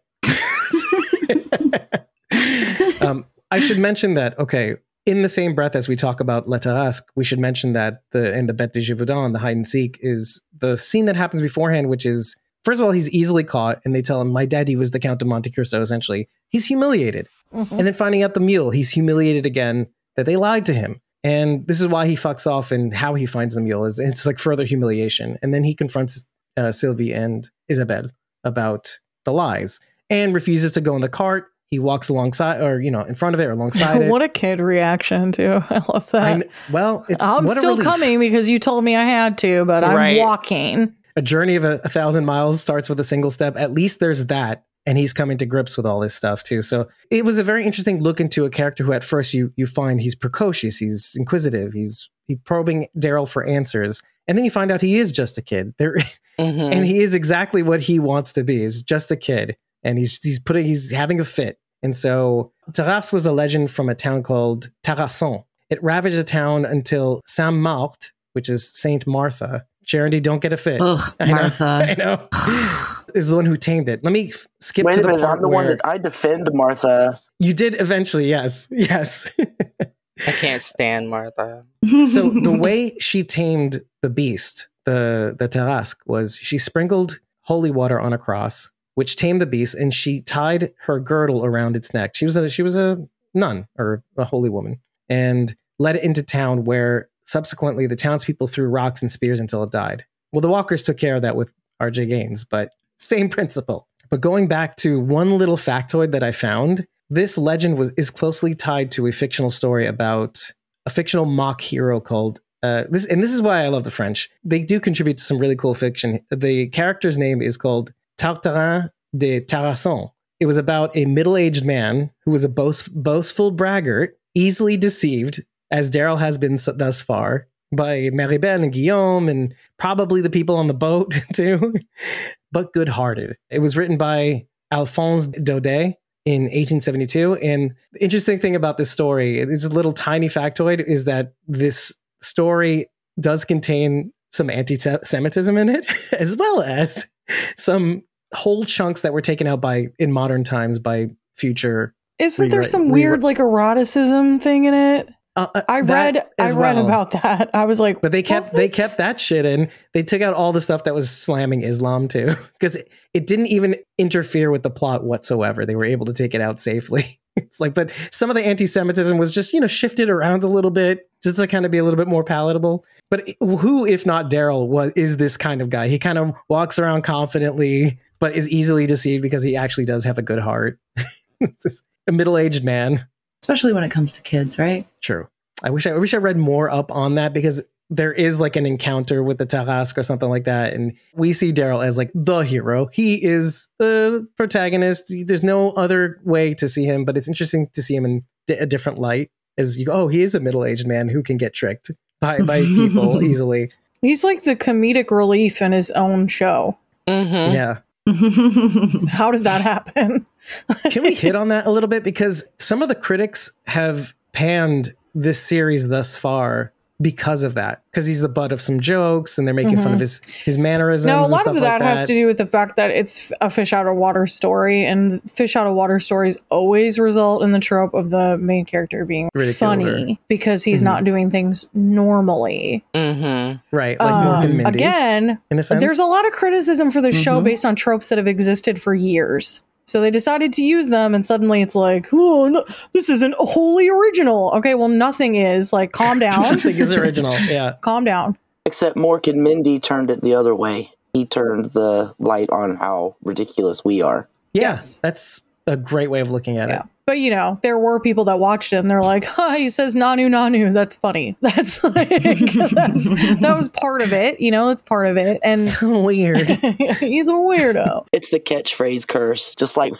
um, I should mention that, okay, in the same breath as we talk about La Tarasque, we should mention that the in the Bête de Gévaudan, the hide and seek, is the scene that happens beforehand, which is first of all, he's easily caught, and they tell him, My daddy was the Count of Monte Cristo, essentially. He's humiliated.
Mhm.
And then finding out the mule, he's humiliated again that they lied to him. And this is why he fucks off and how he finds the mule is it's like further humiliation. And then he confronts uh, Sylvie and Isabelle about the lies and refuses to go in the cart. He walks alongside or, you know, in front of it or alongside (laughs) it.
what a kid reaction too (laughs) i love that
I kn- well, it's
i'm
what
still
relief.
coming because you told me i had to but i'm
Right.
walking
A journey of a, a thousand miles starts with a single step. At least there's that. And he's coming to grips with all this stuff too. So it was a very interesting look into a character who at first you you find he's precocious, he's inquisitive, he's he probing Daryl for answers. And then you find out he is just a kid. There (laughs)
Mhm.
and he is exactly what he wants to be. Is just a kid, and he's he's putting he's having a fit. And so Taras was a legend from a town called Tarascon. It ravaged the town until Saint Marthe, which is Saint Martha. Charity, don't get a fit.
Ugh, (laughs)
I know.
Martha. (laughs)
I know. (sighs) is the one who tamed it. Let me f- skip
Wait
to
a
the
minute,
part
I'm the
where
one that I defend Martha.
you did eventually. Yes, (laughs) yes.
I can't stand Martha.
so the way she tamed the beast, the the Tarasque, was she sprinkled holy water on a cross, which tamed the beast, and she tied her girdle around its neck. She was a she was a nun or a holy woman, and led it into town, where subsequently the townspeople threw rocks and spears until it died. Well, the walkers took care of that with R.J. Gaines, but same principle. But going back to one little factoid that I found, this legend was is closely tied to a fictional story about a fictional mock hero called uh, this, and this is why I love the French. They do contribute to some really cool fiction. The character's name is called Tartarin de Tarascon. It was about a middle-aged man who was a boast, boastful braggart, easily deceived, as Daryl has been thus far, by Maribel and Guillaume, and probably the people on the boat (laughs) too, but good-hearted. It was written by Alphonse Daudet in 1872. And the interesting thing about this story, it's a little tiny factoid, is that this story does contain some anti-Semitism in it, (laughs) as well as some whole chunks that were taken out by in modern times by future.
Isn't there
Rewrite-
some weird like eroticism thing in it?
Uh, uh,
I read I read
well.
about that. I was like,
But they kept they kept that shit in. They took out all the stuff that was slamming Islam too, (laughs) because it, it didn't even interfere with the plot whatsoever. They were able to take it out safely. (laughs) It's like, but some of the anti-Semitism was just you know shifted around a little bit just to kind of be a little bit more palatable. But who, if not Daryl, was is this kind of guy? He kind of walks around confidently, but is easily deceived because he actually does have a good heart. (laughs) A middle-aged man.
Especially when it comes to kids, right?
True. I wish I, I wish I read more up on that because there is like an encounter with the Tarasque or something like that, and we see Daryl as like the hero. He is the protagonist. There's no other way to see him, but it's interesting to see him in a different light. As you go, oh, he is a middle aged man who can get tricked by by people (laughs) easily.
He's like the comedic relief in his own show.
Mm-hmm.
Yeah. (laughs)
How did that happen? (laughs)
Can we hit on that a little bit because some of the critics have panned this series thus far because of that because he's the butt of some jokes and they're making fun
Mhm.
of his his mannerisms.
now a
and
lot
stuff
of
like
that, has to do with the fact that it's a fish out of water story, and fish out of water stories always result in the trope of the main character being
Ridicule
funny because he's
Mhm.
not doing things normally.
Mm-hmm.
right, like
Um,
Mindy.
Again,
in a sense,
there's a lot of criticism for the show
Mhm.
based on tropes that have existed for years. So they decided to use them, and suddenly it's like, oh, no, this isn't wholly original. Okay, well, nothing is. Like, calm (laughs) down.
Nothing is original. Yeah. (laughs)
calm down.
Except Mork and Mindy turned it the other way. He turned the light on how ridiculous we are.
Yes. That's a great way of looking at
Yeah. But you know, there were people that watched it and they're like, huh, he says Nanu Nanu. That's funny. (laughs) That's like (laughs) that's, that was part of it, you know, that's part of it.
it.
And
So weird. (laughs)
he's a weirdo.
It's the catchphrase curse, just like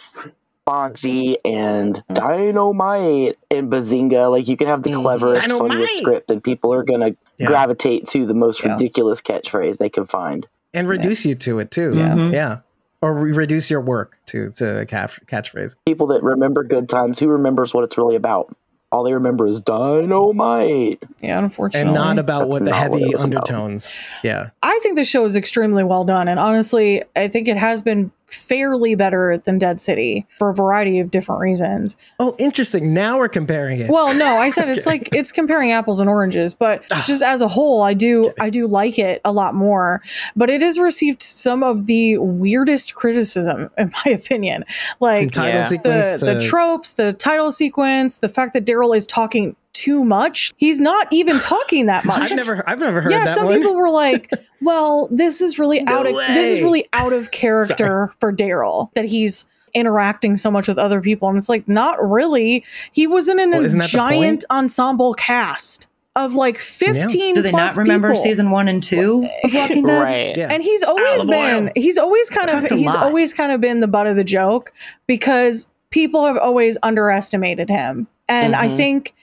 Fonzie and Dynamite and Bazinga. Like you can have the
Mhm.
cleverest,
Dynamite!
funniest script, and people are gonna
Yeah.
gravitate to the most
Yeah.
ridiculous catchphrase they can find.
and reduce you to it too.
Yeah.
Mhm.
Yeah. Or re- reduce your work to to a catchphrase.
People that remember good times, who remembers what it's really about? All they remember is dynamite.
Yeah, unfortunately.
And not about
That's
what the
not what
heavy
about.
undertones. Yeah.
I think the show is extremely well done. And honestly, I think it has been fairly better than Dead City for a variety of different reasons.
Oh, interesting. Now we're comparing it.
Well, no, I said (laughs) it's like it's comparing apples and oranges, but ah. just as a whole, I do I do like it a lot more. But it has received some of the weirdest criticism, (laughs) in my opinion.
From
Like
title
Yeah.
sequence
the
to
the tropes, the title sequence, the fact that Daryl is talking too much. He's not even talking that (laughs) much.
I've never I've never heard
yeah,
that
some
one.
people were like, (laughs) "Well, this is really
No
out of this is really out of (laughs) character for Daryl that he's interacting so much with other people." And it's like, not really. He was in an,
Well,
a
isn't that the
giant ensemble cast of like fifteen.
Do they
plus
not remember
people.
season one and two of Walking Dead?
Right.
yeah.
And he's always been
oil.
he's always kind of
Talked a
he's
lot.
always kind of been the butt of the joke because people have always underestimated him. And I
Mhm.
think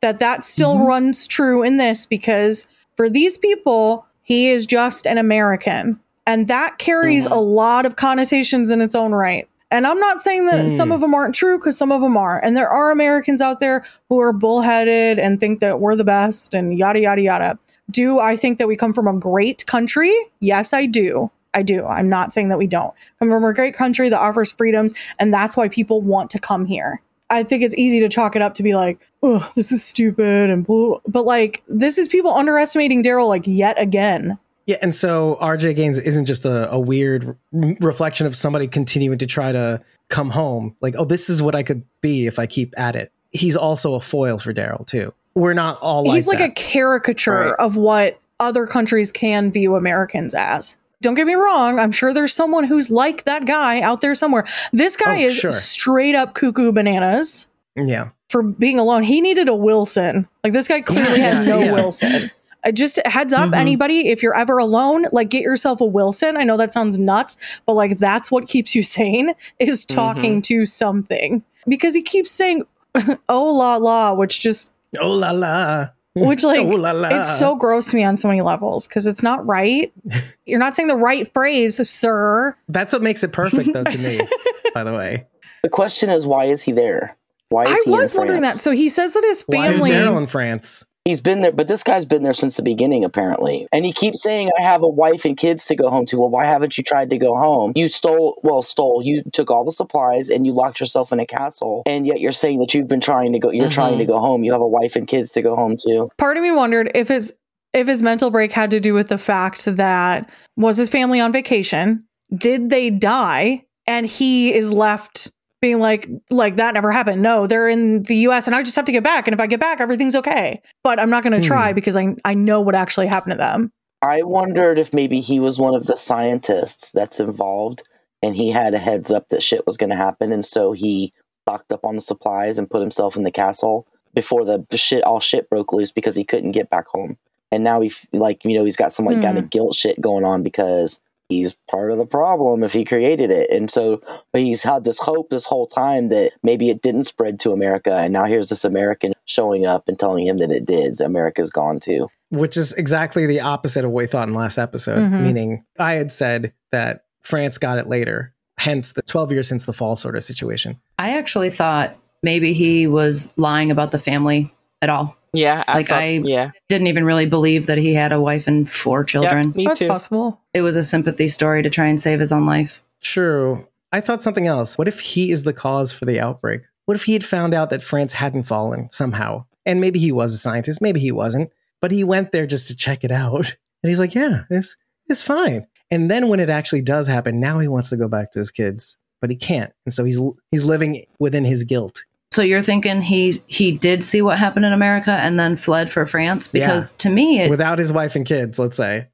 that that still
Mhm.
runs true in this because for these people he is just an American and that carries
Mhm.
a lot of connotations in its own right. And I'm not saying that
Mm.
some of them aren't true because some of them are. And there are Americans out there who are bullheaded and think that we're the best and yada, yada, yada. Do I think that we come from a great country? Yes, I do. I do. I'm not saying that we don't. Come from a great country that offers freedoms, and that's why people want to come here. I think it's easy to chalk it up to be like, oh, this is stupid and blah. But like, this is people underestimating Daryl like yet again.
Yeah, and so RJ Gaines isn't just a, a weird r- reflection of somebody continuing to try to come home. Like, oh, this is what I could be if I keep at it. He's also a foil for Daryl too. We're not all like
He's like a caricature
Right.
of what other countries can view Americans as. Don't get me wrong. I'm sure there's someone who's like that guy out there somewhere. This guy
Oh,
is
sure.
straight up cuckoo bananas
yeah.
for being alone. He needed a Wilson. Like this guy clearly
Yeah,
had no
yeah.
Wilson. I just heads up,
Mhm.
anybody, if you're ever alone, like get yourself a Wilson. I know that sounds nuts, but like that's what keeps you (laughs) sane is talking to something. Because he keeps saying (laughs) oh la la, which just
Oh la la.
Which (laughs) like
oh la la.
it's so gross to me on so many levels because it's not right. You're not saying the right phrase, sir.
That's what makes it perfect, though, to me. (laughs) by the way,
The question is, why is he there? Why is
I
he
was
in
wondering that. So he says that his
why is
family
Daryl in France?
He's been there, but this guy's been there since the beginning, apparently. And he keeps saying, I have a wife and kids to go home to. Well, why haven't you tried to go home? You stole, well, stole, you took all the supplies and you locked yourself in a castle. And yet you're saying that you've been trying to go, you're
Mhm.
trying to go home. You have a wife and kids to go home to.
Part of me wondered if his if his mental break had to do with the fact that was his family on vacation? Did they die? And he is left being like like that never happened. No, they're in the US and I just have to get back. And if I get back, everything's okay. But I'm not gonna
Hmm.
try because I I know what actually happened to them.
I wondered if maybe he was one of the scientists that's involved and he had a heads up that shit was going to happen. And so he stocked up on the supplies and put himself in the castle before the shit, all shit broke loose because he couldn't get back home. And now he, like, you know, he's got some like kind of guilt shit going on because he's part of the problem if he created it. And so he's had this hope this whole time that maybe it didn't spread to America. And now here's this American showing up and telling him that it did. So America's gone too.
which is exactly the opposite of what we thought in the last episode.
Mhm.
Meaning, I had said that France got it later, hence the 12 years since the fall sort of situation.
I actually thought maybe he was lying about the family at all.
Yeah, I
Like,
thought-
I-
yeah,
Didn't even really believe that he had a wife and four children.
Yep, me
That's
too.
possible.
It was a sympathy story to try and save his own life.
True. I thought something else. What if he is the cause for the outbreak? What if he had found out that France hadn't fallen somehow? And maybe he was a scientist, maybe he wasn't, but he went there just to check it out. (laughs) And he's like, yeah, it's, it's fine. And then when it actually does happen, now he wants to go back to his kids, but he can't. And so he's he's living within his guilt.
So you're thinking he he did see what happened in America and then fled for France because to me it,
Without his wife and kids, let's say.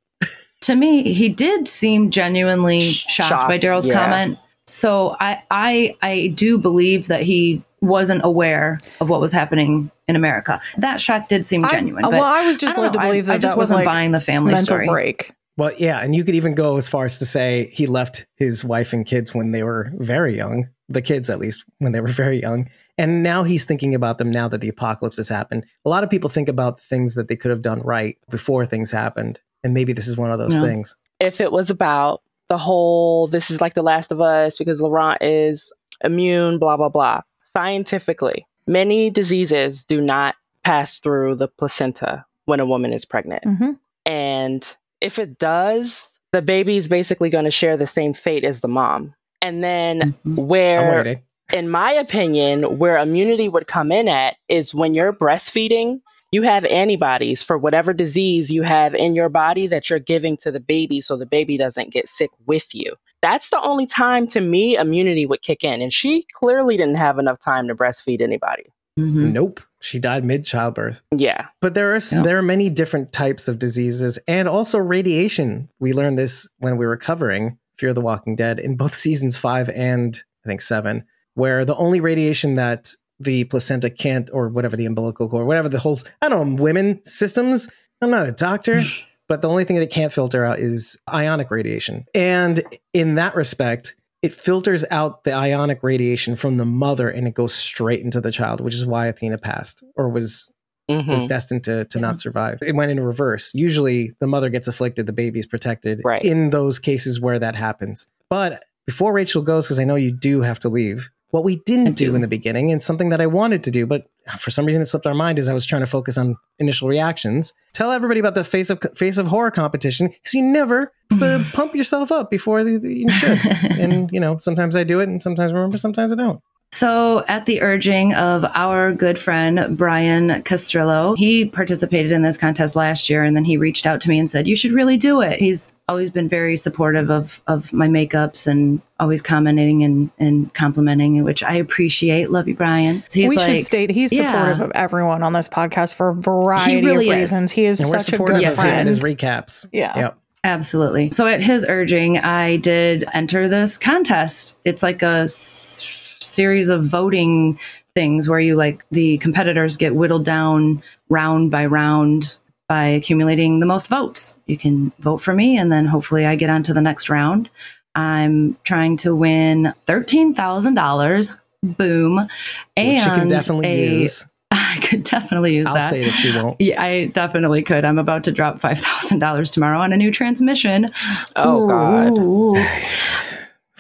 to me he did seem genuinely shocked, by Daryl's
yeah.
comment. So I I I do believe that he wasn't aware of what was happening in America. That shock did seem
I-
genuine.
Uh, well,
but
I was just
I don't
led to
know. I-
believe that
I just
that was,
wasn't
like,
buying the family
Mental
story.
break.
Well, yeah, and you could even go as far as to say he left his wife and kids when they were very young, the kids at least when they were very young. And now he's thinking about them now that the apocalypse has happened. A lot of people think about the things that they could have done right before things happened. And maybe this is one of those
Yeah.
things.
if it was about the whole this is like the last of us because laurent is immune blah blah blah scientifically many diseases do not pass through the placenta when a woman is pregnant
hmm
and if it does the baby is basically going to share the same fate as the mom and then
Mhm.
I'm
where
waiting.
In my opinion, where immunity would come in at is when you're breastfeeding, you have antibodies for whatever disease you have in your body that you're giving to the baby so the baby doesn't get sick with you. That's the only time to me immunity would kick in. And she clearly didn't have enough time to breastfeed anybody.
Mhm.
Nope. She died mid childbirth.
Yeah.
But there are
Yeah.
there are many different types of diseases and also radiation. We learned this when we were covering Fear the Walking Dead in both seasons 5 and I think 7 where the only radiation that the placenta can't or whatever the umbilical cord whatever the whole I don't know women systems I'm not a doctor (laughs) but the only thing that it can't filter out is ionic radiation. And in that respect it filters out the ionic radiation from the mother and it goes straight into the child, which is why Athena passed or was
Mhm.
was destined to, to not survive. It went in reverse. Usually the mother gets afflicted, the baby's protected
Right.
in those cases where that happens. But before Rachel goes, because I know you do have to leave, what we didn't do.
do.
in the beginning and something that I wanted to do, but for some reason it slipped our mind is I was trying to focus on initial reactions. Tell everybody about the face of face of horror competition because you never (laughs) pump yourself up before the, the- you should. and you know, sometimes I do it and sometimes I remember, sometimes I don't.
So, at the urging of our good friend Brian Castrillo, he participated in this contest last year and then he reached out to me and said, You should really do it. He's always been very supportive of, of my makeups and always commenting and, and complimenting, which I appreciate. Love you, Brian. So he's
we
like,
should state he's
yeah.
supportive of everyone on this podcast for a variety
really
of
is.
reasons. He is
And we're
such a good
of him and
friend.
his recaps.
Yeah.
Yep.
Absolutely. So, at his urging, I did enter this contest. It's like a s- series of voting things where you like the competitors get whittled down round by round by accumulating the most votes. You can vote for me, and then hopefully I get on to the next round. I'm trying to win $13,000. Boom. And
Which can definitely
a-
use. (laughs)
I could definitely use
I'll
that.
say that she won't.
Yeah, I definitely could. I'm about to drop five thousand dollars tomorrow on a new transmission.
Oh, God.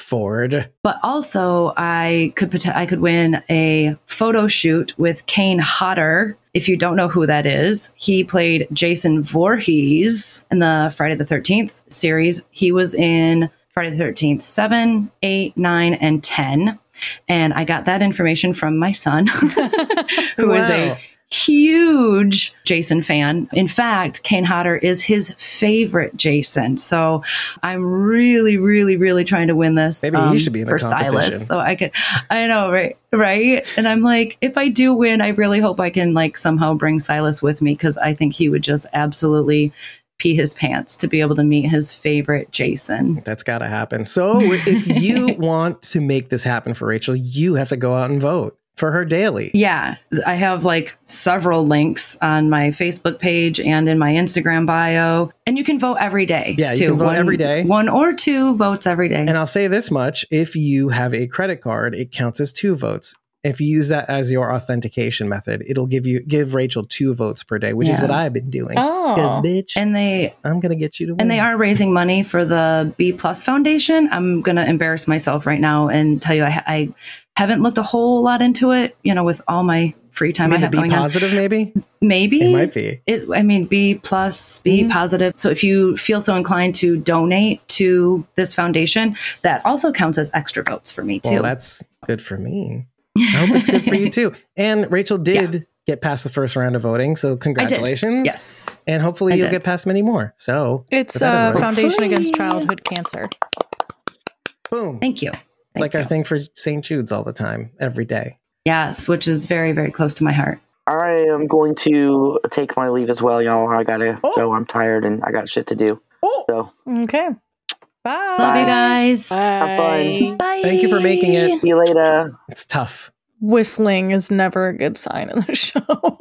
Ooh.
Ford.
But also, I could pot- I could win a photo shoot with Kane Hodder. If you don't know who that is, he played Jason Voorhees in the Friday the Thirteenth series. He was in Friday the Thirteenth seven, eight, nine, and ten. And I got that information from my son, (laughs) who is
Wow.
a huge Jason fan. In fact, Kane Hodder is his favorite Jason. So I'm really, really, really trying to win this. um,
Maybe he should be in the
for. Silas. So I could, I know, right, right. And I'm like, if I do win, I really hope I can like somehow bring Silas with me because I think he would just absolutely pee his pants to be able to meet his favorite Jason.
That's got to happen. So if you (laughs) want to make this happen for Rachel, you have to go out and vote for her daily.
Yeah, I have like several links on my Facebook page and in my Instagram bio, and you can vote every day.
Yeah, you
too.
can vote
One-
every day.
One or two votes every day.
And I'll say this much if you have a credit card, it counts as two votes. If you use that as your authentication method, it'll give you give Rachel two votes per day, which is what I've been doing. Because
Oh.
bitch,
and they
I'm gonna get you to win.
and they are raising money for the B Plus Foundation. I'm gonna embarrass myself right now and tell you I, I haven't looked a whole lot into it. You know, with all my free time
I
I
mean, to
have
be
going
positive, maybe
on, maybe
it might be.
it i mean b plus b
Mhm.
positive so if you feel so inclined to donate to this foundation that also counts as extra votes for me too
Well, that's good for me. I hope it's good for you too. (laughs) And Rachel did get past the first round of voting, so congratulations.
yes
And hopefully
I
you'll
did.
get past many more. So
It's
a
uh,
or worse.
Foundation Against Childhood Cancer.
boom.
thank you
It's like our thing for St. Jude's all the time, every day.
yes which is very very close to my heart
I am going to take my leave as well, y'all. I gotta
Oh.
go. I'm tired and I got shit to do.
Oh,
So
Okay. Bye.
love you guys
Have fun.
bye
Thank you for making it.
see you later.
it's tough.
Whistling is never a good sign in the (laughs) show.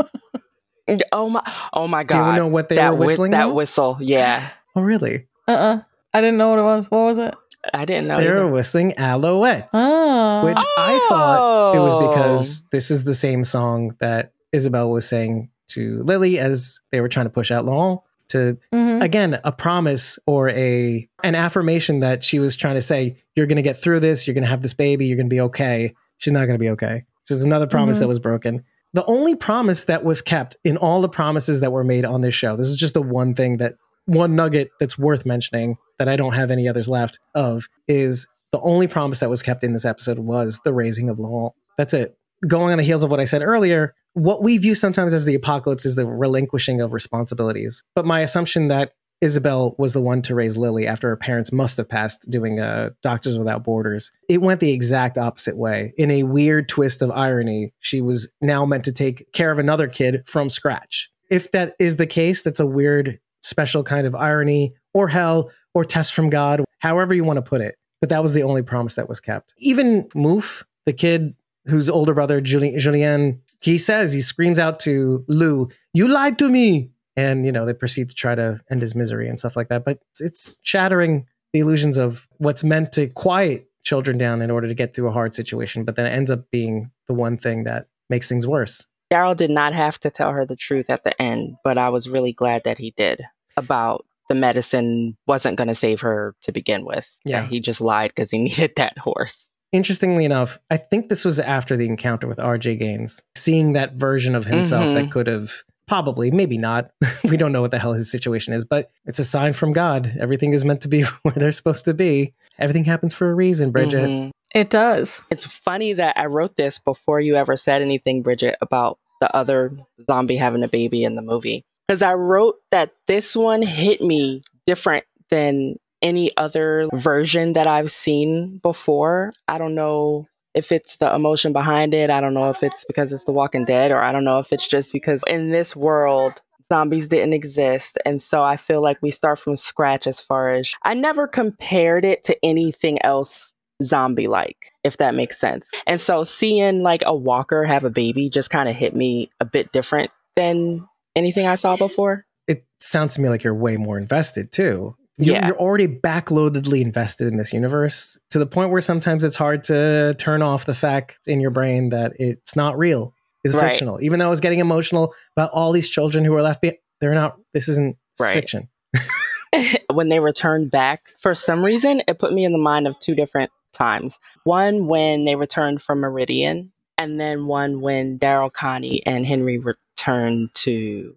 Oh my! Oh my God!
Do you know what they
that
were
whi-
whistling?
that whistle, yeah.
oh, really?
uh-uh. I didn't know what it was. What was it?
I didn't know.
They were whistling Alouette,
Oh.
which I thought it was
Oh.
because this is the same song that Isabelle was saying to Lily as they were trying to push out Laurent to
Mhm.
again a promise or a an affirmation that she was trying to say you're going to get through this you're going to have this baby you're going to be okay she's not going to be okay this is another promise
Mhm.
that was broken the only promise that was kept in all the promises that were made on this show this is just the one thing that one nugget that's worth mentioning that i don't have any others left of is the only promise that was kept in this episode was the raising of Laurent. that's it going on the heels of what i said earlier what we view sometimes as the apocalypse is the relinquishing of responsibilities. But my assumption that Isabelle was the one to raise Lily after her parents must have passed doing uh, Doctors Without Borders. It went the exact opposite way. In a weird twist of irony, she was now meant to take care of another kid from scratch. If that is the case, that's a weird, special kind of irony or hell or test from God, however you want to put it. But that was the only promise that was kept. Even Moof, the kid whose older brother, Julien, Julien he says, he screams out to Lou, You lied to me. And, you know, they proceed to try to end his misery and stuff like that. But it's shattering the illusions of what's meant to quiet children down in order to get through a hard situation. But then it ends up being the one thing that makes things worse.
Daryl did not have to tell her the truth at the end, but I was really glad that he did about the medicine wasn't going to save her to begin with.
Yeah.
That he just lied because he (laughs) needed that horse.
Interestingly enough, I think this was after the encounter with RJ Gaines, seeing that version of himself
Mhm.
that could have probably, maybe not. (laughs) we don't know what the hell his situation is, but it's a sign from God. Everything is meant to be (laughs) where they're supposed to be. Everything happens for a reason, Bridget.
Mhm.
It does.
It's funny that I wrote this before you ever said anything, Bridget, about the other zombie having a baby in the movie. Because I wrote that this one hit me different than any other version that I've seen before. I don't know if it's the emotion behind it. I don't know if it's because it's The Walking Dead, or I don't know if it's just because in this world, zombies didn't exist. And so I feel like we start from scratch as far as I never compared it to anything else zombie like, if that makes sense. And so seeing like a walker have a baby just kind of hit me a bit different than anything I saw before.
It sounds to me like you're way more invested too. You're,
Yeah.
you're already backloadedly invested in this universe to the point where sometimes it's hard to turn off the fact in your brain that it's not real. It's
Right.
fictional. Even though I was getting emotional about all these children who are left behind, they're not. This isn't
Right.
fiction. (laughs)
when they returned back, for some reason, it put me in the mind of two different times. One when they returned from Meridian, and then one when Daryl Connie and Henry returned to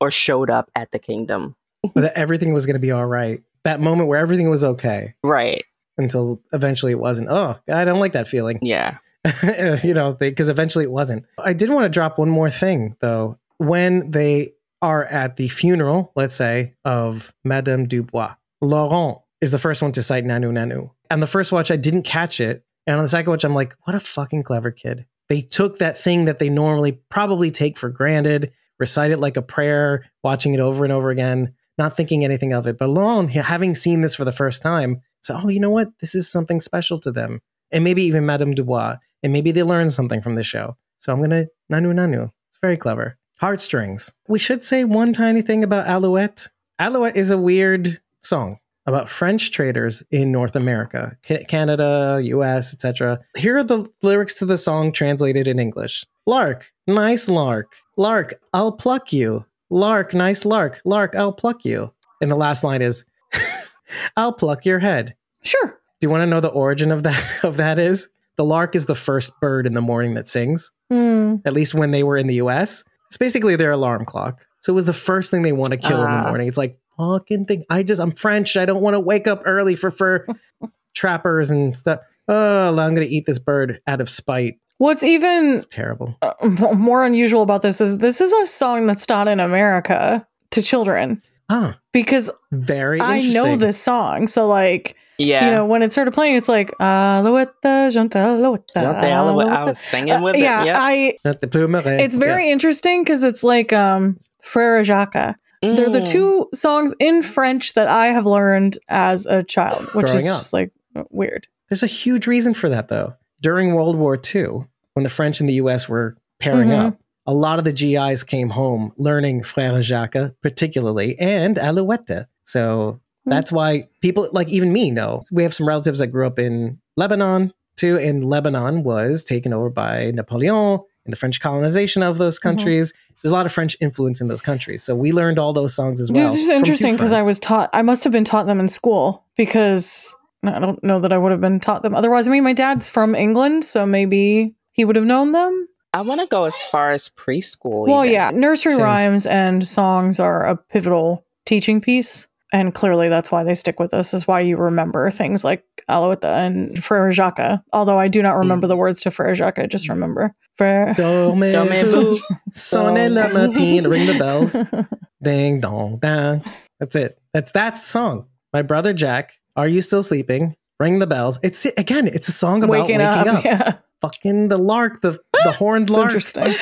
or showed up at the kingdom.
that everything was going to be all right. That moment where everything was okay
Right.
until eventually it wasn't. Oh, I don't like that feeling.
Yeah. (laughs)
you know, because eventually it wasn't. I did want to drop one more thing though. When they are at the funeral, let's say, of Madame Dubois, Laurent is the first one to cite Nanu Nanu. On the first watch, I didn't catch it. And on the second watch, I'm like, what a fucking clever kid. They took that thing that they normally probably take for granted, recite it like a prayer, watching it over and over again, not thinking anything of it. But Laurent, having seen this for the first time, said, oh, you know what? This is something special to them. And maybe even Madame Dubois. And maybe they learned something from this show. So I'm going to Nanu Nanu. It's very clever. Heartstrings. We should say one tiny thing about Alouette. Alouette is a weird song about French traders in North America, Canada, US, etc. Here are the lyrics to the song translated in English. Lark, nice lark. Lark, I'll pluck you. Lark, nice lark. Lark, I'll pluck you. And the last line is (laughs) I'll pluck your head.
Sure.
Do you want to know the origin of that (laughs) of that is? The lark is the first bird in the morning that sings,
Hmm.
at least when they were in the US. It's basically their alarm clock. So it was the first thing they want to kill in the
Ah.
morning. It's like fucking thing. I just I'm French. I don't want to wake up early for fur (laughs) trappers and stuff. Oh, I'm gonna eat this bird out of spite.
What's even
It's terrible.
uh, more unusual about this is this is a song that's not in America to children
Ah,
because
very
I know this song. So like,
Yeah.
you know, when it started playing, it's like Alouette, jante Alouette,
Don't they all- I was singing with
Uh,
it.
yeah,
Yep.
I.
Not the plumeret.
It's very interesting because it's like um Frere Jacques. They're the
Mm.
two songs in French that I have learned as a child, which is
up.
just like weird.
There's a huge reason for that, though. During World War II, when the French and the US were pairing
Mhm.
up, a lot of the GIs came home learning Frère Jacques, particularly, and Alouette. So that's why people, like even me, know. We have some relatives that grew up in Lebanon, too, and Lebanon was taken over by Napoleon and the French colonization of those mm-hmm. countries. There's a lot of French influence in those countries. So we learned all those songs as well.
this is interesting because I was taught. I must have been taught them in school because I don't know that I would have been taught them otherwise. I mean, my dad's from England, so maybe he would have known them.
I want to go as far as preschool.
Well,
even.
yeah, nursery
Same.
rhymes and songs are a pivotal teaching piece. And clearly that's why they stick with us, is why you remember things like Alouette and Frere Jacques. Although I do not remember the words to Frere Jacques, I just remember Frere.
Dormez-vous,
Dormez-vous.
sonnez la matine, ring the bells. (laughs) Ding dong dang. That's it. That's that's the song. My brother Jack, are you still sleeping? Ring the bells. It's again, it's a song about waking, up.
Yeah,
Fucking the lark, the the (laughs) horned lark
interesting.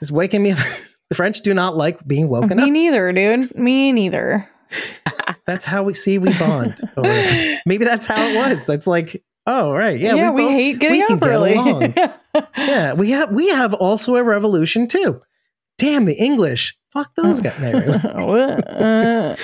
is waking me up. (laughs) the French do not like being woken
Me
up.
Me neither, dude. Me neither.
That's how we see we bond. (laughs) Or maybe that's how it was. That's like, oh right, yeah,
Yeah, we,
both-
hate getting
we
up
get
early.
along. (laughs) yeah, we have we have also a revolution too. Damn the English. Fuck those guys. Anyway. (laughs)
Uh,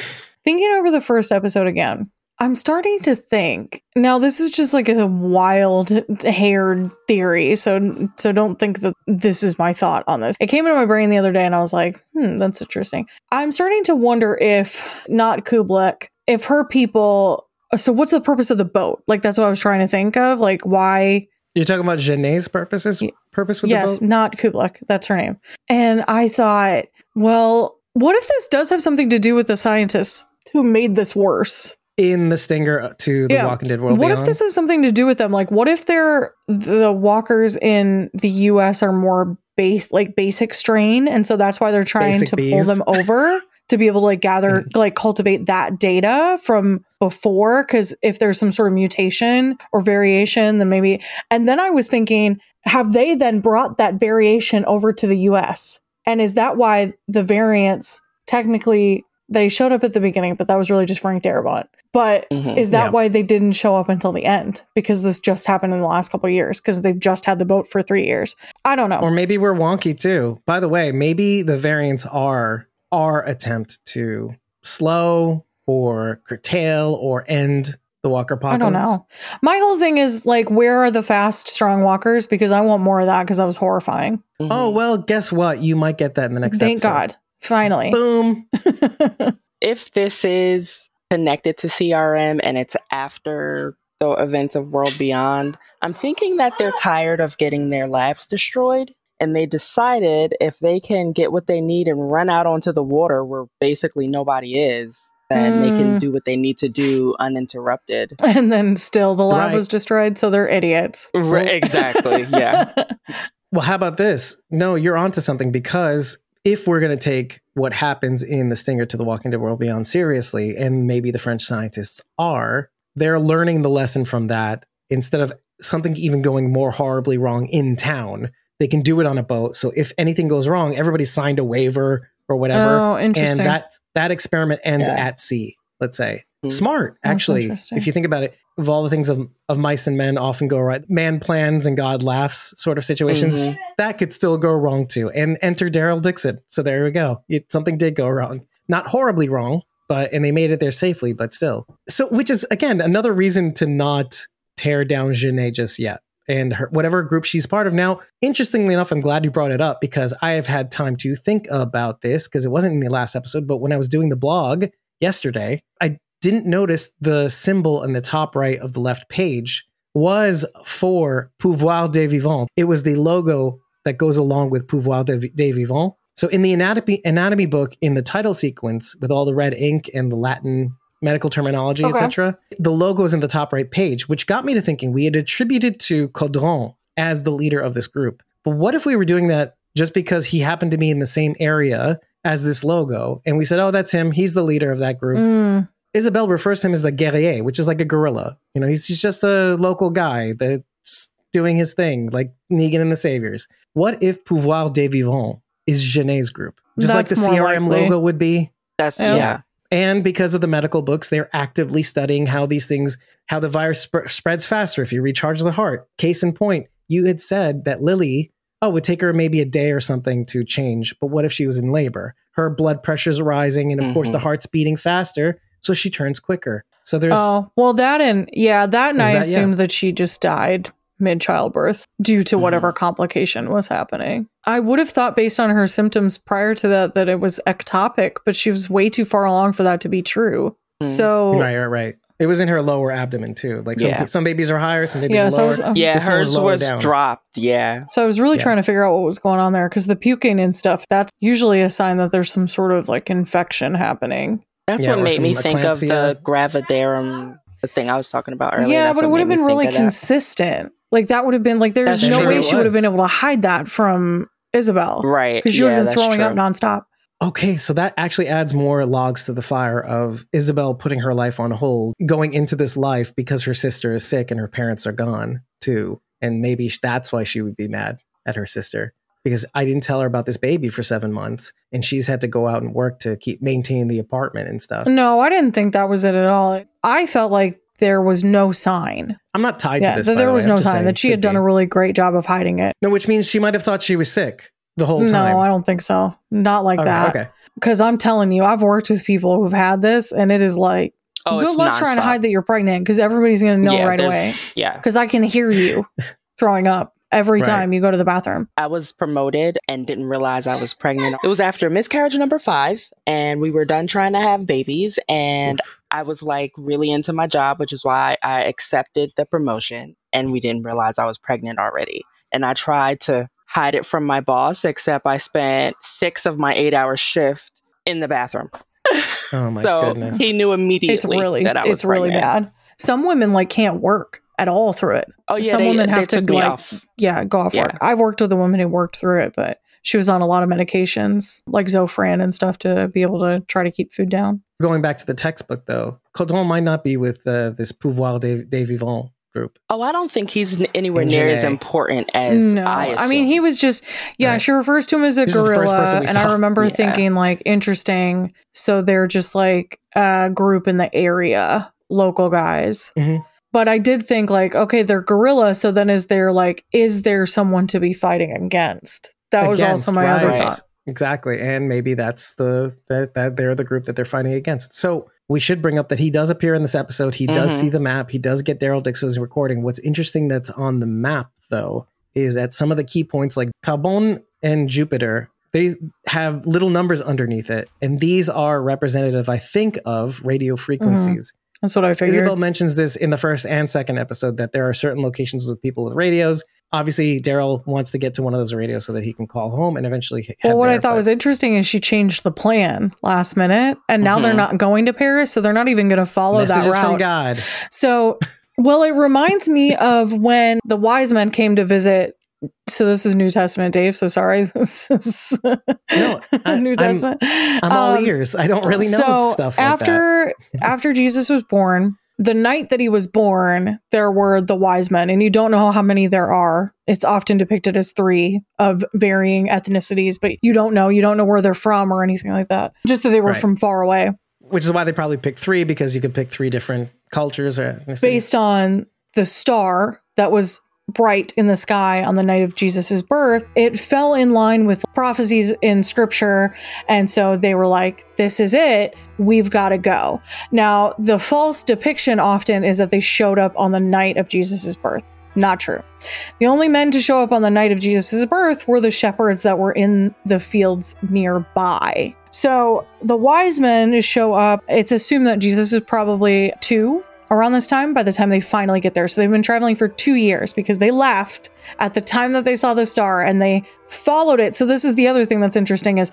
thinking over the first episode again, I'm starting to think. Now, this is just like a wild haired theory, so so don't think that this is my thought on this. It came into my brain the other day, and I was like, "Hmm, that's interesting." I'm starting to wonder if not Kublek, if her people. So, what's the purpose of the boat? Like, that's what I was trying to think of. Like, why
You're talking about Genet's purposes purpose with
yes,
the boat?
not Kublek. That's her name. And I thought, well, what if this does have something to do with the scientists who made this worse?
In the stinger to the
Yeah.
Walking Dead world
what
beyond.
if this has something to do with them? Like, what if they're the walkers in the U.S. are more base, like basic strain, and so that's why they're trying
Basic
to pull them (laughs) over to be able to like gather,
Mm.
like cultivate that data from before? Because if there's some sort of mutation or variation, then maybe. And then I was thinking, have they then brought that variation over to the U.S. And is that why the variants technically they showed up at the beginning, but that was really just Frank Darabont. But
Mhm.
is that
Yeah.
why they didn't show up until the end? Because this just happened in the last couple of years because they've just had the boat for three years. I don't know.
Or maybe we're wonky too. By the way, maybe the variants are our attempt to slow or curtail or end the Walker
I
apocalypse.
don't know. My whole thing is like, where are the fast, strong walkers? Because I want more of that because that was horrifying.
Mhm.
Oh well, guess what? You might get that in the next.
Thank
episode.
God. Finally.
Boom. (laughs)
if this is connected to CRM and it's after the events of World Beyond. I'm thinking that they're tired of getting their labs destroyed. And they decided if they can get what they need and run out onto the water where basically nobody is, then they can
Mm.
do what they need to do uninterrupted. (laughs)
And then still the lab
Right.
was destroyed, so they're idiots.
Right, exactly. Yeah. (laughs)
Well, how about this? No, you're onto something because if we're going to take what happens in the Stinger to the Walking Dead World Beyond seriously, and maybe the French scientists are, they're learning the lesson from that instead of something even going more horribly wrong in town. They can do it on a boat. So if anything goes wrong, everybody signed a waiver or whatever.
Oh,
and that that experiment ends
Yeah.
at sea, let's say.
Hmm.
Smart, actually. If you think about it, of all the things of, of mice and men often go right, man plans and God laughs sort of situations
Mhm.
that could still go wrong too. And enter Daryl Dixon. So there we go. It, something did go wrong. Not horribly wrong, but and they made it there safely, but still. So which is again another reason to not tear down Genet just yet. And her, whatever group she's part of now. Interestingly enough, I'm glad you brought it up because I have had time to think about this because it wasn't in the last episode, but when I was doing the blog yesterday, I didn't notice the symbol in the top right of the left page was for Pouvoir des Vivants. It was the logo that goes along with Pouvoir des, des Vivants. So in the anatomy anatomy book, in the title sequence with all the red ink and the Latin medical terminology,
Okay.
etc., the logo is in the top right page, which got me to thinking we had attributed to Codron as the leader of this group. But what if we were doing that just because he happened to be in the same area as this logo, and we said, "Oh, that's him. He's the leader of that group."
Mm,
Isabelle refers to him as the guerrier, which is like a gorilla. You know, he's, he's just a local guy that's doing his thing, like Negan and the Saviors. What if Pouvoir des Vivants is Genet's group? Just like the
That's
CRM
likely.
logo would be.
That's
Yeah.
yeah.
And because of the medical books, they're actively studying how these things, how the virus sp- spreads faster if you recharge the heart. Case in point, you had said that Lily, oh, it would take her maybe a day or something to change. But what if she was in labor? Her blood pressure's rising, and of course,
Mhm.
the heart's beating faster, so she turns quicker. So there's
oh, well, that and yeah, that and I
that- yeah.
assumed that she just died mid childbirth due to whatever complication was happening. I would have thought, based on her symptoms prior to that, that it was ectopic, but she was way too far along for that to be true.
Mm.
So,
right, right, right. It was in her lower abdomen too. Like some,
Yeah.
some babies are higher, some babies
yeah,
are
so
lower.
was, um,
Yeah,
This one was
hers was dropped. Yeah.
So I was really
Yeah.
trying to figure out what was going on there because the puking and stuff, that's usually a sign that there's some sort of like infection happening.
That's
Yeah,
what made me think of the
eclampsia.
gravidarum, the thing I was talking about earlier.
yeah,
That's
but it would have been really consistent. Like that would have been like there's
That's
no way she would have been able to hide that from Isabelle.
Right.
Because you would
yeah,
have been throwing
true.
up nonstop.
Okay, so that actually adds more logs to the fire of Isabelle putting her life on hold, going into this life because her sister is sick and her parents are gone too. And maybe that's why she would be mad at her sister because I didn't tell her about this baby for seven months and she's had to go out and work to keep maintain the apartment and stuff.
No, I didn't think that was it at all. I felt like there was no sign.
I'm not tied
yeah,
to this.
that
by
there
the
was
way. I'm
no sign
saying
that she had done
be.
a really great job of hiding it.
No, which means she might have thought she was sick the whole time. No.
I don't think so. Not like
Okay,
that.
Okay.
Because I'm telling you, I've worked with people who've had this, and it is like,
Oh,
good
it's
luck trying to hide that you're pregnant because everybody's going to know
Yeah,
right away.
Yeah.
Because I can hear you (laughs) throwing up every
Right.
time you go to the bathroom.
I was promoted and didn't realize I was pregnant. It was after miscarriage number five, and we were done trying to have babies. And I was like really into my job, which is why I accepted the promotion. And we didn't realize I was pregnant already. And I tried to hide it from my boss, except I spent six of my eight hour shift in the bathroom.
Oh my (laughs)
so
goodness.
he knew immediately
It's really,
that I was
it's really bad. Some women like can't work at all through it.
Oh yeah,
Some
they,
women
they
have to, like,
off.
Yeah, go off
Yeah.
work. I've worked with a woman who worked through it, but she was on a lot of medications like Zofran and stuff to be able to try to keep food down.
Going back to the textbook though, Codron might not be with uh, this Pouvoir des, des Vivants group.
Oh, I don't think he's anywhere
And
near as important as
no,
I.
I, mean he was just yeah.
Right.
She refers to him as a
This is the first
gorilla,
person we
and I remember
Yeah.
thinking like interesting. So they're just like a group in the area, local guys.
Mhm.
But I did think like okay, they're gorilla. So then is there like is there someone to be fighting against? That was
Against,
also my other thought.
Exactly, and maybe that's the that, that they're the group that they're fighting against. So we should bring up that he does appear in this episode. He does
Mhm.
see the map. He does get Daryl Dixon's recording. What's interesting that's on the map though is at some of the key points like Carbon and Jupiter. They have little numbers underneath it, and these are representative, I think, of radio frequencies.
That's what I figured.
Isabelle mentions this in the first and second episode that there are certain locations with people with radios. Obviously, Daryl wants to get to one of those radios so that he can call home and eventually
Well, what I thought
but-
was interesting is she changed the plan last minute, and now they're
Mhm.
not going to Paris, so they're not even going to follow that
messages from
route.
God.
So, well, it reminds me of when the wise men came to visit. So this is New Testament, Dave. So sorry, (laughs) this is
No, I-
New
I'm-
Testament.
I'm all
Um,
ears. I don't really know
so
stuff like that.
after (laughs) after Jesus was born, the night that he was born, there were the wise men, and you don't know how many there are. It's often depicted as three of varying ethnicities, but you don't know. You don't know where they're from or anything like that. Just that they were
Right.
from far away,
Which is why they probably picked three because you could pick three different cultures or ethnicities.
based on the star that was bright in the sky on the night of Jesus' birth, it fell in line with prophecies in scripture. And so they were like, this is it. We've got to go. Now, the false depiction often is that they showed up on the night of Jesus' birth. Not true. The only men to show up on the night of Jesus' birth were the shepherds that were in the fields nearby. So the wise men show up. It's assumed that Jesus is probably two around this time by the time they finally get there. So they've been traveling for two years because they left at the time that they saw the star and they followed it. So this is the other thing that's interesting is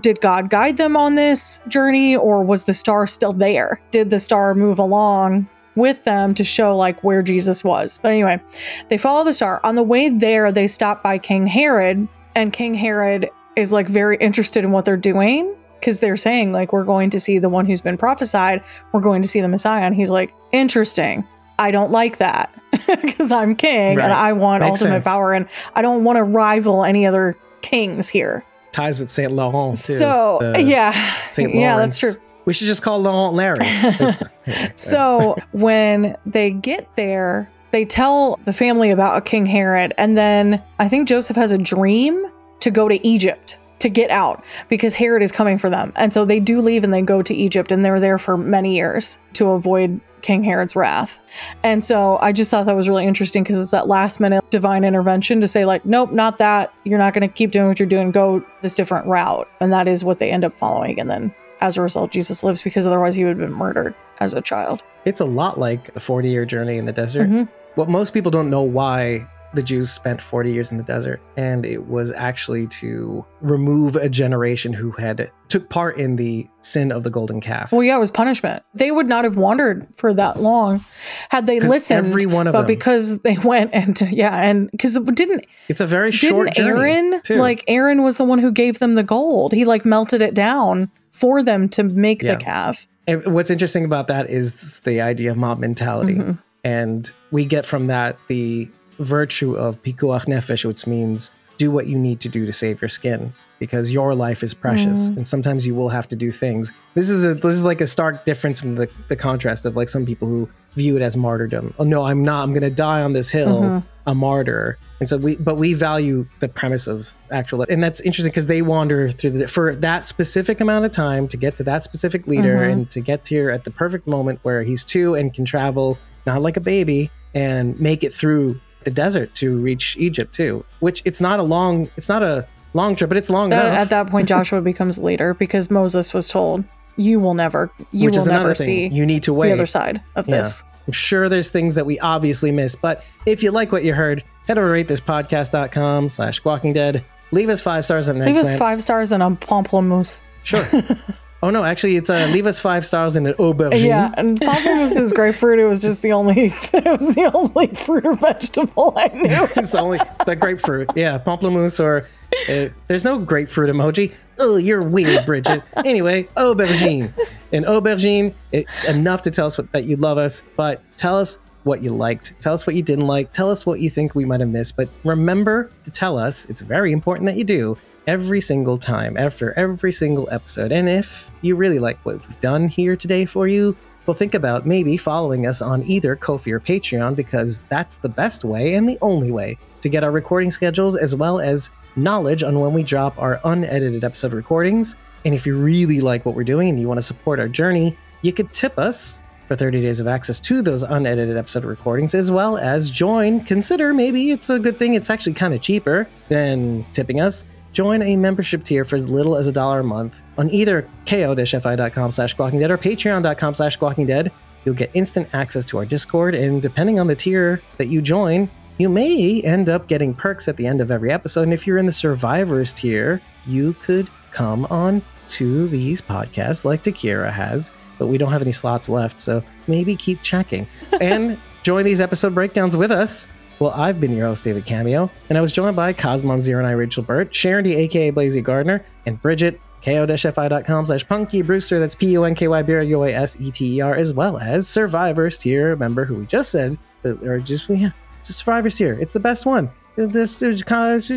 did God guide them on this journey or was the star still there? Did the star move along with them to show like where Jesus was? But anyway, they follow the star. On the way there, they stop by King Herod and King Herod is like very interested in what they're doing because they're saying like we're going to see the one who's been prophesied we're going to see the messiah and he's like interesting i don't like that (laughs) because i'm king
Right.
and i want
Makes
ultimate
sense.
power and i don't want to rival any other kings here
Ties with Saint Laurent too.
so yeah
Saint
yeah that's true
We should just call Laurent Larry. (laughs)
So when they get there they tell the family about king herod and then i think joseph has a dream to go to egypt to get out because herod is coming for them. And so they do leave and they go to egypt and they're there for many years to avoid king herod's wrath. And so i just thought that was really interesting because it's that last minute divine intervention to say like nope not that. You're not going to keep doing what you're doing. Go this different route. And that is what they end up following. And then as a result jesus lives because otherwise he would have been murdered as a child.
It's a lot like the 40 year journey in the desert.
Mhm.
What most people don't know why the Jews spent 40 years in the desert, and it was actually to remove a generation who had took part in the sin of the golden calf.
Well, yeah, it was punishment. They would not have wandered for that long had they listened.
every one of
but
them-
because they (laughs) went and yeah, and because it didn't
it's a very short journey.
Aaron like Aaron was the one who gave them the gold. He like melted it down for them to make
Yeah.
the calf.
And what's interesting about that is the idea of mob mentality.
Mm-hmm.
And we get from that the virtue of pikuach nefesh, which means do what you need to do to save your skin because your life is precious
Mm-hmm.
and sometimes you will have to do things. This is a, this is like a stark difference from the, the contrast of like some people who view it as martyrdom. Oh no, I'm not. I'm going to die on this hill,
Mm-hmm.
a martyr. And so we but we value the premise of actual and that's interesting because they wander through the for that specific amount of time to get to that specific leader
Mm-hmm.
and to get here at the perfect moment where he's two and can travel not like a baby and make it through the desert to reach Egypt too. Which it's not a long it's not a long trip, but it's long
That-
enough.
at that point, Joshua (laughs) becomes leader because Moses was told, "You will never, you
which
will
is
never
thing.
see
You need to wait the
other side of
Yeah.
this."
I'm sure there's things that we obviously miss, but if you like what you heard, head over to ratethispodcast.com slash squawking dead. Leave us five stars on
Leave us five stars and a pamplemousse.
Sure. (laughs) oh no, actually it's uh, leave us five stars in an aubergine.
Yeah, and pamplemousse is grapefruit. It was just the only, (laughs) it was the only fruit or vegetable I knew. (laughs)
it's the only the grapefruit. Yeah, pamplemousse or uh, there's no grapefruit emoji. Oh, you're weird, Bridget. anyway, aubergine. An aubergine, it's enough to tell us what, that you love us, but tell us what you liked. Tell us what you didn't like. Tell us what you think we might have missed. But remember to tell us, it's very important that you do every single time after every single episode. And if you really like what we've done here today for you, well, think about maybe following us on either Ko-fi or Patreon because that's the best way and the only way to get our recording schedules as well as knowledge on when we drop our unedited episode recordings. And if you really like what we're doing and you want to support our journey, you could tip us for 30 days of access to those unedited episode recordings, as well as join. Consider maybe it's a good thing, it's actually kind of cheaper than tipping us. Join a membership tier for as little as a dollar a month on either ko-fi.com slash squawking dead or patreon.com slash squawking dead. you'll get instant access to our Discord, and depending on the tier that you join, you may end up getting perks at the end of every episode. And if you're in the survivors tier, you could come on to these podcasts like Takira has, but we don't have any slots left, so maybe keep checking. (laughs) and join these episode breakdowns with us. Well, I've been your host, David Cameo, and I was joined by Cosmom Zero and I, Rachel Burt, D, aka Blazy Gardner, and Bridget, ko-fi.com slash punky brewster, that's P-U-N-K-Y B-R-U-A-S-E-T-E-R, as well as Survivors tier member who we just said, or just, yeah, it's Survivors tier. It's the best one. This is Takira's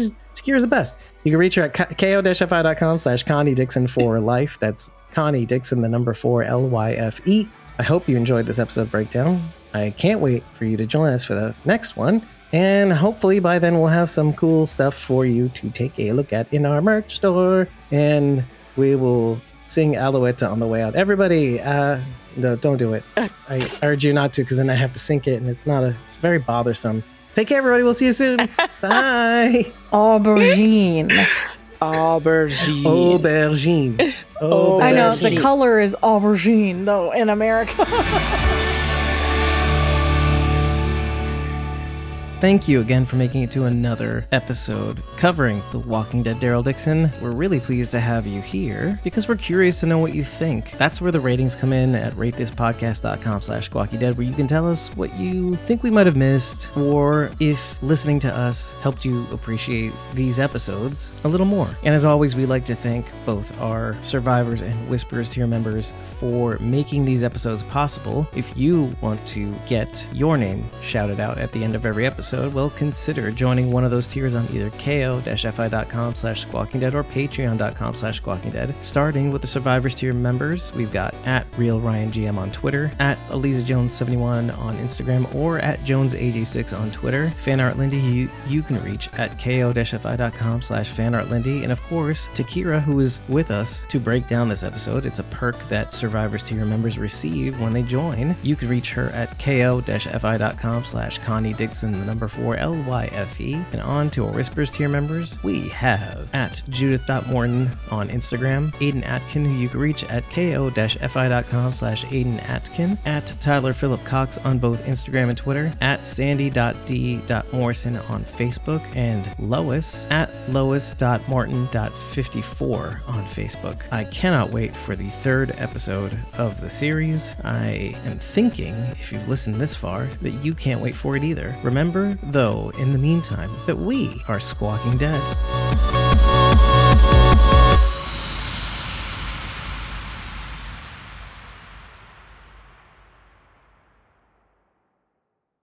the best. You can reach her at ko-fi.com slash Connie Dixon for life. That's Connie Dixon, the number four, L-Y-F-E. I hope you enjoyed this episode breakdown. I can't wait for you to join us for the next one. And hopefully by then we'll have some cool stuff for you to take a look at in our merch store. And we will sing Alouette on the way out. Everybody, uh, no, don't do it. I (laughs) urge you not to because then I have to sync it and it's not a, it's very bothersome. Take care, everybody. We'll see you soon. (laughs) Bye.
Aubergine.
Aubergine.
Aubergine. (laughs)
Oh,
I know the color is aubergine though in America.
Thank you again for making it to another episode covering The Walking Dead Daryl Dixon. We're really pleased to have you here because we're curious to know what you think. That's where the ratings come in at ratethispodcast.com slash squawkydead, where you can tell us what you think we might have missed or if listening to us helped you appreciate these episodes a little more. And as always, we like to thank both our survivors and Whisperers tier members for making these episodes possible. If you want to get your name shouted out at the end of every episode, well, consider joining one of those tiers on either ko-fi.com slash squawkingdead or patreon.com slash squawkingdead. Starting with the survivors tier members, we've got at real Ryan GM on Twitter, at Eliza Jones71 on Instagram, or at JonesAG6 on Twitter. Fanart Lindy, you, you can reach at ko-fi.com slash fanartlindy. And of course, Takira, who is with us to break down this episode. It's a perk that survivors tier members receive when they join. You can reach her at ko-fi.com slash Connie Dixon, the number four L-Y-F-E. And on to our Whispers tier members, we have at Judith.Morton on Instagram, Aiden Atkin, who you can reach at ko-fi.com slash Aiden Atkin, at Tyler Phillip Cox on both Instagram and Twitter, at sandy.d.morrison on Facebook, and Lois at lois.martin.54 on Facebook. I cannot wait for the third episode of the series. I am thinking, if you've listened this far, that you can't wait for it either. Remember, though, in the meantime, that we are Squawking Dead.